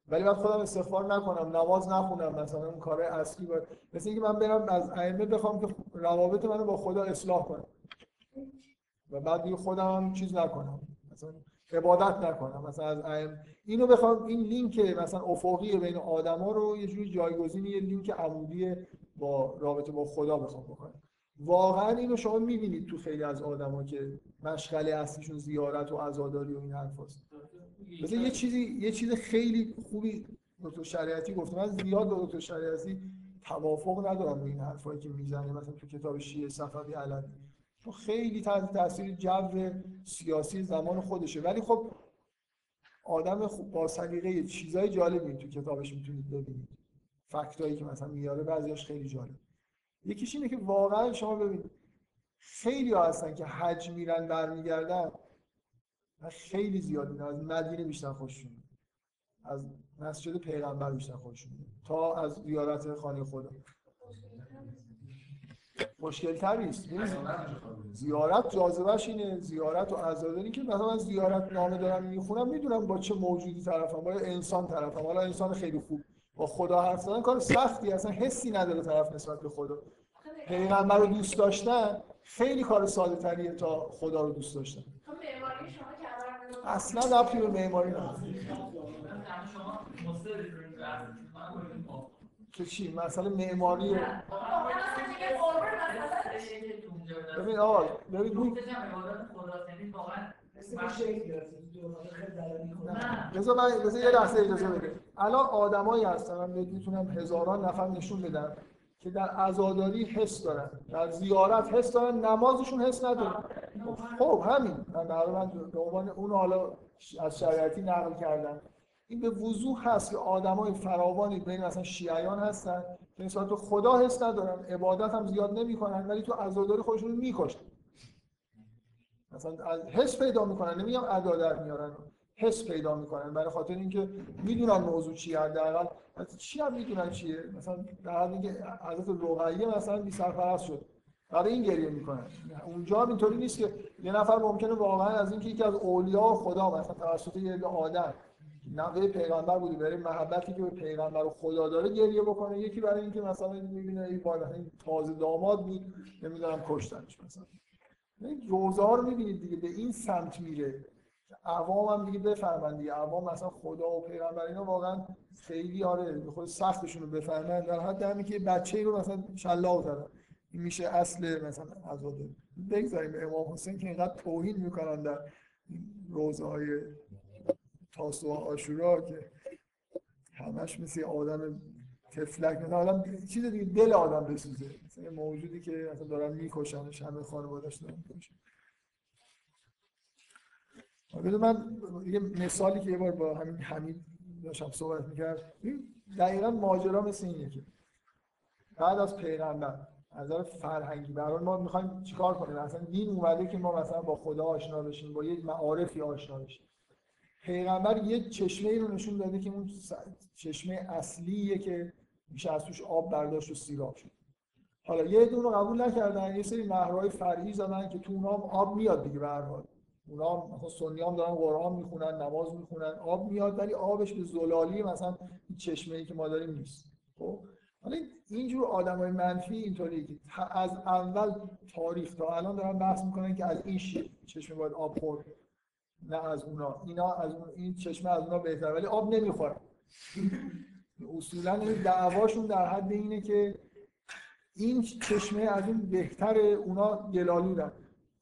ولی بعد خودم استغفار نکنم نماز نخونم مثلا اون کار اصلی باید. مثل اینکه من برم از ائمه بخوام که روابط منو با خدا اصلاح کنم و بعد دیگه خودم چیز نکنم. مثلا عبادت نکنم. مثلا از ائمه. اینو بخوام این لینک مثلا افقی بین آدما رو یه جوری جایگزین یه لینک عمودی با رابطه با خدا بخوام بکنم. واقعا اینو شما می‌بینید تو خیلی از آدما که مشغله اصلیشون زیارت و عزاداری و این حرفاست. مثلا یه چیزی یه چیز خیلی خوبی دکتر شریعتی گفت. من زیاد با دکتر شریعتی توافق ندارم با این حرفایی که می‌زنه. مثلا تو کتاب شیعه صفوی علوی. چون خیلی تحت تاثیر جو سیاسی زمان خودشه. ولی خب آدم خوب با سلیقه چیزای جالبی تو کتابش می‌تونید ببینید. فکتایی که مثلا میاره بعضیاش خیلی جالب. یکیش اینه که واقعا شما ببینید خیلی ها هستن که حج میرن برمیگردن. من خیلی زیاد میدم از مدینه بیشتر خوششون. از مسجد پیغمبر بیشتر خوششون. تا از زیارت خانه خدا. مشکل تری است زیارت جاذبهش اینه. زیارت و عزاداری که مثلا من زیارت نامه دارم می‌خونم می‌دونم با چه موجودی طرفم با انسان طرفم. حالا انسان خیلی خوب با خدا حرف زدن کار سختی اصلا حسی نداره طرف نسبت به خدا. پیغمبر رو دوست داشتن خیلی کار ساده تریه تا خدا رو دوست داشتن تو معماری شما کمر رو- اصلا ربطی به معماری نداره. که چی مثلا معماری ببین آقا ببین. نه بذار من بذار یه لحظه اجازه بده الان آدمایی هستن من می‌تونم هزاران نفر نشون بدم که در عزاداری حس دارن در زیارت حس دارن نمازشون حس ندارن. خب همین. من در به عنوان اون حالا از شریعتی نقل کردم. این به وضوح هست که آدمای فراوانی بین مثلا شیعیان هستن که نسبت به خدا حس ندارن عبادت هم زیاد نمی‌کنن ولی تو عزاداری خودشون می‌کشن مثلا حس پیدا می‌کنن نمیگم ادا در میارن. حس پیدا می‌کنن. برای خاطر اینکه می‌دونن موضوع چیه حداقل. چی هم می‌دونن چیه؟ مثلا در حد اینکه حضرت رقیه مثلا بی سرپرست شد. برای این گریه می‌کنن. اونجا هم اینطوری نیست که یه نفر ممکنه واقعا از اینکه یکی از اولیاء خدا مثلا توسط یه آدم نوه پیغمبر بودی برای محبتی که به پیغمبر و خدا داره گریه بکنه. یکی برای اینکه مثلا می‌بینه این بالا این تازه داماد بود نمی‌دونم کشتنش مثلا. این روزه ها رو می‌بینید دیگه به این سمت میره. عوام هم دیگه بفهمن دیگه. عوام مثلا خدا و پیغمبر اینا واقعا خیلی آره خود سختشون رو بفهمن. در حد همین که بچه رو مثلا شلاق زدن. این میشه اصل مثلا عزاده بگذاریم. امام حسین که اینقدر توهین می‌کنن در روزه های تاسوعا آشورا که همش مثل آدم تفلک مثلا آدم چیز دیگه دل آدم بسوزه. مثلا موجودی که مثلا دارن میکشنش همه خانواده‌اش دارن بذار من یه مثالی که یه بار با همین حمید داشتم صحبت می‌کرد. دقیقا ماجرا مثل اینه که بعد از پیغمبر از نظر فرهنگی برای ما می‌خوایم چیکار کنیم؟ مثلا دین اومده که ما مثلا با خدا آشنا بشیم با یه معارفی آشنا بشیم. پیغمبر یه چشمه رو نشون داده که اون چشمه اصلیه که میشه از توش آب برداشت و سیراب شد. حالا یه رو قبول نکردن یه سری نهرهای فرعی زدن که تو اونها آب میاد دیگه به هر حال. اونا سنی هم دارن قرآن می‌خونن نماز می‌خونن آب میاد ولی آبش به زلالی مثلا چشمه ای که ما داریم نیست. خب؟ حالا اینجور آدمای منفی اینطوری که از اول تاریخ تا الان دارن بحث می‌کنن که از این چشمه باید آب خورد نه از اونا. اینا از اون این چشمه از اونا بهتر ولی آب نمی‌خوره [laughs] اصولا این دعواشون در حد اینه که این چشمه از اون بهتره اونا گلالودن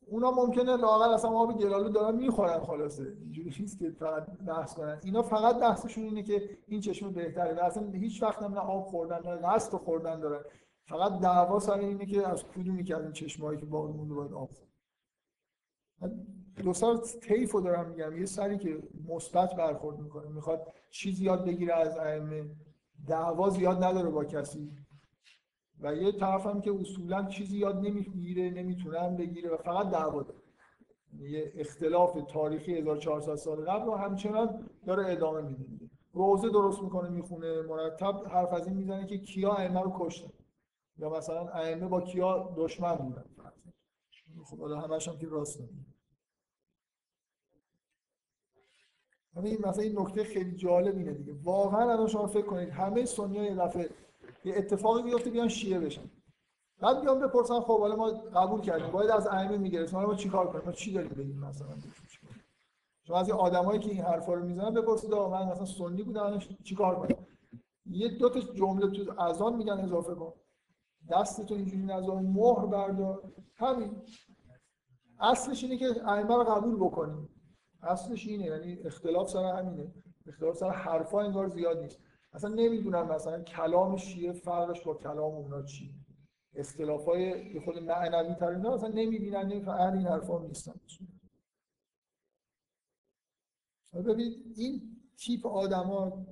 اونا ممکنه لاغر اصلا آب گلالود دارن می‌خورن خلاصه. اینجوری نیست که فقط بحث کنن. اینا فقط بحثشون اینه که این چشمه بهتره. اصلا هیچ وقت هم نه آب خوردن نه قصد خوردن دارن. فقط دعوا سر اینه که از کدومی که از این چشمه‌ای که باقی مونده باید آب خورد. دو سال طیف رو دارم میگم. یه سری که مثبت برخورد می‌کنه. می‌خواد چیزی یاد بگیره از ائمه. دعوا زیاد نداره با کسی. و یه طرف هم که اصولا چیزی یاد نمی‌گیره نمی‌تونن بگیره و فقط دعوا داره. یه اختلاف تاریخی 1400 سال قبل رو همچنان داره ادامه میده. روزه درست می‌کنه می‌خونه مرتب حرف از این می‌زنه که کیا ائمه رو کشتن. یا مثلا ائمه با کیا دشمن بودن. خب حالا همش هم که راست یعنی این مثلا این نکته خیلی جالب اینه دیگه. واقعا الان شما فکر کنید همه سنی یه دفعه یه اتفاقی میفته بیان شیعه بشن. بعد بیان بپرسن خب حالا ما قبول کردیم. باید از ائمه می‌گرفتیم. حالا ما چیکار کنیم؟ ما چی داریم بگیم مثلا؟ شما از این آدمایی که این حرفا رو می‌زنن بپرسید آقا من مثلا سنی بودم الان چیکار کنم؟ یه دو تا جمله تو اذان میگن اضافه کن. دستتو اینجوری نذار مهر بردار. همین. اصلش اینه که ائمه رو قبول بکنیم. اصلش اینه یعنی اختلاف سر همینه. اختلاف سر حرفا انگار زیاد نیست. اصلا نمی‌دونم مثلا کلام شیعه فرقش با کلام اونا چی. اختلافای خود معنوی تر اینا اصلا نمی‌بینن نمی‌فهمن. این حرفا نیستن. ببینید این تیپ آدما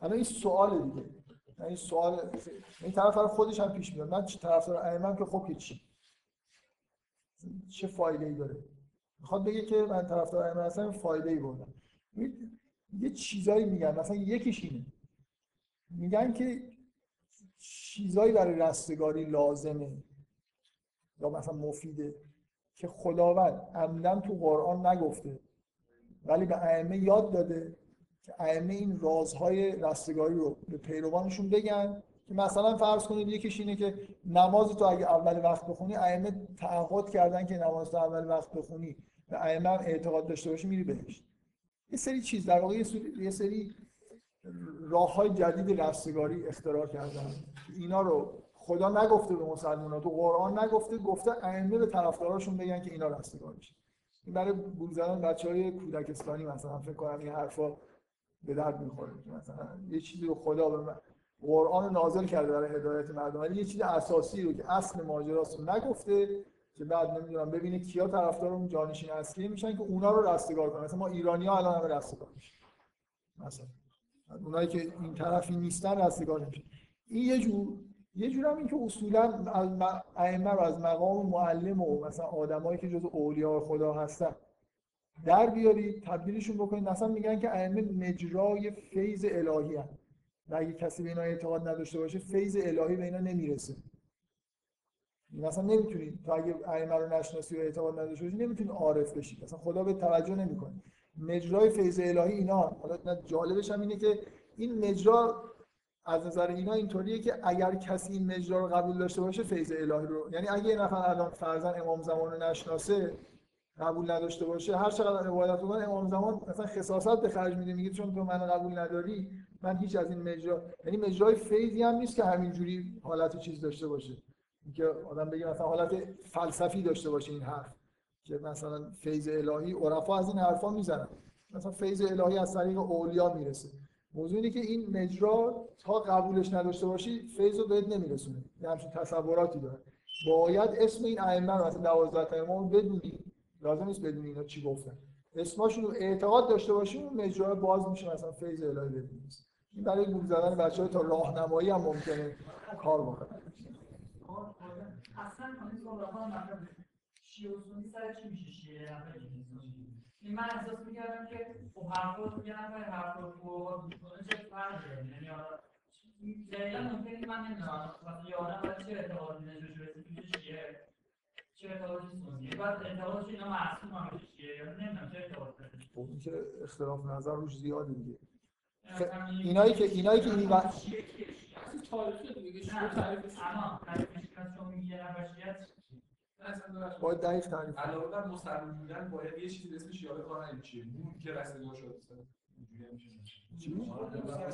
الان این سوال دیگه. این سوال این طرف خودش هم پیش میاد. من طرفدار ائمه که خب چی چه فایده ای داره؟ می‌خواد بگه که من طرفدار ائمه هستم فایده ای بردم. یه چیزایی میگن. مثلا یکیش اینه. میگن که چیزایی برای رستگاری لازمه. یا مثلا مفیده. که خداوند عمدن تو قرآن نگفته. ولی به ائمه یاد داده که ائمه این رازهای رستگاری رو به پیروانشون بگن. که مثلا فرض کنید یکیش اینه که نماز تو اگه اول وقت بخونی ائمه تعهد کردن که نماز تو اول وقت بخونی. به ائمه هم اعتقاد داشته باشی میری بهش. یه سری چیز در واقع یه سری راه های جدید رستگاری اختراع کردن. اینا رو خدا نگفته به مسلمان تو قرآن نگفته گفته ائمه به طرفداراشون بگن که اینا رستگار میشه این برای گول زدن بچه های کودکستانی مثلا فکر کنم این حرفا به درد می‌خوره مثلا یه چیزی رو خدا به من قرآن نازل کرده برای هدایت مردم ولی یه چیز اساسی رو که اصل ماجراست رو نگفته که بعد نمی‌دونم ببینه کیا طرفدار اون جانشین اصلی میشن که اونا رو رستگار کنن. مثلا ما ایرانی ها الان همه رستگار میشن. مثلا. اونایی که این طرفی نیستن رستگار نمیشن این یه جور یه جور هم این که اصولا از ائمه رو از مقام معلم و مثلا آدمایی که جز اولیاء خدا هستن در بیارید تبدیلشون بکنید. مثلا میگن که ائمه مجرای فیض الهی هست و اگه کسی به اینا اعتقاد نداشته باشه فیض الهی به اینا نمی‌رسه. مثلا نمی‌تونید تا اگه ائمه رو نشناسی و اعتقاد نداشته باشی نمی‌تونید عارف بشید. مثلا خدا به توجه نمی‌کنه. مجرای فیض الهی اینا. حالا جالبش هم اینه که این مجرا از نظر اینا اینطوریه که اگر کسی این مجرا رو قبول داشته باشه فیض الهی رو. یعنی اگه یه نفر الان فرضاً امام زمان رو نشناسه قبول نداشته باشه هر چقدر عبادت کنه امام زمان مثلا خصاصت به خرج میده میگه چون تو من قبول نداری من هیچ از این مجرا یعنی مجرای فیضی هم نیست که همینجوری حالت چیز داشته باشه. اینکه آدم بگه مثلا حالت فلسفی داشته باشه این حرف. که مثلا فیض الهی عرفا از این حرفا می‌زنن. مثلا فیض الهی از طریق اولیا می‌رسه. موضوع اینه که این مجرا تا قبولش نداشته باشی فیض رو بهت نمیرسونه. یه همچین تصوراتی داره. باید اسم این ائمه رو مثلا 12 تا امام بدونی. لازم نیست بدونی اینا چی گفتن. اسمشون رو اعتقاد داشته باشی اون مجرا باز میشه مثلا فیض الهی بدونی. این برای گول زدن بچه‌ها تا راهنمایی هم ممکنه کار بکنه سنی سر چی میشه شیعه این من احساس می‌کردم که خب حرفا رو میگن و حرفا رو می‌کنه چه فرقه؟ یعنی دقیقا ممکنه من نمی‌دونم وقتی یه آدم باید چه اعتقادی نشوش برسه توی شیعه چه اعتقادی سنیه بعد اعتقادش اینا معصوم هم شیعه یا نمی‌دونم چه اعتقادی خب این که اختلاف نظر روش زیاده دیگه اینایی که اینایی که این وقت تاریخی دیگه شیعه تعریفش اما تعریفش که شما میگی یه باید دقیق تعریف علاوه بر مسلمان بودن باید یه چیزی اسمش یاد کار چیه نور که رستگار شد.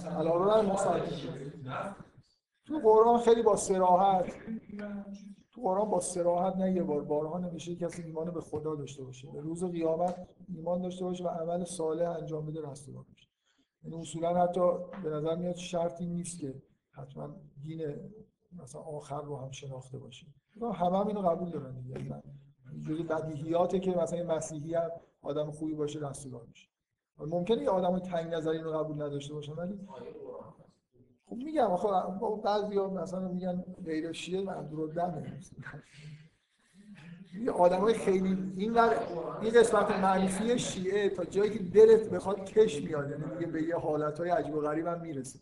علاوه بر مسلمان. تو قرآن خیلی با سراحت تو قرآن با سراحت نه یه بار بارها نمیشه کسی ایمان به خدا داشته باشه. به روز قیامت ایمان داشته باشه و عمل صالح انجام بده رستگار بشه. یعنی اصولا حتی به نظر میاد شرطی نیست که حتما دین مثلا آخر رو هم شناخته باشه همه هم اینو قبول دارن دیگه. یعنی جزء بدیهیاته که مثلا مسیحی هم آدم خوبی باشه رستگار میشه. ممکنه یه آدم تنگ نظری رو قبول نداشته باشه ولی خب میگم آخه بعضیا مثلا میگن غیر شیعه منظور دمه یه آدمای خیلی این در این قسمت منفی شیعه تا جایی که دلت بخواد کش میاد. یعنی به یه حالتهای عجیب و غریب می‌رسه.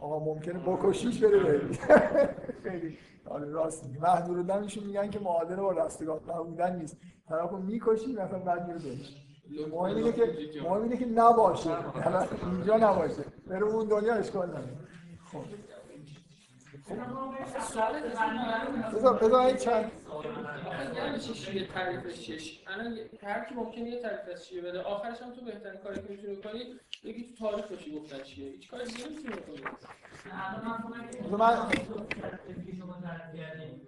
آقا ممکنه بکشیش بره بری خیلی. راست میگه. محدود میگن که معادل با رستگار بودن نیست. طرفو می‌کشی مثلا بعد میره بهش. مهم اینه که مهم اینه که نباشه. حالا اینجا نباشه. بره اون دنیا اشکال نداره. خب. بذار این چند یعنی چی شیعه تعریفش چیه الان هر کی ممکنه یه تعریف از شیعه بده آخرش هم تو بهترین کاری که می‌تونی بکنی یکی تو تاریخ باشی گفتن چیه هیچ کاری دیگه نمی‌تونی بکنی من شما تعریف کردین.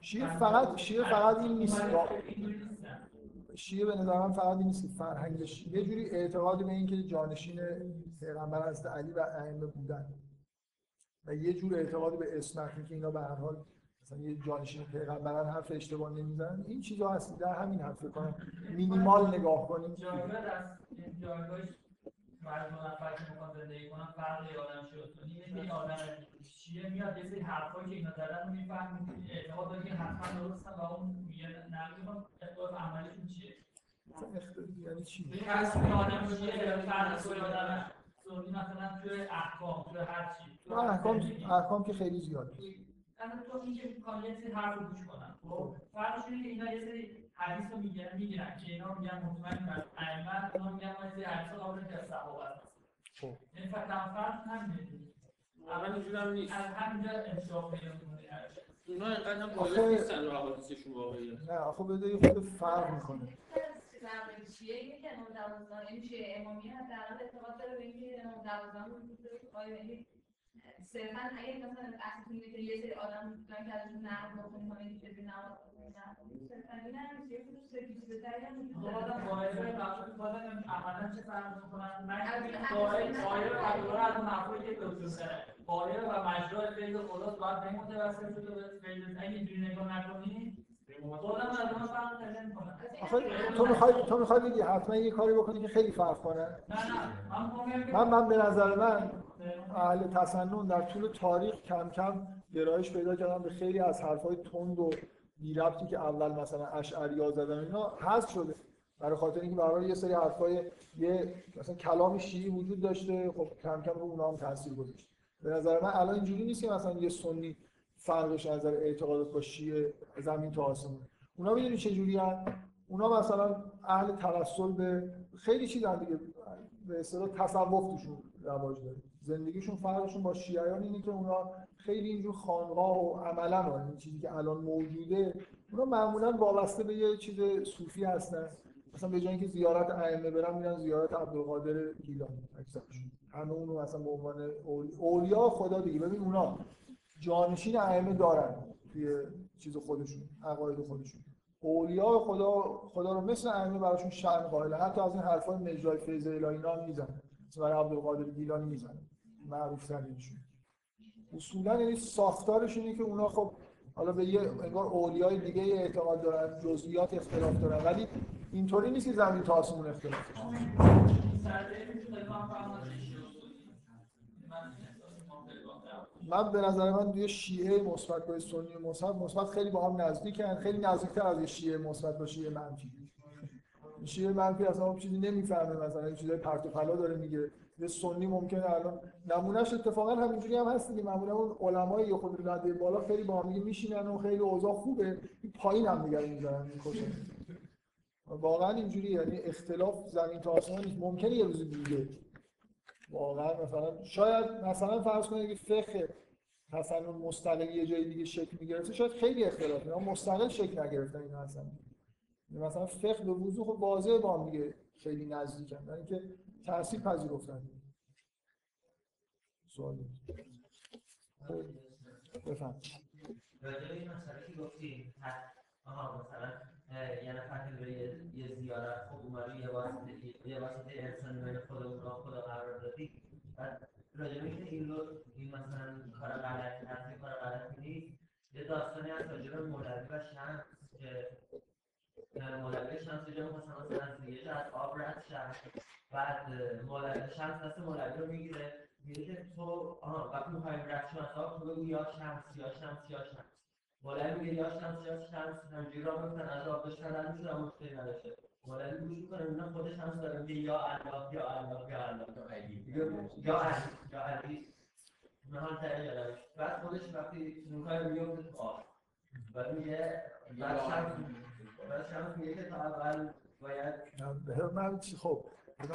شیعه فقط شیعه فقط این نیست. شیعه به نظر من فقط نیست که فرهنگش یه جوری اعتقاد به اینکه جانشین پیغمبر حضرت علی و ائمه بودن. و یه جور اعتقاد به اسمت که اینا به هر حال مثلا یه جانشین پیغمبرن حرف اشتباه نمی‌زنن. این چیزا هست. در همین حرف کنم مینیمال نگاه کنیم. جایگاه بعد دو نفر که می‌خوان زندگی کنن فرق یه آدم شد. اینه که آدم شیعه میاد یه سری حرفایی که اینا زدن رو اعتقاد داره که حتما درستن و اون میگه نه می‌خوام اعتقاد عملشون چیه؟ یعنی چی؟ این آدم شیعه فرض کنید آدم مثلا توی احکام توی هر چی. احکام. احکام که خیلی زیاده اصلا تو اینکه یه سری حرف رو گوش کنن. خب فرقش اینه اینا یه سری حدیث رو می‌گیرن می‌گیرن که اینا میگن مطمئن بر ائمه اینا میگن ما یه سری حدیث رو قابل که از صحابه خب. این فقط فرق همینه اول اینجوری هم نیست از همینجا انتشار پیدا اونا اینقدر هم آخه- باید نیستن رو حوادثشون واقعیه نه آخه بده یه خود فرق می‌کنه شیعه اینه که امام دوازدهم این شیعه امامیه حداقل اعتقاد داره به اینکه امام آیا یعنی صرفا اگه مثلا اصل اینه که یه سری آدم بودن که ازشون نقل بکنیم کنه که نماز بخونن صرفا این هم. یه خود هم وجود خب داره. آدم ظاهره قبول بازم عملا چه فرق می‌کنن من از- ظاهر ظاهر قبول از که سره ظاهر و مجرای فیض خدا باید به این متوسل شده به فیض اگه اینجوری نگاه نکنی آخه تو می‌خوای تو می‌خوای بگی حتما یه کاری بکنی که خیلی فرق کنه من من به نظر من اهل تسنن در طول تاریخ کم کم گرایش پیدا کردن به خیلی از حرفای تند و بی ربطی که اول مثلا اشعریا زدن اینا حذف شده. برای خاطر اینکه برای یه سری حرفای یه مثلا کلام شیعی وجود داشته خب کم کم رو اونا هم تاثیر گذاشت. به نظر من الان اینجوری نیست که مثلا یه سنی فرقش از نظر اعتقادات با شیعه زمین تا آسمون. اونا می‌دونی چه جوری اونا مثلا اهل توسل به خیلی چیزا دیگه به اصطلاح تصوف توشون رواج داره زندگیشون فرقشون با شیعیان اینه که اونا خیلی اینجور خانقاه و عملا این چیزی که الان موجوده اونا معمولا وابسته به یه چیز صوفی هستن. مثلا به جای اینکه زیارت ائمه برن میرن زیارت عبدالقادر گیلانی اکثرشون. همه اونو مثلا به عنوان اولی- اولیاء خدا دیگه. ببین اونا جانشین ائمه دارن توی چیز خودشون عقاید خودشون. اولیاء خدا خدا رو مثل ائمه براشون شأن قائلن. حتی از این حرفای مجرای فیض الهی اینا می‌زنن. برای عبدالقادر گیلانی می‌زنن. معروف ترینشون اصولا یعنی ساختارش اینه که اونا خب حالا به یه انگار اولیای دیگه اعتقاد دارن جزئیات اختلاف دارن ولی اینطوری نیست که زمین تا آسمون اختلاف باشه. من به نظر من یه شیعه مثبت با سنی مثبت مثبت خیلی با هم نزدیکن خیلی نزدیکتر از یه شیعه مثبت با شیعه منفی شیعه منفی اصلا اون چیزی نمی‌فهمه مثلا چیزای پرت و پلا داره میگه. یه سنی ممکنه الان. نمونهش اتفاقا همینجوری هم هست دیگه. معمولا اون علمای یه خود رده بالا خیلی با هم میشینن و خیلی اوضاع خوبه. پایین هم دیگه می‌ذارن می‌کشن واقعا اینجوری. یعنی اختلاف زمین تا آسمان نیست. ممکنه یه روزی دیگه. واقعا مثلا شاید مثلا فرض کنید که فقه حسن مستقل یه جای دیگه شکل می‌گرفته شاید خیلی اختلاف. مستقل شکل نگرفتن این اصلا. مثلا فقه به وضوح خب واضحه با هم دیگه خیلی نزدیکن. برای اینکه تاثیر پذیرفتن. سوال بفهم راجع این مسئله که گفتی آها مثلا یه نفر که یه- زیارت خب اومدی یه واسطه یه واسطه انسانی بین خودمون و خدا قرار دادی. بعد راجع به این رو این مثلا کار غلطی هست کار غلطی نیست یه داستانی هست راجع به و شمس که مولوی شمس یه جا می‌خواستن مثلا از یه از آب رد شن بعد مولوی شمس دست مولوی رو می‌گیره. میگه که تو آها وقتی می‌خوایم رد از آب تو بگو یا شمس یا شمس یا شمس. مولوی میگه یا شمس یا شمس. همجوری را میفتن از آب داشتن رد میشن اما نداشته. مولوی گوش می‌کنه اینا خود شمس داره میگه یا الله یا الله یا الله. یا علی. یا علی نهان روش بعد خودش وقتی می‌کنه میفته تو آب. و میگه بعد شمس من چی خب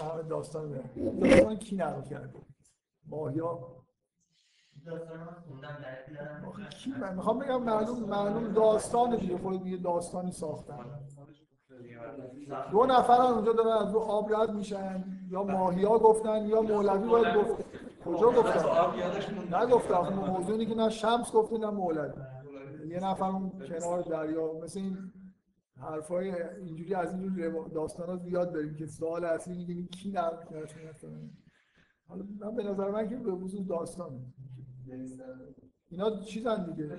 همه داستان میاد داستان کی نقل کرده؟ ماهیا؟ من می‌خوام بگم معلوم معلوم داستان دیگه خود میگه داستانی ساختن. دو نفر اونجا دارن از رو آب رد میشن یا ماهیا گفتن یا مولوی باید گفت. کجا گفتن؟ نگفتن آخه موضوع اینه که نه شمس گفته نه مولوی. یه نفر اون کنار دریا مثل این حرفای اینجوری از اینجور داستان ها زیاد داریم که سوال اصلی اینه که این کی نقل کرده حالا من به نظر من که به وضوح داستانه اینا چیزن دیگه.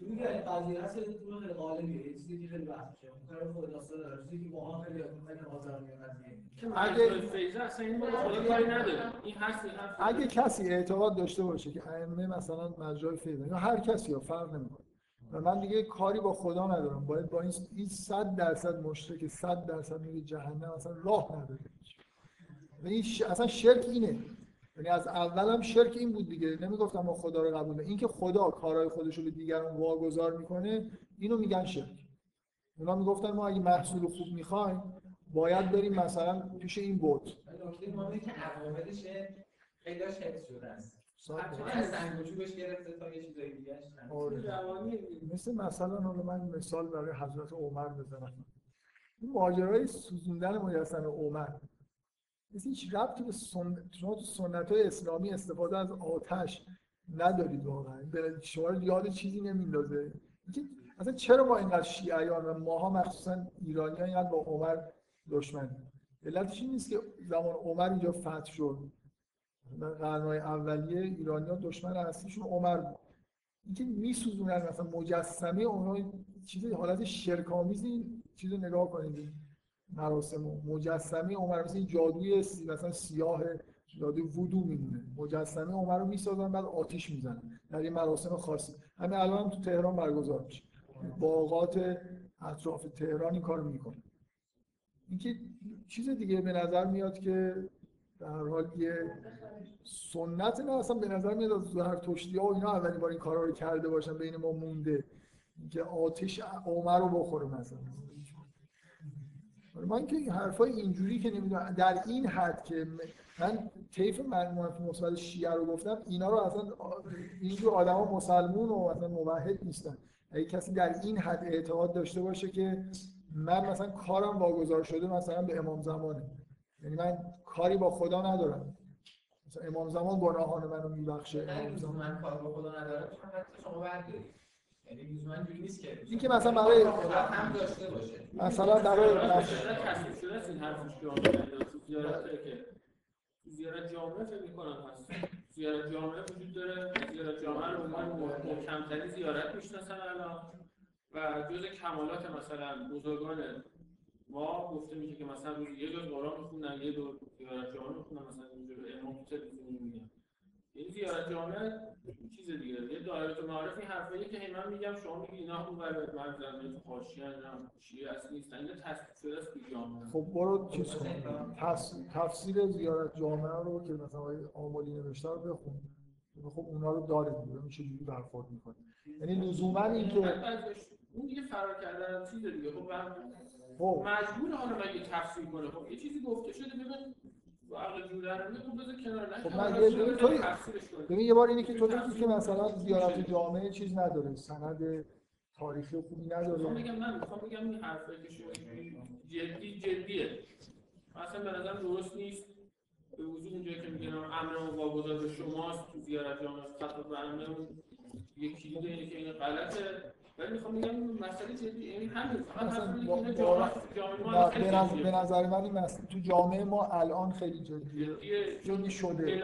میگه قضیه هست یه طور خیلی غالبیه یه چیزی که خیلی بحث میشه کار خود داستان داره چیزی که ماها خیلی قضیه که اگه فیضه اصلا این خدا کاری نداره این هست این اگه کسی اعتقاد داشته باشه که ائمه مثلا مجرای فیضه یا هر کسی ها فرق نمی‌کنه. و من دیگه کاری با خدا ندارم. باید با این این 100 درصد مشرک 100 درصد میره جهنم اصلا راه نداره. و این ش... اصلا شرک اینه. یعنی از اول هم شرک این بود دیگه. نمی‌گفتم ما خدا رو قبول این که خدا کارهای خودش رو به دیگران واگذار می‌کنه اینو میگن شرک. اونا می‌گفتن ما اگه محصول خوب می‌خوایم باید بریم مثلا پیش این مهمی که عواملش حفظ شده است. از سنگ و چوبش گرفته تا یه چیزای دیگه مثل مثلا حالا من مثال برای حضرت عمر بزنم. این ماجرای سوزوندن مجسمه عمر. مثل هیچ ربطی به سنت شما تو سنت های اسلامی استفاده از آتش ندارید واقعا. شما یاد چیزی نمیندازه. اصلا چرا ما اینقدر شیعیان و ماها مخصوصا ایرانی اینقدر با عمر دشمن؟ علتش این نیست که زمان عمر اینجا فتح شد. قرنهای اولیه ایرانی ها دشمن اصلیشون عمر بود. اینکه میسوزونن مثلا مجسمه اونها چیز حالت شرکامیزی چیز نگاه کنید. مراسم مجسمه عمر مثل این جادوی سی مثلا سیاه جادوی وودو میمونه مجسمه عمر رو می‌سازن بعد آتیش می‌زنن در این مراسم خاصی. همین الان هم تو تهران برگزار میشه. باغات اطراف تهران این کارو می‌کنه. اینکه چیز دیگه به نظر میاد که در حال یه سنت نه اصلا به نظر میاد از زرتشتی ها و اینا اولین بار این کارا رو کرده باشن بین ما مونده. که آتش عمر رو بخوره مثلا. من که این حرفای اینجوری که نمی‌دونم در این حد که من طیف منفی مثبت شیعه رو گفتم اینا رو اصلا اینجور آدما مسلمون و اصلا موحد نیستن. اگه کسی در این حد اعتقاد داشته باشه که من مثلا کارم واگذار شده مثلا به امام زمانه. یعنی من کاری با خدا ندارم. مثلا امام زمان گناهان منو میبخشه امام زمان من کار با خدا ندارم. شما یعنی لزوما اینجوری نیست که این که مثلا برای هم داشته باشه. مثلا برای تصدیق شده است این حرفش که زیارت که زیارت جامعه فکر می‌کنم هست. زیارت جامعه وجود داره. زیارت جامعه رو من محکم‌ترین زیارت می‌شناسن الان. و جز کمالات مثلا بزرگان ما گفته میشه که مثلا روز یه جز قرآن می‌خونن یه دور زیارت جامعه می‌خونن مثلا اینجور امام تلویزیون میگن این زیارت جامعه چیز دیگه. یه دایره معارف این حرفایی که من میگم شما میگی اینا اون ور من زمین حاشیه هم شیعه اصلی نیستن. اینا تصدیق شده است جامعه. خب برو چیز کن. تفسیر زیارت جامعه رو که مثلا آقای آمالی نوشته رو بخون. خب اونا رو داره دیگه میشه جوری برخورد می‌کنه یعنی لزوما این که اون دیگه فرار کردن چیز دیگه. خب خب. مجبور حالا مگه تفسیر کنه. خب یه چیزی گفته شده. ببین خب من یه طوری ببین یه بار اینه که تو بگی که مثلا زیارت جامعه چیز نداره سند تاریخی خوبی نداره. می‌خوام بگم من می‌خوام بگم این حرفه که شما جدی جدیه. مثلا به نظر درست نیست. به وجود اونجایی که میگن امر واگذار به شماست تو زیارت جامعه به امر یکی دیگه اینه که این غلطه. ولی می‌خوام بگم مسئله جدی یعنی همین فقط به نظر من این مسئله تو جامعه ما الان خیلی جدیه. جدی شده.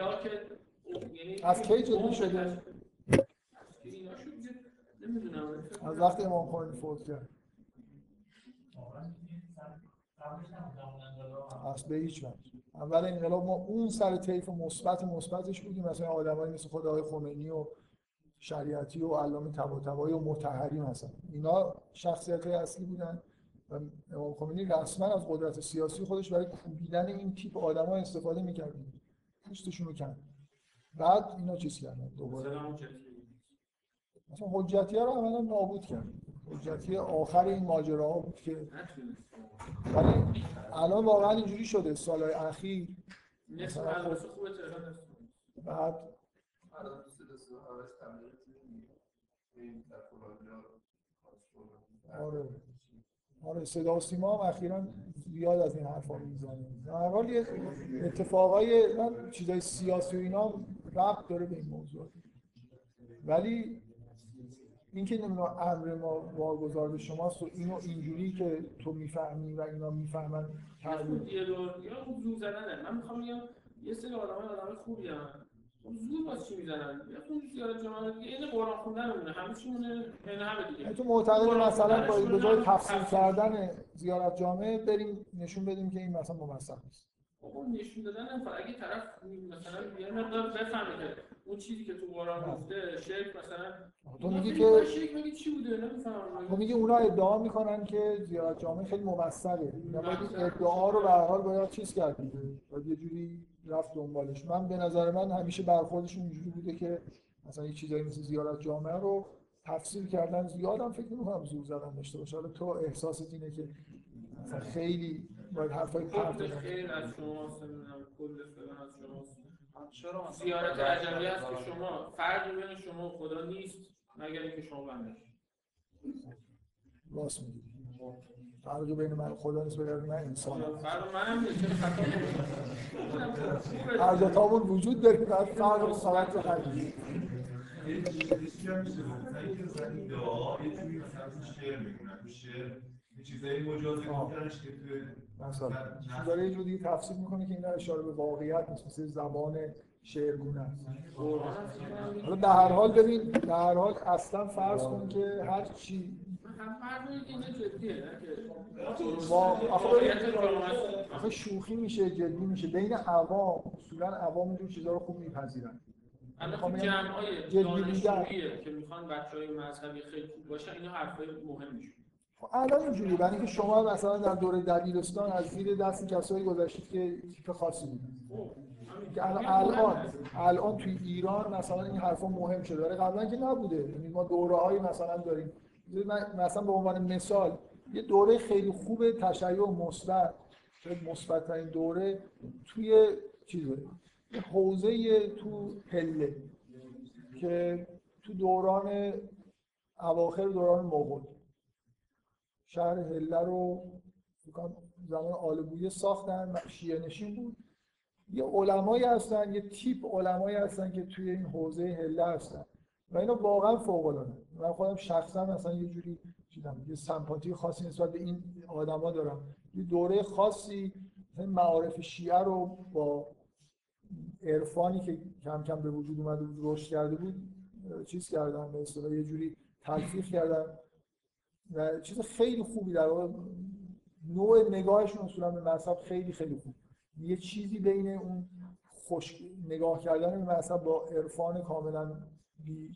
از کی جدی شده؟ از وقتی امام خمینی فوت کرد. از به هیچ وجه. اول انقلاب ما اون سر طیف مثبت مثبتش بودیم. مثلا آدمایی مثل خدای خمینی و شریعتی و علامه طباطبایی و متحری مثلا اینا شخصیت های اصلی بودن و امام خمینی رسما از قدرت سیاسی خودش برای کوبیدن این تیپ آدما استفاده می‌کرد پوستشون رو کند. بعد اینا چیز کردن دوباره. مثلا حجتی ها رو عملا نابود کرد. حجتی آخر این ماجراها بود که. ولی الان واقعا اینجوری شده. سالهای اخیر مثلا. بعد فلان آره آره صدا و سیما هم اخیرا زیاد از این حرفا می‌زنه. در حال یه اتفاقای من چیزای سیاسی و اینا ربط داره به این موضوع. ولی اینکه نمی‌دونم امر ما واگذار به شماست و اینو اینجوری که تو می‌فهمی و اینا می‌فهمن تعبیر یا خوب زدنه. من می‌خوام بگم یه سری آدمای آدمای خوبی هم. زور باز چی می‌زنن؟ یا خود زیارت جمعه دیگه این قرآن خوندن مونه همه چی مونه همه دیگه. تو معتقد مثلا با به جای تفسیر کردن زیارت جامعه بریم نشون بدیم که این مثلا ممثل نیست. اون نشون دادن اگه طرف مثلا یه مقدار بفهمه که اون چیزی که تو قرآن گفته شرک مثلا تو میگی که شرک میگی چی بوده؟ نمی‌فهمم. تو میگی اونا ادعا می‌کنن که زیارت جامعه خیلی ممثله اینا باید ادعا رو به هر حال باید چیز کرد. باید یه جوری رفت دنبالش. من به نظر من همیشه برخوردشون اینجوری بوده که مثلا یه چیزایی مثل زیارت جامعه رو تفسیر کردن زیادم فکر نمی‌کنم زور زدن داشته باشه. حالا تو احساست اینه که مثلا خیلی باید حرفای پرت بزنی. خیر از شماست کل فلان از شماست چرا زیارت عجمی هست که شما فرقی بین شما و خدا نیست مگر اینکه شما بندش. راست میگی. فرقی بین من و خدا نیست بگردی من کنم؟ هر دو تامون وجود داریم بعد فرق تو می‌کنن تو شعر یه چیزایی مجازی گفتنش که توی مثلا چیز داره یه جوری تفسیر می‌کنه که اینا اشاره به واقعیت نیست مثل زبان شعرگونه. است من- حالا در هر حال ببین در هر حال اصلا فرض کن که هر چی آخه شوخی میشه جدی میشه. بین عوام اصولا عوام اینجور چیزا رو خوب میپذیرن. جمع‌های جدی دانشجوییه که می‌خوان بچهای مذهبی خیلی خوب باشن اینا حرفای مهمیشون خب الان اینجوری برای اینکه شما مثلا در دوره دبیرستان از زیر دست کسایی گذشتید که تیپ خاصی بودن. که الان الان الان توی ایران مثلا این حرفا مهم شده. ولی قبلا که نبوده. یعنی ما دوره هایی مثلا داریم. مثلا به عنوان مثال یه دوره خیلی خوب تشیع مثبت شاید مثبت ترین دوره توی چیزه یه حوزه تو پله که تو دوران اواخر دوران مغول شهر هله رو زمان آلبویه ساختن و شیعه نشین بود. یه علمایی هستن یه تیپ علمایی هستن که توی این حوزه هله هستن. و اینا واقعا فوق العاده من خودم شخصا مثلا یه جوری چیدم یه سمپاتی خاصی نسبت به این آدما دارم. یه دوره خاصی مثلا معارف شیعه رو با عرفانی که کم کم به وجود اومده بود رشد کرده بود چیز کردن به اصطلاح یه جوری تلفیق کردن و چیز خیلی خوبی در واقع نوع نگاهشون اصولا به مذهب خیلی خیلی خوب. یه چیزی بین اون خوش نگاه کردن به مذهب با عرفان کاملا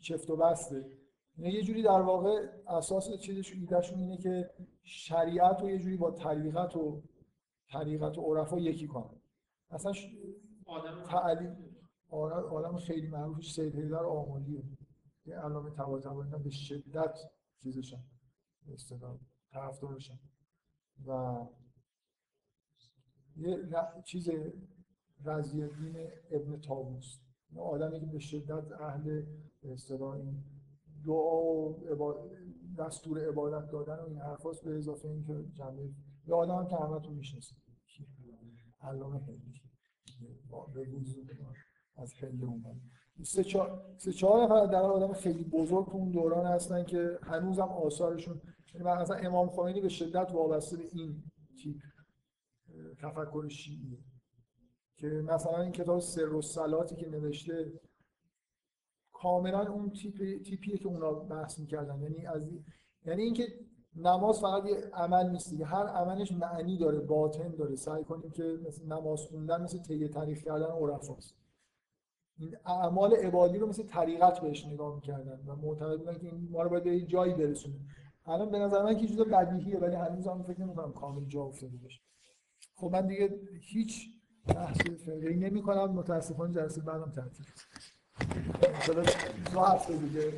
چفت و بسته. اینا یه جوری در واقع اساس چیزشون ایدهشون اینه که شریعت رو یه جوری با طریقت و طریقت و عرفا یکی کنن. اصلا ش... آدم تعلیم آره، آدم خیلی معروفش سید حیدر آملیه یه علامه طباطبایی به شدت چیزشن اصطلاح طرفدارشن. و یه چیز رضی الدین ابن طاووس. یه آدمی که به شدت اهل اصطلاح این دعا و عبا- دستور عبادت دادن و این حرفاست به اضافه اینکه جنبه یه آدم هم که همتون می‌شناسید علامه با- به وضوح از هنده اومد سه سه چهار نفر در آدم خیلی بزرگ تو اون دوران هستن که هنوزم آثارشون یعنی مثلا امام خمینی به شدت وابسته به این تیپ تفکر شیعیه. که مثلا این کتاب سر و صلاتی که نوشته کاملا اون تیپ تیپیه که اونا بحث می‌کردن. یعنی از یعنی اینکه نماز فقط یه عمل نیست دیگه. هر عملش معنی داره باطن داره. سعی کنیم که مثل نماز خوندن مثل طی تاریخ کردن عرفاست. این اعمال عبادی رو مثل طریقت بهش نگاه می‌کردن و معتقد بودن که ما رو باید به جایی برسونه. الان به نظر من که چیز بدیهیه ولی هنوز هم فکر نمی‌کنم کامل جا افتاده باشه. خب من دیگه هیچ بحث فقهی نمی کنم متاسفانه جلسه بعدم تعطیل مثلا دو هفته دیگه.